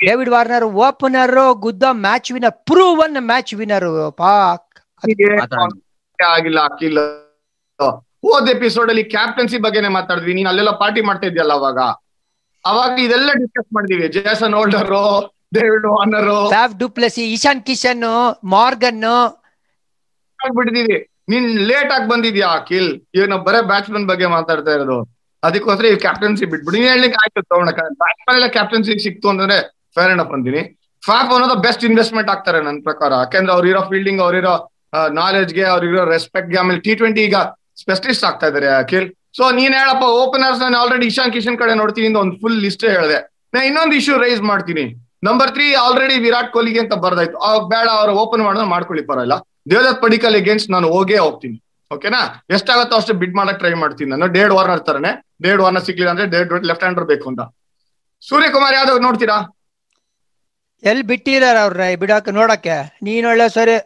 David Warner opener ಗುದ್ದ match winner proven match winner Pak ಆಗಿಲ್ಲ ಅಕ್ಕಿಲ್ಲ ಹೋದ್ ಎಪಿಸೋಡ್ ಅಲ್ಲಿ ಕ್ಯಾಪ್ಟನ್ಸಿ ಬಗ್ಗೆನೇ ಮಾತಾಡಿದ್ವಿ. ನೀನ್ ಅಲ್ಲೆಲ್ಲ ಪಾರ್ಟಿ ಮಾಡ್ತಾ ಇದ್ಯಲ್ಲ ಅವಾಗ? ಅವಾಗ ಇದೆಲ್ಲ ಡಿಸ್ಕಸ್ ಮಾಡಿದೀವಿ. Jason Holder David Warner du Plessis Ishan Kishan Morgan ಬಿಟ್ಟಿದೀವಿ ನೀನ್ ಲೇಟ್ ಆಗಿ ಬಂದಿದ್ಯಾ, ಅಖಿಲ್? ಈಗ ನಾವು ಬರೇ ಬ್ಯಾಟ್ಸ್ಮನ್ ಬಗ್ಗೆ ಮಾತಾಡ್ತಾ ಇರೋದು. ಅದಕ್ಕೋಸ್ಕರ ಈ ಕ್ಯಾಪ್ಟನ್ಸಿ ಬಿಟ್ಬಿಡಿ. ನೀನ್ ಹೇಳಲಿಕ್ಕೆ ಆಯ್ತು ತಗೊಂಡ ಬ್ಯಾಟ್ಸ್ಮನ್ ಎಲ್ಲ ಕ್ಯಾಪ್ಟನ್ಸಿ ಸಿಕ್ತು ಅಂದ್ರೆ ಫೇರ್ ಅಪ್ ಅಂತೀನಿ. ಫ್ಯಾಪ್ ಅನ್ನೋದು ಬೆಸ್ಟ್ ಇನ್ವೆಸ್ಟ್ಮೆಂಟ್ ಆಗ್ತಾರೆ ನನ್ನ ಪ್ರಕಾರ. ಯಾಕಂದ್ರೆ ಅವ್ರಿರೋ ಫೀಲ್ಡಿಂಗ್ ಅವರಿರೋ ನಾಲೆಜ್ಗೆ ಅವ್ರಿರೋ ರೆಸ್ಪೆಕ್ಟ್ಗೆ ಆಮೇಲೆ ಟಿ ಟ್ವೆಂಟಿ ಈಗ ಸ್ಪೆಷಲಿಸ್ಟ್ ಆಗ್ತಾ ಇದಾರೆ ಅಖಿಲ್. ಸೊ ನೀನ್ ಹೇಳಪ್ಪ ಓಪನರ್ಸ್ ನಾನು ಆಲ್ರೆಡಿ ಇಶಾನ್ ಕಿಶನ್ ಕಡೆ ನೋಡ್ತೀನಿ ಒಂದು ಫುಲ್ ಲಿಸ್ಟ್ ಹೇಳಿದೆ. ನಾ ಇನ್ನೊಂದು ಇಶ್ಯೂ ರೈಸ್ ಮಾಡ್ತೀನಿ. ನಂಬರ್ ತ್ರೀ ಆಲ್ರೆಡಿ ವಿರಾಟ್ ಕೊಹ್ಲಿಗೆ ಅಂತ ಬರ್ದಾಯ್ತು. ಬೇಡ, ಅವ್ರು ಓಪನ್ ಮಾಡೋದು ಮಾಡ್ಕೊಳ್ಳಿ ಪರವಾಗಿಲ್ಲ ದೇವದತ್ ಪಡಿಕಲ್ ಅಗೇನ್ಸ್ಟ್ ನಾನು ಹೋಗೇ ಹೋಗ್ತೀನಿ. ಓಕೆನಾ ಎಷ್ಟಾಗತ್ತೋ ಅಷ್ಟು ಬಿಡ್ ಮಾಡಕ್ ಟ್ರೈ ಮಾಡ್ತೀನಿ ನಾನು. ಡೇಡ್ ವಾರ್ನರ್ ತರನೇ ಡೇಡ್ ವಾರ್ನರ್ ಸಿಗ್ಲಿಲ್ಲ ಅಂದ್ರೆ ಡೇಡ್ ಲೆಫ್ಟ್ ಹ್ಯಾಂಡರ್ ಬೇಕು ಅಂತ. ಸೂರ್ಯಕುಮಾರ್ ಯಾದವ್ ನೋಡ್ತೀರಾ? ಎಲ್ ಬಿಟ್ಟಿದಾರ ಅವ್ರ ಬಿಡಾಕ ನೋಡಕ್ಕೆ? ನೀನ್ ಒಳ್ಳೆ ಸರಿ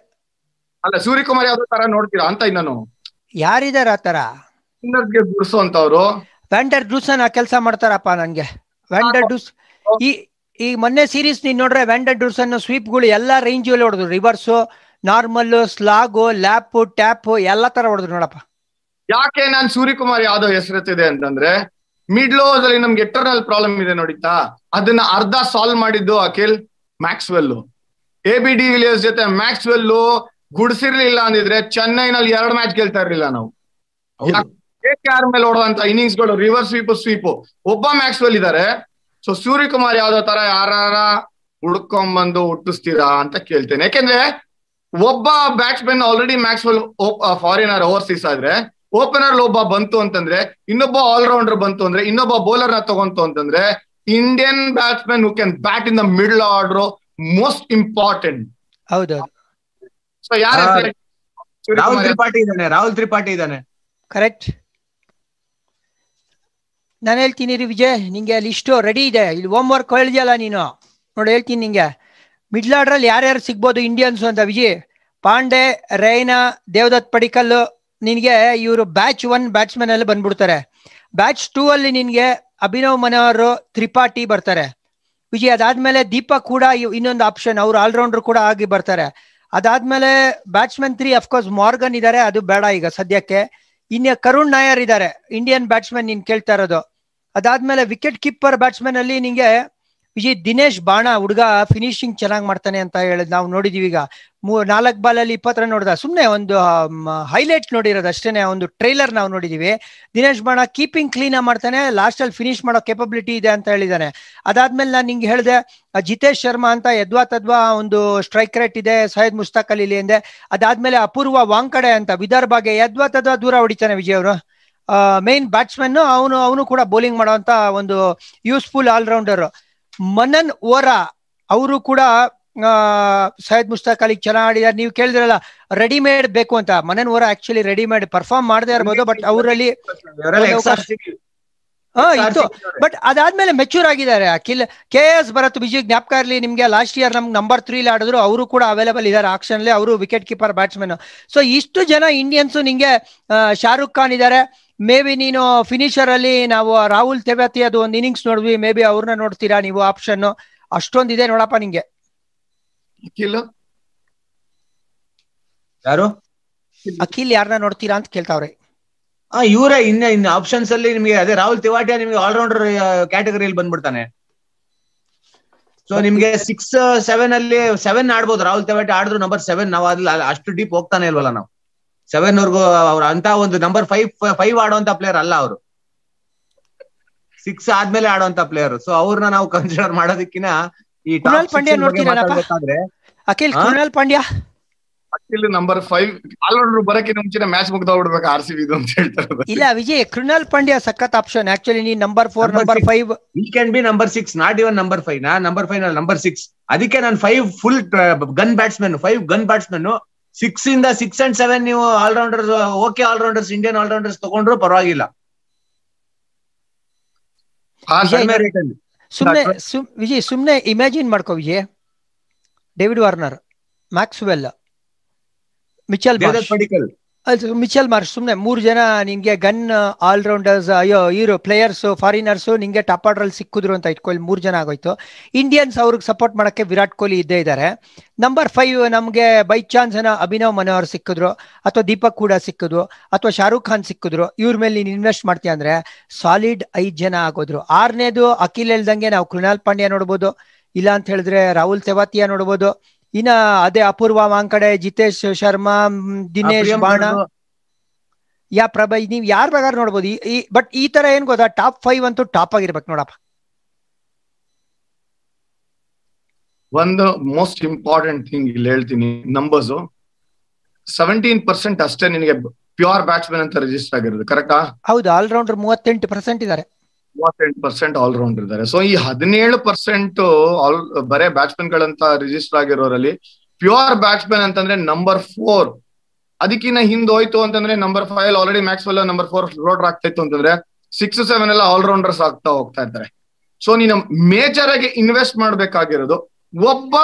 ಅಲ್ಲ ಸೂರ್ಯಕುಮಾರ್ ಯಾದವ್ ತರ ನೋಡ್ತೀರಾ ಅಂತ ನಾನು ಯಾರಿದಾರ ಆತರ ಗೆ ಗುಡ್ಸೋಂತವ್ರು ವ್ಯಾಂಡರ್ ಡ್ಯೂಸನ್ ಆ ಕೆಲಸ ಮಾಡ್ತಾರಪ್ಪ ನನ್ಗೆ ವ್ಯಾಂಡರ್ ಡ್ರೂಸ್ ಈ ಈ ಮೊನ್ನೆ ಸೀರೀಸ್ ನೀನ್ ನೋಡ್ರೆ ವ್ಯಾಂಡರ್ ಡ್ಯೂಸನ್ ಸ್ವೀಪ್ಗಳು ಎಲ್ಲಾ ರೇಂಜ್ ಅಲ್ಲಿ ಹೊಡೆದ್ರು. Reverse normal slog lap tap ಎಲ್ಲಾ ತರ ಹೊಡೆದ್ರು ನೋಡಪ್ಪ. ಯಾಕೆ ನಾನ್ ಸೂರ್ಯಕುಮಾರ್ ಯಾದವ್ ಹೆಸರೆತ್ತಿದೆ ಅಂತಂದ್ರೆ ಮಿಡ್ಲ್ ಓವರ್ಸ್ ಅಲ್ಲಿ ನಮ್ಗೆ ಎಟರ್ನಲ್ ಪ್ರಾಬ್ಲಮ್ ಇದೆ ನೋಡಿತಾ ಅದನ್ನ ಅರ್ಧ ಸಾಲ್ವ್ ಮಾಡಿದ್ದು Akhil Maxwell A B de Villiers ಜೊತೆ ಮ್ಯಾಕ್ಸ್ವೆಲ್ ಗುಡ್ಸಿರ್ಲಿಲ್ಲ ಅಂದಿದ್ರೆ ಚೆನ್ನೈನಲ್ಲಿ ಎರಡು ಮ್ಯಾಚ್ ಗೆಲ್ತಾ ಇರ್ಲಿಲ್ಲ ನಾವು. ಕೆ ಆರ್ ಮೇಲೆ ಓಡುವಂತ ಇನ್ನಿಂಗ್ಸ್ಗಳು ರಿವರ್ಸ್ ಸ್ವೀಪ್ ಸ್ವೀಪ್ ಒಬ್ಬ ಮ್ಯಾಕ್ಸ್ವೆಲ್ ಇದಾರೆ. ಸೊ ಸೂರ್ಯಕುಮಾರ್ ಯಾವ್ದೋ ತರ ಯಾರ ಹುಡ್ಕೊಂಬಂದು ಹುಟ್ಟಿಸ್ತೀರಾ ಅಂತ ಕೇಳ್ತೇನೆ. ಯಾಕೆಂದ್ರೆ ಒಬ್ಬ batsman already Maxwell foreigner overseas ಆದ್ರೆ ಓಪನರ್ ಒಬ್ಬ ಬಂತು ಅಂತಂದ್ರೆ ಇನ್ನೊಬ್ಬ ಆಲ್ರೌಂಡರ್ ಬಂತು ಅಂದ್ರೆ ಇನ್ನೊಬ್ಬ ಬೌಲರ್ನ ತಗೊಂತು ಅಂತಂದ್ರೆ Indian batsman who can bat in the middle order most important ಹೌದೌದು. ಸೊ ಯಾರ? ರಾಹುಲ್ ತ್ರಿಪಾಠಿ ಇದ್ದಾನೆ ರಾಹುಲ್ ತ್ರಿಪಾಠಿ ಇದ್ದಾನೆ. ಕರೆಕ್ಟ್ ನಾನು ಹೇಳ್ತೀನಿ ರೀ ವಿಜಯ್ ನಿಂಗೆ ಅಲ್ಲಿ ಇಷ್ಟು ರೆಡಿ ಇದೆ. ಇಲ್ಲಿ ಹೋಮ್ ವರ್ಕ್ ಹೇಳಿದ್ಯಲ್ಲ ನೀನು. ನೋಡಿ ಹೇಳ್ತೀನಿ ನಿಂಗೆ. ಮಿಡ್ಲ್ ಆರ್ಡ್ರಲ್ಲಿ ಯಾರ್ಯಾರು ಸಿಗ್ಬೋದು ಇಂಡಿಯನ್ಸ್ ಅಂತ ವಿಜಯ್, ಪಾಂಡೆ ರೈನಾ ದೇವದತ್ ಪಡಿಕಲ್, ನಿನಗೆ ಇವರು ಬ್ಯಾಚ್ ಒನ್ ಬ್ಯಾಟ್ಸ್ಮನ್ ಅಲ್ಲಿ ಬಂದ್ಬಿಡ್ತಾರೆ. ಬ್ಯಾಚ್ ಟೂ ಅಲ್ಲಿ ನಿನಗೆ ಅಭಿನವ್ ಮನೋಹರ್, ತ್ರಿಪಾಠಿ ಬರ್ತಾರೆ. ವಿಜಯ್, ಅದಾದ್ಮೇಲೆ ದೀಪಕ್ ಕೂಡ ಇನ್ನೊಂದು ಆಪ್ಷನ್ ಅವ್ರು ಆಲ್ರೌಂಡರ್ ಕೂಡ ಆಗಿ ಬರ್ತಾರೆ. ಅದಾದ್ಮೇಲೆ ಬ್ಯಾಟ್ಸ್ಮನ್ ತ್ರೀ ಅಫ್ಕೋರ್ಸ್ ಮಾರ್ಗನ್ ಇದಾರೆ, ಅದು ಬೇಡ ಈಗ ಸದ್ಯಕ್ಕೆ. ಇನ್ನ ಕರುಣ್ ನಾಯರ್ ಇದ್ದಾರೆ ಇಂಡಿಯನ್ ಬ್ಯಾಟ್ಸ್ಮನ್ ನೀನ್ ಕೇಳ್ತಾ ಇರೋದು. ಅದಾದ್ಮೇಲೆ ವಿಕೆಟ್ ಕೀಪರ್ ಬ್ಯಾಟ್ಸ್ಮನ್ ಅಲ್ಲಿ ನಿಂಗೆ ವಿಜಯ್, ದಿನೇಶ್ ಬಾಣ ಹುಡುಗ ಫಿನಿಶಿಂಗ್ ಚೆನ್ನಾಗಿ ಮಾಡ್ತಾನೆ ಅಂತ ಹೇಳಿದ್ ನಾವು ನೋಡಿದೀವಿ ಈಗ. ನಾಲ್ಕು ಬಾಲಲ್ಲಿ ಇಪ್ಪತ್ತರ ನೋಡಿದ ಸುಮ್ಮನೆ ಒಂದು ಹೈಲೈಟ್ ನೋಡಿರೋದು ಅಷ್ಟೇನೆ, ಒಂದು ಟ್ರೈಲರ್ ನಾವು ನೋಡಿದೀವಿ. ದಿನೇಶ್ ಬಾಣ ಕೀಪಿಂಗ್ ಕ್ಲೀನ್ ಮಾಡ್ತಾನೆ ಲಾಸ್ಟ್ ಅಲ್ಲಿ ಫಿನಿಶ್ ಮಾಡೋ ಕೆಪಬಿಲಿಟಿ ಇದೆ ಅಂತ ಹೇಳಿದಾನೆ. ಅದಾದ್ಮೇಲೆ ನಾನು ನಿಂಗೆ ಹೇಳಿದೆ, ಜಿತೇಶ್ ಶರ್ಮಾ ಅಂತ ಯದ್ವಾ ತದ್ವಾ ಒಂದು ಸ್ಟ್ರೈಕ್ ರೇಟ್ ಇದೆ, ಸೈಯದ್ ಮುಸ್ತಾಕ್ ಅಲಿ ಅಂದೆ. ಅದಾದ್ಮೇಲೆ ಅಪೂರ್ವ ವಾಂಕಡೆ ಅಂತ ವಿದರ್ಭಾಗೆ ಯದ್ವಾ ತದ್ವಾ ದೂರ ಹೊಡಿತಾನೆ ವಿಜಯ್ ಅವರು. ಮೇನ್ ಬ್ಯಾಟ್ಸ್ಮನ್ ಅವನು ಅವನು ಕೂಡ ಬೌಲಿಂಗ್ ಮಾಡುವಂತ ಒಂದು ಯೂಸ್ಫುಲ್ ಆಲ್ರೌಂಡರ್ ಮನನ್ ಓರಾ ಅವರು ಕೂಡ ಸೈಯದ್ ಮುಸ್ತಾಕ್ ಅಲಿ ಚೆನ್ನಾಗಿ ಆಡಿದಾರೆ ನೀವು ಕೇಳಿದ್ರಲ್ಲ ರೆಡಿಮೇಡ್ ಬೇಕು ಅಂತ. Manan Vohra actually readymade perform ಮಾಡದೇ ಇರ್ಬೋದು ಬಟ್ ಅವರಲ್ಲಿ ಇತ್ತು ಬಟ್ ಅದಾದ್ಮೇಲೆ ಮೆಚೂರ್ ಆಗಿದ್ದಾರೆ. ಅಖಿಲ್ ಕೆ ಎಸ್ ಭರತ್ ಬಿಜಿ ಜ್ಞಾಪಕ ಇರಲಿ ನಿಮ್ಗೆ ಲಾಸ್ಟ್ ಇಯರ್ ನಮ್ಗೆ ನಂಬರ್ ತ್ರೀ ಆಡಿದ್ರು. ಅವರು ಕೂಡ ಅವೈಲೇಬಲ್ ಇದ್ದಾರೆ ಆಕ್ಷನ್ ಅಲ್ಲಿ. ಅವರು ವಿಕೆಟ್ ಕೀಪರ್ ಬ್ಯಾಟ್ಸ್ಮನ್ ಸೊ ಇಷ್ಟು ಜನ ಇಂಡಿಯನ್ಸ್ ನಿಂಗೆ ಶಾರುಖ್ ಖಾನ್ ಇದ್ದಾರೆ ಮೇ ಬಿ ನೀನು ಫಿನಿಶರ್ ಅಲ್ಲಿ ನಾವು ರಾಹುಲ್ ತೆವತಿ ಅದು ಒಂದು ಇನ್ನಿಂಗ್ಸ್ ನೋಡಿದ್ವಿ. ಮೇ ಬಿ ಅವ್ರನ್ನ ನೋಡ್ತೀರಾ ನೀವು ಆಪ್ಷನ್ ಅಷ್ಟೊಂದಿದೆ ನೋಡಪ್ಪ ನಿಂಗೆ. ಯಾರು? ಅಖಿಲ್ ಯಾರನ್ನ ನೋಡ್ತೀರಾ ಅಂತ ಕೇಳ್ತಾವ್ರೆ. ಆ ಇವರೇ ಇನ್ನ ಇನ್ನ ಆಪ್ಷನ್ಸ್ ಅಲ್ಲಿ ನಿಮಗೆ ಅದೇ ರಾಹುಲ್ ತಿವಾಟಿಯಾ ನಿಮಗೆ ಆಲ್ರೌಂಡರ್ ಕ್ಯಾಟಗರಿಯಲ್ಲಿ ಬಂದ್ಬಿಡ್ತಾನೆ. ಸೊ ನಿಮ್ಗೆ ಸಿಕ್ಸ್ ಸೆವೆನ್ ಅಲ್ಲಿ ಸೆವೆನ್ ಆಡ್ಬೋದು. ರಾಹುಲ್ ತಿವಾಟಿ ಆಡಿದ್ರು ನಂಬರ್ ಸೆವೆನ್ ನಾವು ಅದ್ಲ ಅಷ್ಟು ಡೀಪ್ ಹೋಗ್ತಾನೆ ಇಲ್ವಲ್ಲ ನಾವು. ಸೆವೆನ್ ವರ್ಗೂ ಅವ್ರ ಅಂತ ಒಂದು ನಂಬರ್ ಫೈವ್ ಫೈವ್ ಆಡುವಂತ ಪ್ಲೇಯರ್ ಅಲ್ಲ ಅವರು. ಸಿಕ್ಸ್ ಆದ್ಮೇಲೆ ಆಡುವಂತ ಪ್ಲೇಯರ್ ಸೊ ಅವ್ರನ್ನ ನಾವು ಕನ್ಸಿಡರ್ ಮಾಡೋದಕ್ಕಿಂತ ಈ ಟಾಪ್ ಪಾಂಡ್ಯ ನೋಡ್ತೀನಿ Akhil Krunal Pandya? Akhil number five allrounder ಬರಕ್ಕೆ ಮುಂಚೆ ಮ್ಯಾಚ್ ಮುಗ್ದೋಗ್ಬಿಡ್ಬೇಕು ಆರ್ ಸಿ ಬಿ ಅಂತ ಹೇಳ್ತಾರೆ. ಇಲ್ಲ ವಿಜಯ್ ಕೃಣಾಲ್ ಪಾಂಡ್ಯ ಸಖತ್ ಆಪ್ಷನ್ ಆಕ್ಚುಲಿ ನೀ number four number six. Five he can be number six not even number five ನಾ ನಂಬರ್ ಫೈವ್ ನಂಬರ್ ಸಿಕ್ಸ್ ಅದಕ್ಕೆ ನಾನು five full gun batsman five gun batsman six ಇಂದ six and seven ನೀವು allrounders okay allrounders Indian allrounders ತಗೊಂಡ್ರು ಪರವಾಗಿಲ್ಲ. ಸುಮ್ನೆ ಸುಮ್ ವಿಜಯ್ ಸುಮ್ನೆ ಇಮ್ಯಾಜಿನ್ ಮಾಡ್ಕೋ Vijay. David Warner Maxwell Mitchell Padikkal Mitchell Marsh ಸುಮ್ನೆ ಮೂರ್ ಜನ ನಿನ್ಗೆ ಗನ್ ಆಲ್ರೌಂಡರ್ಸ್ ಅಯ್ಯೋ ಇವರು ಪ್ಲೇಯರ್ಸ್ ಫಾರಿನರ್ಸ್ ನಿಂಗೆ ಟಾಪ್ ಆರ್ಡರ್ ಅಲ್ಲಿ ಸಿಕ್ಕಿದ್ರು ಅಂತ ಇಟ್ಕೊಳ್ಳಿ ಮೂರ್ ಜನ ಆಗೋಯ್ತು. ಇಂಡಿಯನ್ಸ್ ಅವ್ರಿಗೆ ಸಪೋರ್ಟ್ ಮಾಡಕ್ಕೆ ವಿರಾಟ್ ಕೊಹ್ಲಿ ಇದ್ದೇ ಇದ್ದಾರೆ ನಂಬರ್ ಫೈವ್ ನಮ್ಗೆ ಬೈ ಚಾನ್ಸ್ ಏನೋ ಅಭಿನವ್ ಮನೋಹರ್ ಸಿಕ್ಕಿದ್ರು ಅಥವಾ ದೀಪಕ್ ಕೂಡ ಸಿಕ್ಕಿದ್ರು ಅಥವಾ ಶಾರುಖ್ ಖಾನ್ ಸಿಕ್ಕಿದ್ರು ಇವ್ರ ಮೇಲೆ ನೀನ್ ಇನ್ವೆಸ್ಟ್ ಮಾಡ್ತೀಯ ಅಂದ್ರೆ ಸಾಲಿಡ್ ಐದ್ ಜನ ಆಗೋದ್ರು. ಆರನೇದು ಅಖಿಲ್ ಹೇಳ್ದಂಗೆ ನಾವು ಕೃಣಾಲ್ ಪಾಂಡ್ಯ ನೋಡ್ಬೋದು ಇಲ್ಲ ಅಂತ ಹೇಳಿದ್ರೆ ರಾಹುಲ್ ತೆವಾತಿಯಾ ನೋಡ್ಬೋದು ಇನ್ನ ಅದೇ ಅಪೂರ್ವ ಮಾಂಕಡೆ ಜಿತೇಶ್ ಶರ್ಮಾ ದಿನೇಶ್ ಬಾಣ. ಯಾ ಪ್ರಭಾ ನೀವ್ ಯಾರ ಪ್ರಕಾರ ನೋಡ್ಬೋದು? ಈ- ಈ ಬಟ್ ಈ ತರ ಏನ್ ಗೊತ್ತಾ? ಟಾಪ್ ಫೈವ್ ಅಂತೂ ಟಾಪ್ ಆಗಿರ್ಬೇಕು ನೋಡಪ್ಪ. ಒಂದು ಮೋಸ್ಟ್ ಇಂಪಾರ್ಟೆಂಟ್ ಥಿಂಗ್ ಇಲ್ಲಿ ಹೇಳ್ತೀನಿ ನಂಬರ್ಸ್. ಸೆವೆಂಟೀನ್ ಪರ್ಸೆಂಟ್ ಅಷ್ಟೇ ನಿನಗೆ ಪ್ಯೂರ್ ಬ್ಯಾಟ್ಸ್ಮನ್ ಅಂತ ರಿಜಿಸ್ಟರ್ ಆಗಿರೋದು ಕರೆಕ್ಟಾ ಹೌದು ಆಲ್ರೌಂಡರ್ ಮೂವತ್ತೆಂಟು ಪರ್ಸೆಂಟ್ ಇದ್ದಾರೆ ಮೂವತ್ತೆಂಟು ಪರ್ಸೆಂಟ್ ಆಲ್ರೌಂಡರ್ ಇದ್ದಾರೆ. ಸೊ ಈ ಹದಿನೇಳು ಪರ್ಸೆಂಟ್ ಆಲ್ ಬರೇ ಬ್ಯಾಟ್ಸ್ಮನ್ ಗಳಂತ ರಿಜಿಸ್ಟರ್ ಆಗಿರೋರಲ್ಲಿ ಪ್ಯೂರ್ ಬ್ಯಾಟ್ಸ್ಮನ್ ಅಂತಂದ್ರೆ ನಂಬರ್ ಫೋರ್ ಅದಕ್ಕಿಂತ ಹಿಂದ್ ಹೋಯ್ತು ಅಂತಂದ್ರೆ number five already Maxwell number four ರೋಡರ್ ಆಗ್ತಾ ಇತ್ತು ಅಂತಂದ್ರೆ ಸಿಕ್ಸ್ ಸೆವೆನ್ ಎಲ್ಲ ಆಲ್ ರೌಂಡರ್ಸ್ ಆಗ್ತಾ ಹೋಗ್ತಾ ಇದ್ದಾರೆ. ಸೊ ನೀನು ಮೇಜರ್ ಆಗಿ ಇನ್ವೆಸ್ಟ್ ಮಾಡ್ಬೇಕಾಗಿರೋದು, ಒಬ್ಬ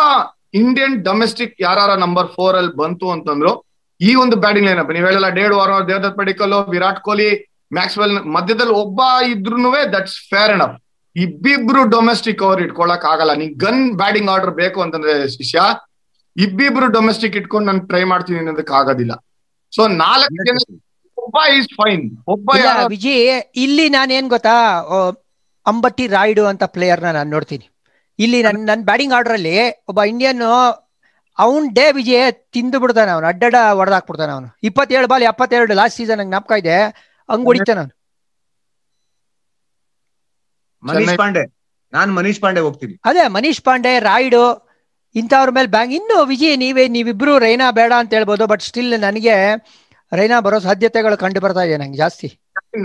ಇಂಡಿಯನ್ ಡೊಮೆಸ್ಟಿಕ್ ಯಾರ ನಂಬರ್ ಫೋರ್ ಅಲ್ಲಿ ಬಂತು ಅಂತಂದ್ರು, ಈ ಒಂದು ಬ್ಯಾಟಿಂಗ್ ಲೈನ್ ಅಪ್ ನೀವ್ ಹೇಳಲ್ಲ ಡೇಡ್ ವಾರ ದೇವದತ್ ಪಡಿಕಲ್ ವಿರಾಟ್ ಕೊಹ್ಲಿ ಮ್ಯಾಕ್ಸ್ವೆಲ್ ಮಧ್ಯದಲ್ಲಿ ಒಬ್ಬ ಇದ್ರು ದಟ್ಸ್ ಫೇರ್ ಅಪ್ ಇಬ್ಬಿಬ್ರು ಡೊಮೆಸ್ಟಿಕ್ ಓವರ್ ಇಟ್ಕೊಳಕ್ ಆಗಲ್ಲ. ನೀನ್ ಗನ್ ಬ್ಯಾಟಿಂಗ್ ಆರ್ಡರ್ ಬೇಕು ಅಂತಂದ್ರೆ ಶಿಷ್ಯ ಇಬ್ಬಿಬ್ರು ಡೊಮೆಸ್ಟಿಕ್ ಇಟ್ಕೊಂಡು ನಾನು ಟ್ರೈ ಮಾಡ್ತೀನಿ ಅನ್ನೋದಕ್ಕೆ ಆಗೋದಿಲ್ಲ. ಸೊ ನಾಲ್ಕು ಜನ ಒಬ್ಬ ಈಸ್ ಫೈನ್ ಒಬ್ಬ ವಿಜಿ ಇಲ್ಲಿ ನಾನು ಏನ್ ಗೊತ್ತಾ ಅಂಬಟ್ಟಿ ರಾಯ್ಡು ಅಂತ ಪ್ಲೇಯರ್ನ ನಾನು ನೋಡ್ತೀನಿ. ಇಲ್ಲಿ ನನ್ ನನ್ ಬ್ಯಾಟಿಂಗ್ ಆರ್ಡರ್ ಅಲ್ಲಿ ಒಬ್ಬ ಇಂಡಿಯನ್ ಅವನ್ ಡೇ ವಿಜಯ್ ತಿಂದು ಬಿಡ್ತಾನೆ ಅವನು. ಅಡ್ಡಡ ಹೊಡೆದಾಕ್ಬಿಡ್ತಾನೆ ಅವನು. ಇಪ್ಪತ್ತೇಳು ಬಾಲ್ ಎಪ್ಪತ್ತೆರಡು ಲಾಸ್ಟ್ ಸೀಸನ್ ನಂಗೆ ಜ್ಞಾಪಕ ಇದೆ. ಹಂಗ್ ಮನೀಶ್ ಪಾಂಡೆ. ನಾನ್ ಮನೀಶ್ ಪಾಂಡೆ ಹೋಗ್ತೀನಿ. ಅದೇ ಮನೀಶ್ ಪಾಂಡೆ ರಾಯ್ಡು ಇಂಥವ್ರ ಮೇಲೆ ಬ್ಯಾಂಗ್ ಇನ್ನು ವಿಜಯ್ ನೀವೇ ನೀವಿಬ್ರು ರೈನಾ ಬೇಡ ಅಂತ ಹೇಳ್ಬೋದು ಬಟ್ ಸ್ಟಿಲ್ ನನಗೆ ರೈನಾ ಬರೋ ಸಾಧ್ಯತೆಗಳು ಕಂಡು ಬರ್ತಾ ಇದೆ ನಂಗೆ ಜಾಸ್ತಿ.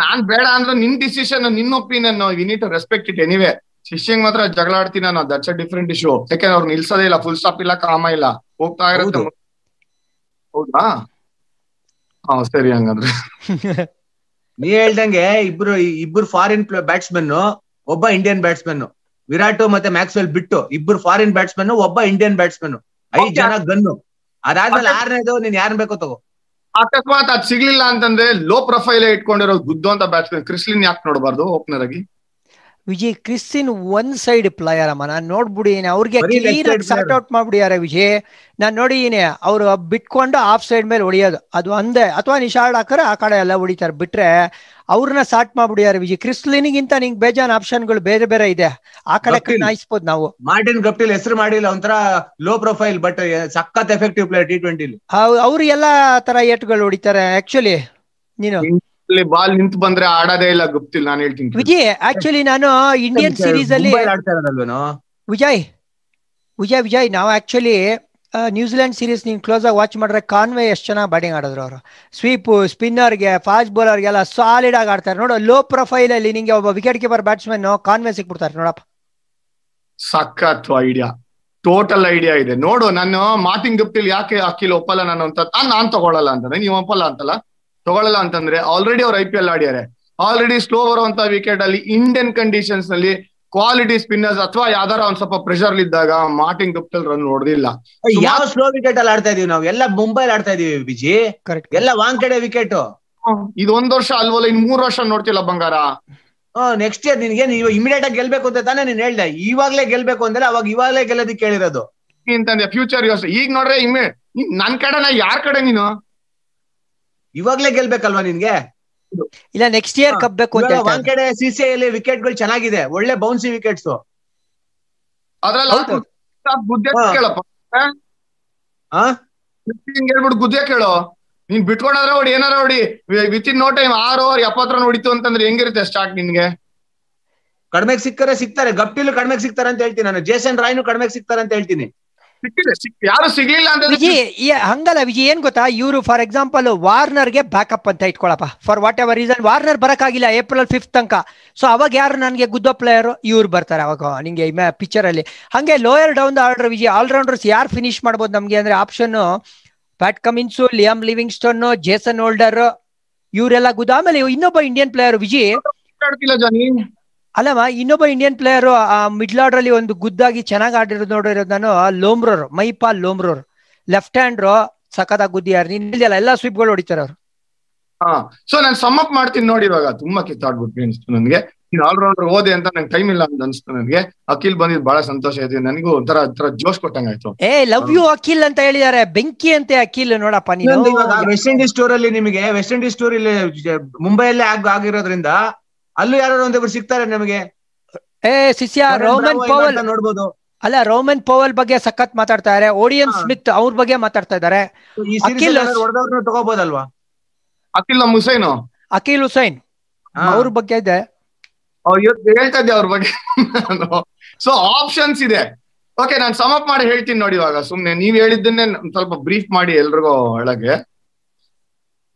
ನಾನ್ ಬೇಡ ಅಂದ್ರೆ ನಿನ್ ಡಿಸಿಷನ್ ನಿನ್ opinion we need to respect it anyway ಶಿಷ್ಯಂಗ್ ಮಾತ್ರ ಜಗಳ ಆಡ್ತೀನಿ ನಾನು ದಟ್ಸ್ ಅ ಡಿಫ್ರೆಂಟ್ ಇಶ್ಯೂ ಯಾಕೆಂದ್ರೆ ಅವ್ರು ನಿಲ್ಸೋದೇ ಇಲ್ಲ ಫುಲ್ ಸ್ಟಾಪ್ ಇಲ್ಲ ಕಾಮ ಇಲ್ಲ. ಹೋಗ್ತಾ ಇರೋದು ಹೌದು. ಹೌದಾ? ಹಾ ಸರಿ ಹಂಗಂದ್ರೆ. ನೀ ಹೇಳ್ದಂಗೆ ಇಬ್ರು ಇಬ್ರು ಫಾರಿನ್ ಬ್ಯಾಟ್ಸ್ಮನ್ ಒಬ್ಬ ಇಂಡಿಯನ್ ಬ್ಯಾಟ್ಸ್ಮನ್ ವಿರಾಟ್ ಮತ್ತೆ ಮ್ಯಾಕ್ಸ್ವೆಲ್ ಬಿಟ್ಟು ಇಬ್ರು ಫಾರಿನ್ ಬ್ಯಾಟ್ಸ್ಮನ್ ಒಬ್ಬ ಇಂಡಿಯನ್ ಬ್ಯಾಟ್ಸ್ಮನ್ ಐದ್ ಜನ ಗನ್ನು ಅದಾದ್ಮೇಲೆ ಆರನೇದು ನೀನ್ ಯಾರನ್ ಬೇಕೋ ತಗೋ. ಅಕಸ್ಮಾತ್ ಅದ್ ಸಿಗ್ಲಿಲ್ಲ ಅಂತಂದ್ರೆ ಲೋ ಪ್ರೊಫೈಲ್ ಇಟ್ಕೊಂಡಿರೋ ಗುದ್ದು ಅಂತ ಬ್ಯಾಟ್ಸ್ಮನ್ ಕ್ರಿಸ್ಲಿನ್ ಯಾಕೆ ನೋಡಬಾರ್ದು ಓಪನರ್ ಆಗಿ? Vijay Christian one side player ಅಮ್ಮ ನಾನು ನೋಡ್ಬಿಡಿನಿ ಅವ್ರಿಗೆ ಕ್ಲೀನ್ ಸಾರ್ಟ್. ಔಟ್ ಮಾಡ್ಬಿಡಿಯಾರ ವಿಜಯ್. ನಾನ್ ನೋಡಿದೀನಿ ಅವ್ರು ಬಿಟ್ಕೊಂಡು ಆಫ್ ಸೈಡ್ ಮೇಲೆ ಹೊಡಿಯೋದು. ಅದು ಅಂದೆ ಅಥವಾ ನಿಶಾಡ್ ಹಾಕರ ಆ ಕಡೆ ಎಲ್ಲ ಹೊಡಿತಾರೆ. ಬಿಟ್ರೆ ಅವ್ರನ್ನ ಸಾರ್ಟ್ ಮಾಡ್ಬಿಡಿಯಾರ ವಿಜಯ್. ಕ್ರಿಸ್ಲಿನಿಗಿಂತ ನಿಂಗೆ ಬೇಜಾನ್ ಆಪ್ಷನ್ಗಳು ಬೇರೆ ಬೇರೆ ಇದೆ. ಆ ಕಡೆ. ನಾಯಿಸ್ಬೋದು ನಾವು. ಮಾರ್ಟಿನ್ ಗಪ್ಟಿಲ್ ಹೆಸರು ಮಾಡಿಲ್ಲ ಒಂಥರ ಲೋ ಪ್ರೊಫೈಲ್ ಬಟ್ ಸಖತ್ ಎಫೆಕ್ಟಿವ್ ಪ್ಲೇಯರ್ ಟಿ ಅವ್ರಿಗೆಲ್ಲಾ ಅವ್ರು ಎಲ್ಲ ತರ ಏಟ್ಗಳು ಹೊಡಿತಾರೆ ಆಕ್ಚುಲಿ ನೀನು. ಇಲ್ಲಿ ಬಾಲ್ ನಿಂತು ಬಂದ್ರೆ ಆಡೋದೇ ಇಲ್ಲ ಗೊತ್ತಿಲ್ಲ ನಾನು ಹೇಳ್ತೀನಿ ವಿಜಯ್ ಆಕ್ಚುಲಿ ನಾನು ಇಂಡಿಯನ್ ಸೀರೀಸ್ ಅಲ್ಲಿ ವಿಜಯ್ ವಿಜಯ್ ವಿಜಯ್ ನಾವು ಆಕ್ಚುಲಿ ನ್ಯೂಜಿಲೆಂಡ್ ಸೀರೀಸ್ ನೀವು ಕ್ಲೋಸ್ ಆಗಿ ವಾಚ್ ಮಾಡ್ರೆ ಕಾನ್ವೆ ಎಷ್ಟು ಚೆನ್ನಾಗಿ ಬ್ಯಾಟಿಂಗ್ ಆಡಿದ್ರು ಅವರು. ಸ್ವೀಪ್ ಸ್ಪಿನ್ನರ್ಗೆ ಫಾಸ್ಟ್ ಬೌಲರ್ಗೆಲ್ಲ ಸಾಲಿಡ್ ಆಗಿ ಆಡ್ತಾರೆ. ನೋಡು ಲೋ ಪ್ರೊಫೈಲ್ ಅಲ್ಲಿ ನಿಂಗೆ ಒಬ್ಬ ವಿಕೆಟ್ ಕೀಪರ್ ಬ್ಯಾಟ್ಸ್ಮನ್ ಕಾನ್ವೆ ಸಿಕ್ಬಿಡ್ತಾರೆ ನೋಡಪ್ಪ. ಸಖತ್ ಐಡಿಯಾ ಟೋಟಲ್ ಐಡಿಯಾ ಇದೆ. ನೋಡು ನಾನು ಮಾತಿಂಗ್ ಗುಪ್ತಿಲ್ ಯಾಕೆ ಅಕ್ಕಿಲ್ ಒಪ್ಪಲ್ಲ ನಾನು ಅಂತ ನಾನು ತಗೊಳ್ಳಲ್ಲ ತಗೊಳಲ್ಲ ಅಂತಂದ್ರೆ ನೀವು ಒಪ್ಪಲ್ಲ ಅಂತಲ್ಲ? ತಗೊಳಲ್ಲ ಅಂತಂದ್ರೆ ಆಲ್ರೆಡಿ ಅವ್ರು ಐ ಪಿ ಎಲ್ ಆಡ್ಯಾರೆ. ಆಲ್ರೆಡಿ ಸ್ಲೋ ಬರುವಂತ ವಿಕೆಟ್ ಅಲ್ಲಿ ಇಂಡಿಯನ್ ಕಂಡೀಷನ್ಸ್ನಲ್ಲಿ ಕ್ವಾಲಿಟಿ ಸ್ಪಿನ್ನರ್ಸ್ ಅಥವಾ ಯಾವ್ದಾರ ಒಂದ್ ಸ್ವಲ್ಪ ಪ್ರೆಷರ್ ಇದ್ದಾಗ ಮಾರ್ಟಿನ್ ಗುಪ್ತಲ್ ರನ್ ಹೊಡೆದಿಲ್ಲ ಯಾವ ಸ್ಲೋ ವಿಕೆಟ್ ಅಲ್ಲಿ ಆಡ್ತಾ ಇದೀವಿ ನಾವು? ಎಲ್ಲ ಮುಂಬೈಲ್ ಆಡ್ತಾ ಇದೀವಿ ಬಿಜಿ ಕರೆಕ್ಟ್ ಎಲ್ಲ ವಾಂಕಡೆ ವಿಕೆಟ್ ಇದು ಒಂದ್ ವರ್ಷ ಅಲ್ವಲ್ಲ ಇನ್ ಮೂರ್ ವರ್ಷ ನೋಡ್ತಿಲ್ಲ ಬಂಗಾರ. ನೆಕ್ಸ್ಟ್ ಇಯರ್ ನಿನ್ಗೆ ನೀವು ಇಮಿಡಿಯೇಟ್ ಆಗಿ ಗೆಲ್ಬೇಕು ಅಂತ ತಾನೇ ನೀನ್ ಹೇಳ್ದೆ. ಇವಾಗ್ಲೇ ಗೆಲ್ಬೇಕು ಅಂದ್ರೆ ಅವಾಗ ಇವಾಗ್ಲೇ ಗೆಲ್ಲೋದಕ್ಕೆ ಕೇಳಿರೋದು. ಅಂತಂದೆ ಫ್ಯೂಚರ್ ಯೋಸ್ ಈಗ ನೋಡ್ರೆ ಇಮ್ಮೆ ನನ್ ಕಡೆ ನಾ ಯಾರ್ ಕಡೆ ನೀನು? ಇವಾಗ್ಲೇ ಗೆಲ್ಬೇಕಲ್ವಾ ನಿನ್ಗೆ? ಇಲ್ಲ ನೆಕ್ಸ್ಟ್ ಇಯರ್ ಕಪ್ ಬೇಕು ಅಂತ ಒಂದ್ ಕಡೆ ಸಿ ಸಿ ಅಲ್ಲಿ ವಿಕೆಟ್ಗಳು ಚೆನ್ನಾಗಿದೆ. ಒಳ್ಳೆ ಬೌನ್ಸಿ ವಿಕೆಟ್ಸ್ ಹೇಳ್ಬಿಟ್ಟು ಗುದ್ದೆ ಕೇಳು. ನೀನ್ ಬಿಟ್ಕೊಂಡಾದ್ರೆ ಹೊಡಿ ಏನಾರ ಹೊಡಿ. ವಿತ್ ಇನ್ ನೋ ಟೈಮ್ ಆರು ಓವರ್ ಎಪ್ಪತ್ತು ರನ್ ಹೊಡಿತು ಅಂತಂದ್ರೆ ಹೆಂಗಿರುತ್ತೆ ಸ್ಟಾರ್ಟ್ ನಿನ್ಗೆ? ಕಡಿಮೆ ಸಿಕ್ಕರೆ ಸಿಗ್ತಾರೆ ಗಪ್ಟಿಲು ಕಡಿಮೆ ಸಿಗ್ತಾರೆ ಅಂತ ಹೇಳ್ತೀನಿ ನಾನು. ಜೇಸನ್ ರಾಯ್ನು ಕಡಿಮೆಗೆ ಸಿಗ್ತಾರೆ ಅಂತ ಹೇಳ್ತೀನಿ. ಯಾರು ಸಿಗ್ಲಿಲ್ಲ ಅಂತ ವಿಜಿ ಹಂಗಲ್ಲ ವಿಜಿ ಏನ್ ಗೊತ್ತಾ? ಇವರು ಫಾರ್ ಎಕ್ಸಾಂಪಲ್ ವಾರ್ನರ್ಗೆ ಬ್ಯಾಕಪ್ ಅಂತ ಇಟ್ಕೊಳಪ್ಪ. For whatever reason Warner ಬರಕ್ಕಾಗಿಲ್ಲ ಏಪ್ರಿಲ್ ಫಿಫ್ತ್ ತನಕ. ಸೊ ಅವಾಗ ಯಾರು ನನಗೆ ಗುದ್ದೋ ಪ್ಲೇಯರ್ ಇವ್ರು ಬರ್ತಾರೆ ಅವಾಗ ನಿಂಗೆ ಪಿಕ್ಚರ್ ಅಲ್ಲಿ. ಹಂಗೆ lower down the order Viji allrounders ಯಾರು ಫಿನಿಶ್ ಮಾಡ್ಬೋದು ನಮ್ಗೆ ಅಂದ್ರೆ option Pat Cummins Liam Livingstone Jason Holder ಇವರೆಲ್ಲ ಗುದ್ದಾಮೇಲೆ ಇನ್ನೊಬ್ಬ ಇಂಡಿಯನ್ ಪ್ಲೇಯರ್ ಜಾನಿ. ಅಲ್ಲಮ್ಮ ಇನ್ನೊಬ್ಬ ಇಂಡಿಯನ್ ಪ್ಲೇಯರ್ ಆ ಮಿಡ್ಲ್ ಆರ್ಡರ್ ಅಲ್ಲಿ ಒಂದು ಗುದ್ದಾಗಿ ಚೆನ್ನಾಗಿ ಆಡಿರೋದು ನೋಡಿರೋದು ನಾನು ಲೋಮ್ರೋರ್ ಮೈಪಾಲ್ ಲೋಮ್ರೋರ್. ಲೆಫ್ಟ್ ಹ್ಯಾಂಡ್ರು ಸಖತ್ತಾಗಿ ಗುದ್ದಿಯಾರ ನೀನ್ ಹೇಳಿದಲ್ಲ ಎಲ್ಲಾ ಸ್ವೀಪ್ಗಳು ಹೊಡಿತಾರೆ ಅವ್ರು. ಹಾ ಸೊ ನಾನು ಸಮ್ ಅಪ್ ಮಾಡ್ತೀನಿ ನೋಡಿ ಇವಾಗ. ತುಂಬಾ ಕಿತ್ತಾಡ್ಬಿಟ್ಟು ಅನಿಸ್ತು ನನಗೆ. ನೀನ್ ಆಲ್ರೌಂಡರ್ ಓದೆ ಅಂತ ನಂಗೆ ಟೈಮ್ ಇಲ್ಲ ಅಂತ ಅನ್ಸ್ತು ನನಗೆ. ಅಖಿಲ್ ಬಂದಿದ್ ಬಹಳ ಸಂತೋಷ ಇದೆ. ನನಗೂ ಒಂಥರ ಒಂಥರ ಜೋಶ್ ಕೊಟ್ಟಂಗಾಯ್ತು ಏ ಲವ್ ಯು ಅಖಿಲ್ ಅಂತ ಹೇಳಿದಾರೆ. ಬೆಂಕಿ ಅಂತ ಅಖಿಲ್ ನೋಡಪ್ಪ ನೀನು. ವೆಸ್ಟ್ ಇಂಡೀಸ್ ಟೂರ್ ಅಲ್ಲಿ ನಿಮಗೆ ವೆಸ್ಟ್ ಇಂಡೀಸ್ ಟೂರ್ ಇಲ್ಲಿ ಮುಂಬೈಯಲ್ಲೇ ಆಗ್ ಆಗಿರೋದ್ರಿಂದ ಅಲ್ಲೂ ಯಾರು ಒಂದಿಬ್ರು ಸಿಗ್ತಾರೆ ನಮಗೆ. ಏ ಶಿಷ್ಯ ರೋಮನ್ ಪವಲ್ ನೋಡ್ಬೋದು. ಅಲ್ಲ ರೋಮನ್ ಪವಲ್ ಬಗ್ಗೆ ಸಖತ್ ಮಾತಾಡ್ತಾರೆ ಓಡಿಯನ್ ಹಾ. ಸ್ಮಿತ್ ಅವ್ರ ಬಗ್ಗೆ ಮಾತಾಡ್ತಾ ಇದಾರೆ. ಈ ಅಖಿಲ್ ತಗೋಬೋದಲ್ವಾ? ಅಖಿಲ್ ನಮ್ಮ ಹುಸೈನು. ಅಖಿಲ್ ಹುಸೈನ್. ಅವ್ರ ಬಗ್ಗೆ ಇದೆ. ಹೇಳ್ತಾ ಇದ್ದೆ ಅವ್ರ ಬಗ್ಗೆ. ಸೊ ಆಪ್ಷನ್ಸ್ ಇದೆ. ಓಕೆ ನಾನು ಸಮಪ್ ಅಪ್ ಮಾಡಿ ಹೇಳ್ತೀನಿ ನೋಡಿ ಇವಾಗ. ಸುಮ್ನೆ ನೀವ್ ಹೇಳಿದ್ದನ್ನೇ ಸ್ವಲ್ಪ ಬ್ರೀಫ್ ಮಾಡಿ ಎಲ್ರಿಗೂ ಒಳಗೆ.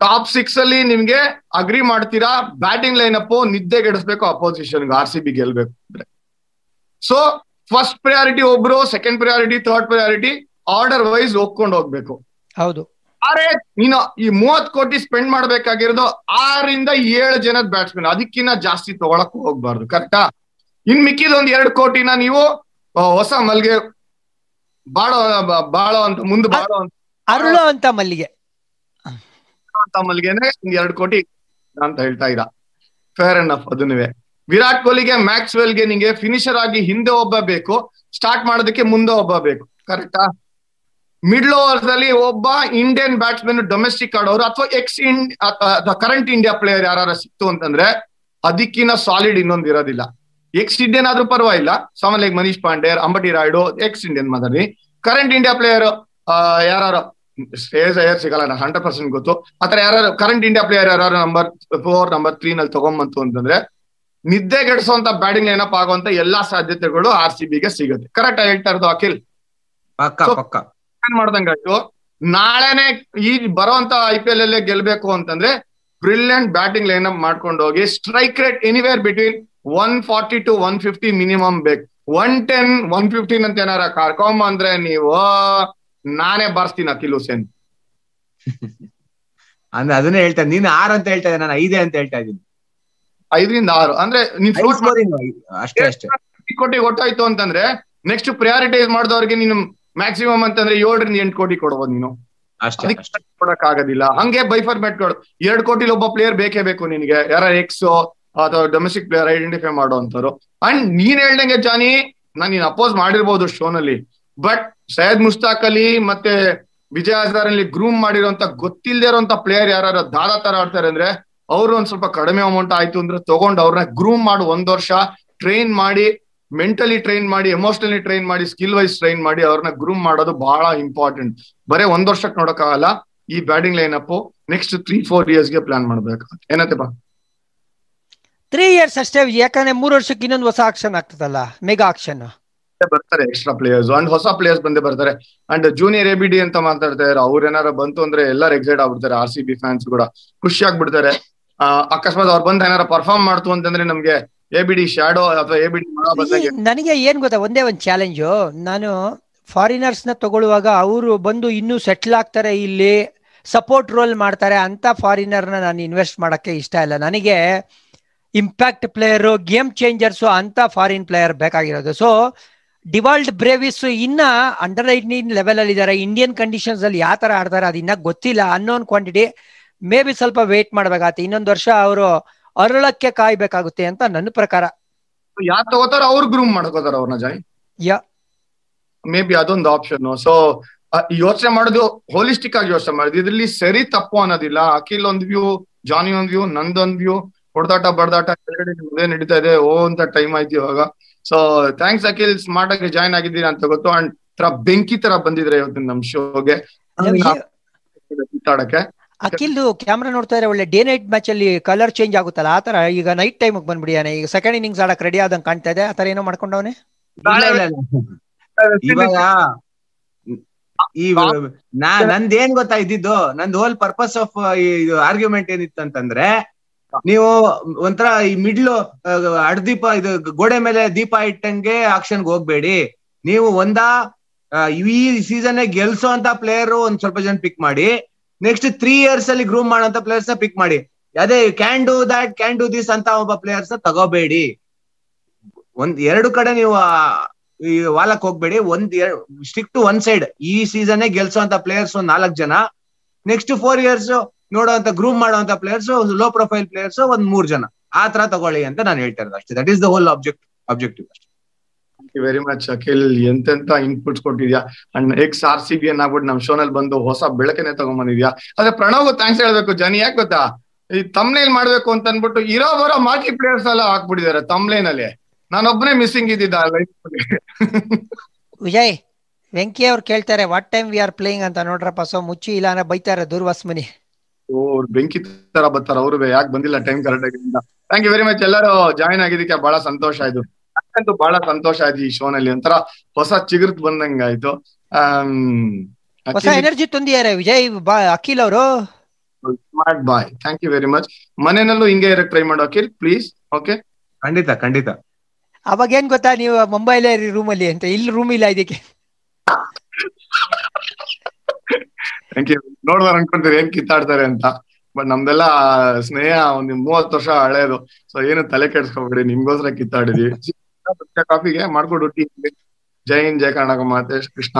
ಟಾಪ್ ಸಿಕ್ಸ್ ಅಲ್ಲಿ ನಿಮ್ಗೆ ಅಗ್ರಿ ಮಾಡ್ತೀರಾ? ಬ್ಯಾಟಿಂಗ್ ಲೈನ್ ಅಪ್ ನಿದ್ದೆಗೆಡಿಸ್ಬೇಕು ಅಪೋಸಿಷನ್ ಆರ್ ಸಿ ಬಿ ಗೆಲ್ಬೇಕು ಅಂದ್ರೆ. ಸೊ ಫಸ್ಟ್ ಪ್ರಯಾರಿಟಿ ಒಬ್ರು second priority third priority order wise ಹೋಗ್ಕೊಂಡು ಹೋಗ್ಬೇಕು. ಹೌದು. ಆದ್ರೆ ನೀನು ಈ ಮೂವತ್ ಕೋಟಿ ಸ್ಪೆಂಡ್ ಮಾಡ್ಬೇಕಾಗಿರೋದು ಆರಿಂದ ಏಳು ಜನದ ಬ್ಯಾಟ್ಸ್ಮನ್ ಅದಕ್ಕಿಂತ ಜಾಸ್ತಿ ತಗೊಳಕ್ ಹೋಗ್ಬಾರ್ದು ಕರೆಕ್ಟಾ ಇನ್ ಮಿಕ್ಕಿದ ಒಂದ್ ಎರಡು ಕೋಟಿನ ನೀವು ಹೊಸ ಮಲ್ಗೆ ಬಾಳೋ ಬಾಳ ಬಾಳೋ ಅಂತ ಮುಂದೆ ಬಾಳೋ ಅಂತ ಅರುಳು ಅಂತ ಮಲ್ಲಿಗೆ. ಮಲ್ಗೆನೆ ಒಂದ್ ಎರಡು ಕೋಟಿ ಅಂತ ಹೇಳ್ತಾ ಇದ್ದ. ಫೇರ್ ಅಂಡ್ ಅಫ್ ಅದನ್ನುವೆ ವಿರಾಟ್ ಕೊಹ್ಲಿಗೆ ಮ್ಯಾಕ್ಸ್ವೆಲ್ಗೆ ನಿಂಗೆ ಫಿನಿಷರ್ ಆಗಿ ಹಿಂದೆ ಒಬ್ಬ ಬೇಕು ಸ್ಟಾರ್ಟ್ ಮಾಡೋದಕ್ಕೆ ಮುಂದೆ ಒಬ್ಬ ಬೇಕು. ಕರೆಕ್ಟಾ ಮಿಡ್ಲ್ ಓವರ್ಸ್ ಅಲ್ಲಿ ಒಬ್ಬ ಇಂಡಿಯನ್ ಬ್ಯಾಟ್ಸ್ಮನ್ ಡೊಮೆಸ್ಟಿಕ್ ಆಡೋರು ಅಥವಾ ಎಕ್ಸ್ ಇಂಡ್ ಕರೆಂಟ್ ಇಂಡಿಯಾ ಪ್ಲೇಯರ್ ಯಾರು ಸಿಕ್ತು ಅಂತಂದ್ರೆ ಅದಕ್ಕಿಂತ ಸಾಲಿಡ್ ಇನ್ನೊಂದು ಇರೋದಿಲ್ಲ. ಎಕ್ಸ್ ಇಂಡಿಯನ್ ಆದ್ರೂ ಪರವಾಗಿಲ್ಲ. ಸಾಮಾನ್ಯ ಮನೀಶ್ ಪಾಂಡೆ, ಅಂಬಟಿ ರಾಯ್ಡು ಎಕ್ಸ್ ಇಂಡಿಯನ್ ಮಾತಾಡಿ ಕರೆಂಟ್ ಇಂಡಿಯಾ ಪ್ಲೇಯರ್ ಯಾರು ಶ್ರೇಯಸ್ ಅಯ್ಯರ್ ಸಿಗಲ್ಲ ಹಂಡ್ರೆಡ್ ಪರ್ಸೆಂಟ್ ಗೊತ್ತು. ಆತರ ಯಾರು ಕರೆಂಟ್ ಇಂಡಿಯಾ ಪ್ಲೇಯರ್ ಯಾರು ನಂಬರ್ ಫೋರ್ ನಂಬರ್ ತ್ರೀ ನಲ್ಲಿ ತಗೊಂಬಂತು ಅಂತಂದ್ರೆ ನಿದ್ದೆಗೆಡಿಸುವಂತ ಬ್ಯಾಟಿಂಗ್ ಲೈನಪ್ ಆಗುವಂತ ಎಲ್ಲಾ ಸಾಧ್ಯತೆಗಳು ಆರ್ ಸಿ ಬಿಗೆ ಸಿಗುತ್ತೆ. ಕರೆಕ್ಟ್ ಹೇಳ್ತಾ ಇರೋದು ಅಖಿಲ್? ಏನ್ ಮಾಡ್ದಂಗಾಯ್ತು ನಾಳೆನೆ ಈ ಬರುವಂತ ಐ ಪಿ ಎಲ್ ಅಲ್ಲೇ ಗೆಲ್ಬೇಕು ಅಂತಂದ್ರೆ ಬ್ರಿಲಿಯಂಟ್ ಬ್ಯಾಟಿಂಗ್ ಲೈನ್ ಅಪ್ ಮಾಡ್ಕೊಂಡು ಹೋಗಿ strike rate anywhere between one forty to one fifty minimum ಬೇಕು. ಒನ್ ಟೆನ್ ಒನ್ ಫಿಫ್ಟೀನ್ ಅಂತ ಏನಾರ ಕರ್ಕೊಂಬ ಅಂದ್ರೆ ನೀವು ನಾನೇ ಬರ್ಸ್ತೀನಿ ಅಖಿಲ್ ಹುಸೇನ್ ಅಂದ್ರೆ ಅದನ್ನೇ ಹೇಳ್ತಾ ನೀನ್ ಆರ್ ಅಂತ ಹೇಳ್ತಾ ಇದ್ದೀನಿ ನಾನು ಐದೇ ಅಂತ ಹೇಳ್ತಾ ಇದ್ದೀನಿ. ಐದರಿಂದ ಆರು. ಅಂದ್ರೆ ನೀನ್ ಅಷ್ಟೇ ಅಷ್ಟೇ. ಮಾಡಿ ಕೋಟಿ ಒಟ್ಟಾಯ್ತು ಅಂತಂದ್ರೆ ನೆಕ್ಸ್ಟ್ ಪ್ರಯಾರಿಟೈಸ್ ಮಾಡಿದವ್ರಿಗೆ ನೀನು ಮ್ಯಾಕ್ಸಿಮಮ್ ಅಂತಂದ್ರೆ ಏಳರಿಂದ ಎಂಟು ಕೋಟಿ ಕೊಡ್ಬೋದು ನೀನು. ಕೊಡಕ್ ಆಗೋದಿಲ್ಲ ಹಂಗೆ ಬೈಫರ್ಮೆಟ್ಗಳು ಎರಡ್ ಕೋಟಿಲಿ ಒಬ್ಬ ಪ್ಲೇಯರ್ ಬೇಕೇ ಬೇಕು ನಿನಗೆ. ಯಾರ ಎಕ್ಸ್ ಅಥವಾ ಡೊಮೆಸ್ಟಿಕ್ ಪ್ಲೇಯರ್ ಐಡೆಂಟಿಫೈ ಮಾಡುವಂತವ್ರು ಅಂಡ್ ನೀನ್ ಹೇಳ್ದಂಗೆ ಜಾನಿ ನಾನು ನೀನ್ ಅಪೋಸ್ ಮಾಡಿರ್ಬೋದು ಶೋನಲ್ಲಿ ಬಟ್ ಸೈಯದ್ ಮುಸ್ತಾಕ್ ಅಲಿ ಮತ್ತೆ ವಿಜಯ್ ಹಜಾರ್ ಅಲ್ಲಿ ಗ್ರೂಮ್ ಮಾಡಿರೋಂತ ಗೊತ್ತಿಲ್ಲದೆ ಇರೋಂತ ಪ್ಲೇಯರ್ ಯಾರು ದಾದಾ ತರ ಆಡ್ತಾರೆ ಅಂದ್ರೆ ಅವ್ರು ಒಂದ್ ಸ್ವಲ್ಪ ಕಡಿಮೆ ಅಮೌಂಟ್ ಆಯ್ತು ಅಂದ್ರೆ ತಗೊಂಡು ಅವ್ರನ್ನ ಗ್ರೂಮ್ ಮಾಡಿ ಒಂದ್ ವರ್ಷ ಟ್ರೈನ್ ಮಾಡಿ ಮೆಂಟಲಿ ಟ್ರೈನ್ ಮಾಡಿ ಎಮೋಷನಲಿ ಟ್ರೈನ್ ಮಾಡಿ ಸ್ಕಿಲ್ ವೈಸ್ ಟ್ರೈನ್ ಮಾಡಿ ಅವ್ರನ್ನ ಗ್ರೂಮ್ ಮಾಡೋದು ಬಹಳ ಇಂಪಾರ್ಟೆಂಟ್ ಬರೇ ಒಂದ್ ವರ್ಷಕ್ಕೆ ನೋಡಕ್ಕಾಗಲ್ಲ ಈ batting line up next three four ಇಯರ್ಸ್ಗೆ plan ಮಾಡ್ಬೇಕು ಬಾ? ತ್ರೀ ಇಯರ್ಸ್ ಅಷ್ಟೇ, ಯಾಕಂದ್ರೆ ಮೂರು ವರ್ಷಕ್ಕೆ ಇನ್ನೊಂದು ಹೊಸ ಆಕ್ಷನ್ ಆಗ್ತದಲ್ಲ ಮೆಗಾ ಆಕ್ಷನ್ ಬರ್ತಾರೆ ಎಕ್ಸ್ಟ್ರಾ ಪ್ಲೇಯರ್ಸ್ ಅಂಡ್ ಹೊಸ ಪ್ಲೇಯರ್ಸ್ ಬಂದೇ ಬರ್ತಾರೆ. And junior A B D ಅಂತ ಮಾತಾಡ್ತಾ ಇದಾರೆ ಅವ್ರ ಏನಾರ ಬಂತು ಅಂದ್ರೆ ಎಲ್ಲರೂ ಎಕ್ಸೈಟ್ ಆಗ್ಬಿಡ್ತಾರೆ ಆರ್ ಸಿ ಬಿ ಫ್ಯಾನ್ಸ್ ಕೂಡ. ಖುಷಿ ಆಗ್ಬಿಡ್ತಾರೆ. ಅಕಸ್ಮಾತ್ ಅವ್ರು ಬಂದು ಏನಾರ ಪರ್ಫಾರ್ಮ್ ಮಾಡ್ತು ಅಂತಂದ್ರೆ ನಮ್ಗೆ ಎ ಬಿ ಡಿ ಶಾಡೋ ಅಥವಾ ಎ ಬಿ ಡಿ ನನಗೆ ಏನ್ ಗೊತ್ತಾ ಒಂದೇ ಒಂದು ಚಾಲೆಂಜು ನಾನು ಫಾರಿನರ್ಸ್ನ ತಗೊಳ್ಳುವಾಗ ಅವರು ಬಂದು ಇನ್ನೂ ಸೆಟ್ಲ್ ಆಗ್ತಾರೆ ಇಲ್ಲಿ ಸಪೋರ್ಟ್ ರೋಲ್ ಮಾಡ್ತಾರೆ ಅಂತ ಫಾರಿನರ್ನ ನಾನು ಇನ್ವೆಸ್ಟ್ ಮಾಡಕ್ಕೆ ಇಷ್ಟ ಇಲ್ಲ. ನನಗೆ ಇಂಪ್ಯಾಕ್ಟ್ ಪ್ಲೇಯರು ಗೇಮ್ ಚೇಂಜರ್ಸು ಅಂತ ಫಾರಿನ್ ಪ್ಲೇಯರ್ ಬೇಕಾಗಿರೋದು. ಸೊ ಡಿವಾಲ್ಡ್ ಬ್ರೇವಿಸ್ ಇನ್ನ ಅಂಡರ್ ನೈನ್ಟೀನ್ ಲೆವೆಲ್ ಅಲ್ಲಿ ಇದ್ದಾರೆ ಇಂಡಿಯನ್ ಕಂಡೀಷನ್ಸ್ ಅಲ್ಲಿ ಯಾವ ತರ ಆಡ್ತಾರೆ ಅದು ಇನ್ನ ಗೊತ್ತಿಲ್ಲ. ಅನ್ನೋನ್ ಕ್ವಾಂಟಿಟಿ ಮೇ ಬಿ ಸ್ವಲ್ಪ ವೇಟ್ ಮಾಡ್ಬೇಕಾಗತ್ತೆ. ಇನ್ನೊಂದು ವರ್ಷ ಅವರು ಅರಳಕ್ಕೆ ಕಾಯ್ಬೇಕಾಗುತ್ತೆ ಅಂತ ನನ್ನ ಪ್ರಕಾರ. ಯಾರು ತಗೋತಾರ ಅವ್ರು ಗ್ರೂಮ್ ಮಾಡ್ಕೋತಾರ ಅವ್ರನ್ನ ಜಾಯ್ ಯಾ. ಮೇ ಬಿ ಅದೊಂದು ಆಪ್ಷನ್ ಸೊ ಯೋಚನೆ ಮಾಡೋದು ಹೋಲಿಸ್ಟಿಕ್ ಆಗಿ ಯೋಚನೆ ಮಾಡೋದು. ಇದ್ರಲ್ಲಿ ಸರಿ ತಪ್ಪು ಅನ್ನೋದಿಲ್ಲ. ಅಖಿಲ್ ಒಂದ್ ವ್ಯೂ ಜಾನಿ ಒಂದ್ ವ್ಯೂ ನಂದೊಂದ್ ವ್ಯೂ ಹೊಡೆದಾಟ ಬಡದಾಟ ಎರಡೇ ಮುಂದೆ ನಡೀತಾ ಇದೆ. ಓ ಅಂತ ಟೈಮ್ ಆಯ್ತು ಇವಾಗ. ಸೊ ಥ್ಯಾಂಕ್ಸ್ ಅಖಿಲ್ ಸ್ಮಾರ್ಟ್ ಆಗಿ ಜಾಯ್ನ್ ಆಗಿದ್ದೀರಾ ಅಂತ ಗೊತ್ತು. ಅಂಡ್ ತರ ಬೆಂಕಿ ತರ ಬಂದಿದ್ರೆ ಇವತ್ತು ನಮ್ ಶೋಗೆ ಮಾತಾಡಕ್ಕೆ ಅಖಿಲ್ ಕ್ಯಾಮ್ರಾ ನೋಡ್ತಾ ಇದ್ರೆ ಒಳ್ಳೆ ಡೇ ನೈಟ್ ಮ್ಯಾಚ್ ಅಲ್ಲಿ ಕಲರ್ ಚೇಂಜ್ ಆಗುತ್ತಲ್ಲ? ಆತರ ಈಗ ನೈಟ್ ಟೈಮ್ ಬಂದ್ಬಿಡಿಯಾನೆ ಈಗ ಸೆಕೆಂಡ್ ಇನ್ನಿಂಗ್ಸ್ ಆಡಕ್ ರೆಡಿ ಆದಂಗ್ ಕಾಣ್ತಾ ಇದೆ. ಆತರ ಏನೋ ಮಾಡ್ಕೊಂಡವನೆ? ಇಲ್ಲ, ಇಲ್ಲ, ಇಲ್ಲ. ಇವಾಗ ಈ ನಾ ನಂದೇನ್ ಗೊತ್ತಾ ಇದ್ದಿದ್ದು? ನಂದ್ ಹೋಲ್ ಪರ್ಪಸ್ ಆಫ್ ಇದು ಆರ್ಗ್ಯುಮೆಂಟ್ ಏನಿತ್ತು ಅಂತಂದ್ರೆ ನೀವು ಒಂಥರ ಈ ಮಿಡ್ಲು ಅಡ್ದೀಪ ಇದು ಗೋಡೆ ಮೇಲೆ ದೀಪ ಇಟ್ಟಂಗೆ ಆಕ್ಷನ್ಗೆ ಹೋಗ್ಬೇಡಿ. ನೀವು ಒಂದ ಈ ಸೀಸನ್ ಗೆಲ್ಸೋ ಅಂತ ಪ್ಲೇಯರ್ ಒಂದ್ ಸ್ವಲ್ಪ ಜನ ಪಿಕ್ ಮಾಡಿ. ನೆಕ್ಸ್ಟ್ ತ್ರೀ ಇಯರ್ಸ್ ಅಲ್ಲಿ ಗ್ರೂಮ್ ಮಾಡೋಂತ ಪ್ಲೇಯರ್ಸ್ನ ಪಿಕ್ ಮಾಡಿ. ಅದೇ can do that can do this ಅಂತ ಒಬ್ಬ ಪ್ಲೇಯರ್ಸ್ ತಗೋಬೇಡಿ. ಒಂದ್, ಎರಡು ಕಡೆ ನೀವು ಈ ವಾಲಕ್ ಹೋಗ್ಬೇಡಿ. ಒಂದ್ ಸ್ಟಿಕ್ ಟು ಒನ್ ಸೈಡ್ ಈ ಸೀಸನ್ ಗೆಲ್ಸೋ ಅಂತ ಪ್ಲೇಯರ್ಸ್ ಒಂದ್ ನಾಲ್ಕು ಜನ. ನೆಕ್ಸ್ಟ್ ಫೋರ್ ಇಯರ್ಸ್ ನೋಡುವಂತ ಗ್ರೂಮ್ ಮಾಡುವಂತ ಪ್ಲೇಯರ್ಸ್ ಲೋ ಪ್ರೊಫೈಲ್ ಪ್ಲೇಯರ್ಸ್ ಒಂದ್ ಮೂರ್ ಜನ. ಆ ತರ ತಗೊಳ್ಳಿ ಅಂತ ನಾನು ಹೇಳ್ತಾ ಇರೋದು ಅಷ್ಟೇ. That is the whole object objective ಅಷ್ಟೇ. Very much Akhil. ಎಂತೆಂತ inputs ಕೊಟ್ಟಿದ್ಯಾ? And ex R C B ಅನ್ನಾಗ್ಬಿಟ್ಟು ನಮ್ ಶೋನಲ್ಲಿ ಬಂದು ಹೊಸ ಬೆಳಕನೆ ತಗೊಂಬಂದಿದ್ಯಾ? ಅದೇ ಪ್ರಣವ್ ಥ್ಯಾಂಕ್ಸ್ ಹೇಳ್ಬೇಕು ಜನಿ ಯಾಕೆ ಗೊತ್ತಾ? ಈ ತಮ್ಲೇನ್ ಮಾಡ್ಬೇಕು ಅಂತ ಅನ್ಬಿಟ್ಟು ಇರೋ ಬರೋ ಮಾಜಿ ಪ್ಲೇಯರ್ಸ್ ಎಲ್ಲ ಹಾಕ್ಬಿಟ್ಟಿದ್ದಾರೆ ತಮ್ಲೇನ್ ಅಲ್ಲಿ. ನಾನೊಬ್ಬನೇ ಮಿಸ್ಸಿಂಗ್ ಇದ್ದಿದ್ದ ವಿಜಯ್ ವೆಂಕಿ ಅವ್ರು ಕೇಳ್ತಾರೆ what time we are playing ಅಂತ. ನೋಡ್ರಪ್ಪ ಸೊ ಮುಚ್ಚಿ ಇಲ್ಲ ಅಂದ್ರೆ ಬೈತಾರೆ ದೂರ್ವಾಸ್ ಓ ಬೆಂಕಿ ತರ ಬರ್ತಾರ ಅವರು ಯಾಕೆ ಬಂದಿಲ್ಲ ಟೈಮ್ ಕರೆಕ್ಟ್ ಆಗಿ ಥ್ಯಾಂಕ್ ಯು ವೆರಿ ಮಚ್ ಎಲ್ಲರೂ ಜಾಯಿನ್ ಆಗಿದ್ದಕ್ಕೆ ಬಹಳ ಸಂತೋಷ ಆಯ್ತು. ನನಗಂತೂ ಬಹಳ ಸಂತೋಷ ಆಯ್ತು ಈ ಶೋನಲ್ಲಿ ಒಂಥರ ಹೊಸ ಚಿಗುರ್ತ್ ಬಂದಂಗ ಆಯ್ತು. ಹೊಸ ಎನರ್ಜಿ ತಂದಿದ್ದಾರೆ ವಿಜಯ್ ಅಖಿಲ್ ಅವರು. Smart boy thank you very much ಮನೆಯಲ್ಲೂ ಹಿಂಗೆ ಇರಕ್ ಟ್ರೈ ಮಾಡೋ ಅಖಿಲ್ ಪ್ಲೀಸ್ ಓಕೆ ಖಂಡಿತ ಖಂಡಿತ. ಅವಾಗ ಏನ್ ಗೊತ್ತಾ ನೀವು ಮುಂಬೈಲೇ ರೂಮ್ ಅಲ್ಲಿ ಅಂತ. ಇಲ್ಲಿ ರೂಮ್ ಇಲ್ಲ ಇದಕ್ಕೆ. ಥ್ಯಾಂಕ್ ಯು ನೋಡ್ದಾರ ಅನ್ಕೊಂತೀರಿ ಏನ್ ಕಿತ್ತಾಡ್ತಾರೆ ಅಂತ. ಬಟ್ ನಮ್ದೆಲ್ಲ ಸ್ನೇಹ ಒಂದ್ ಮೂವತ್ತು ವರ್ಷ ಹಳೇದು. ಸೊ ಏನು ತಲೆ ಕೆಡ್ಸ್ಕೊಬೇಡಿ, ನಿಮ್ಗೋಸ್ಕರ ಕಿತ್ತಾಡಿದೀವಿ. ಕಾಫಿಗೆ ಮಾಡ್ಕೊಡು ಟೀ. ಜೈನ್ ಹಿಂದ್, ಜೈ ಕರ್ನಾಟಕ, ಮಾತೆ ಕೃಷ್ಣ.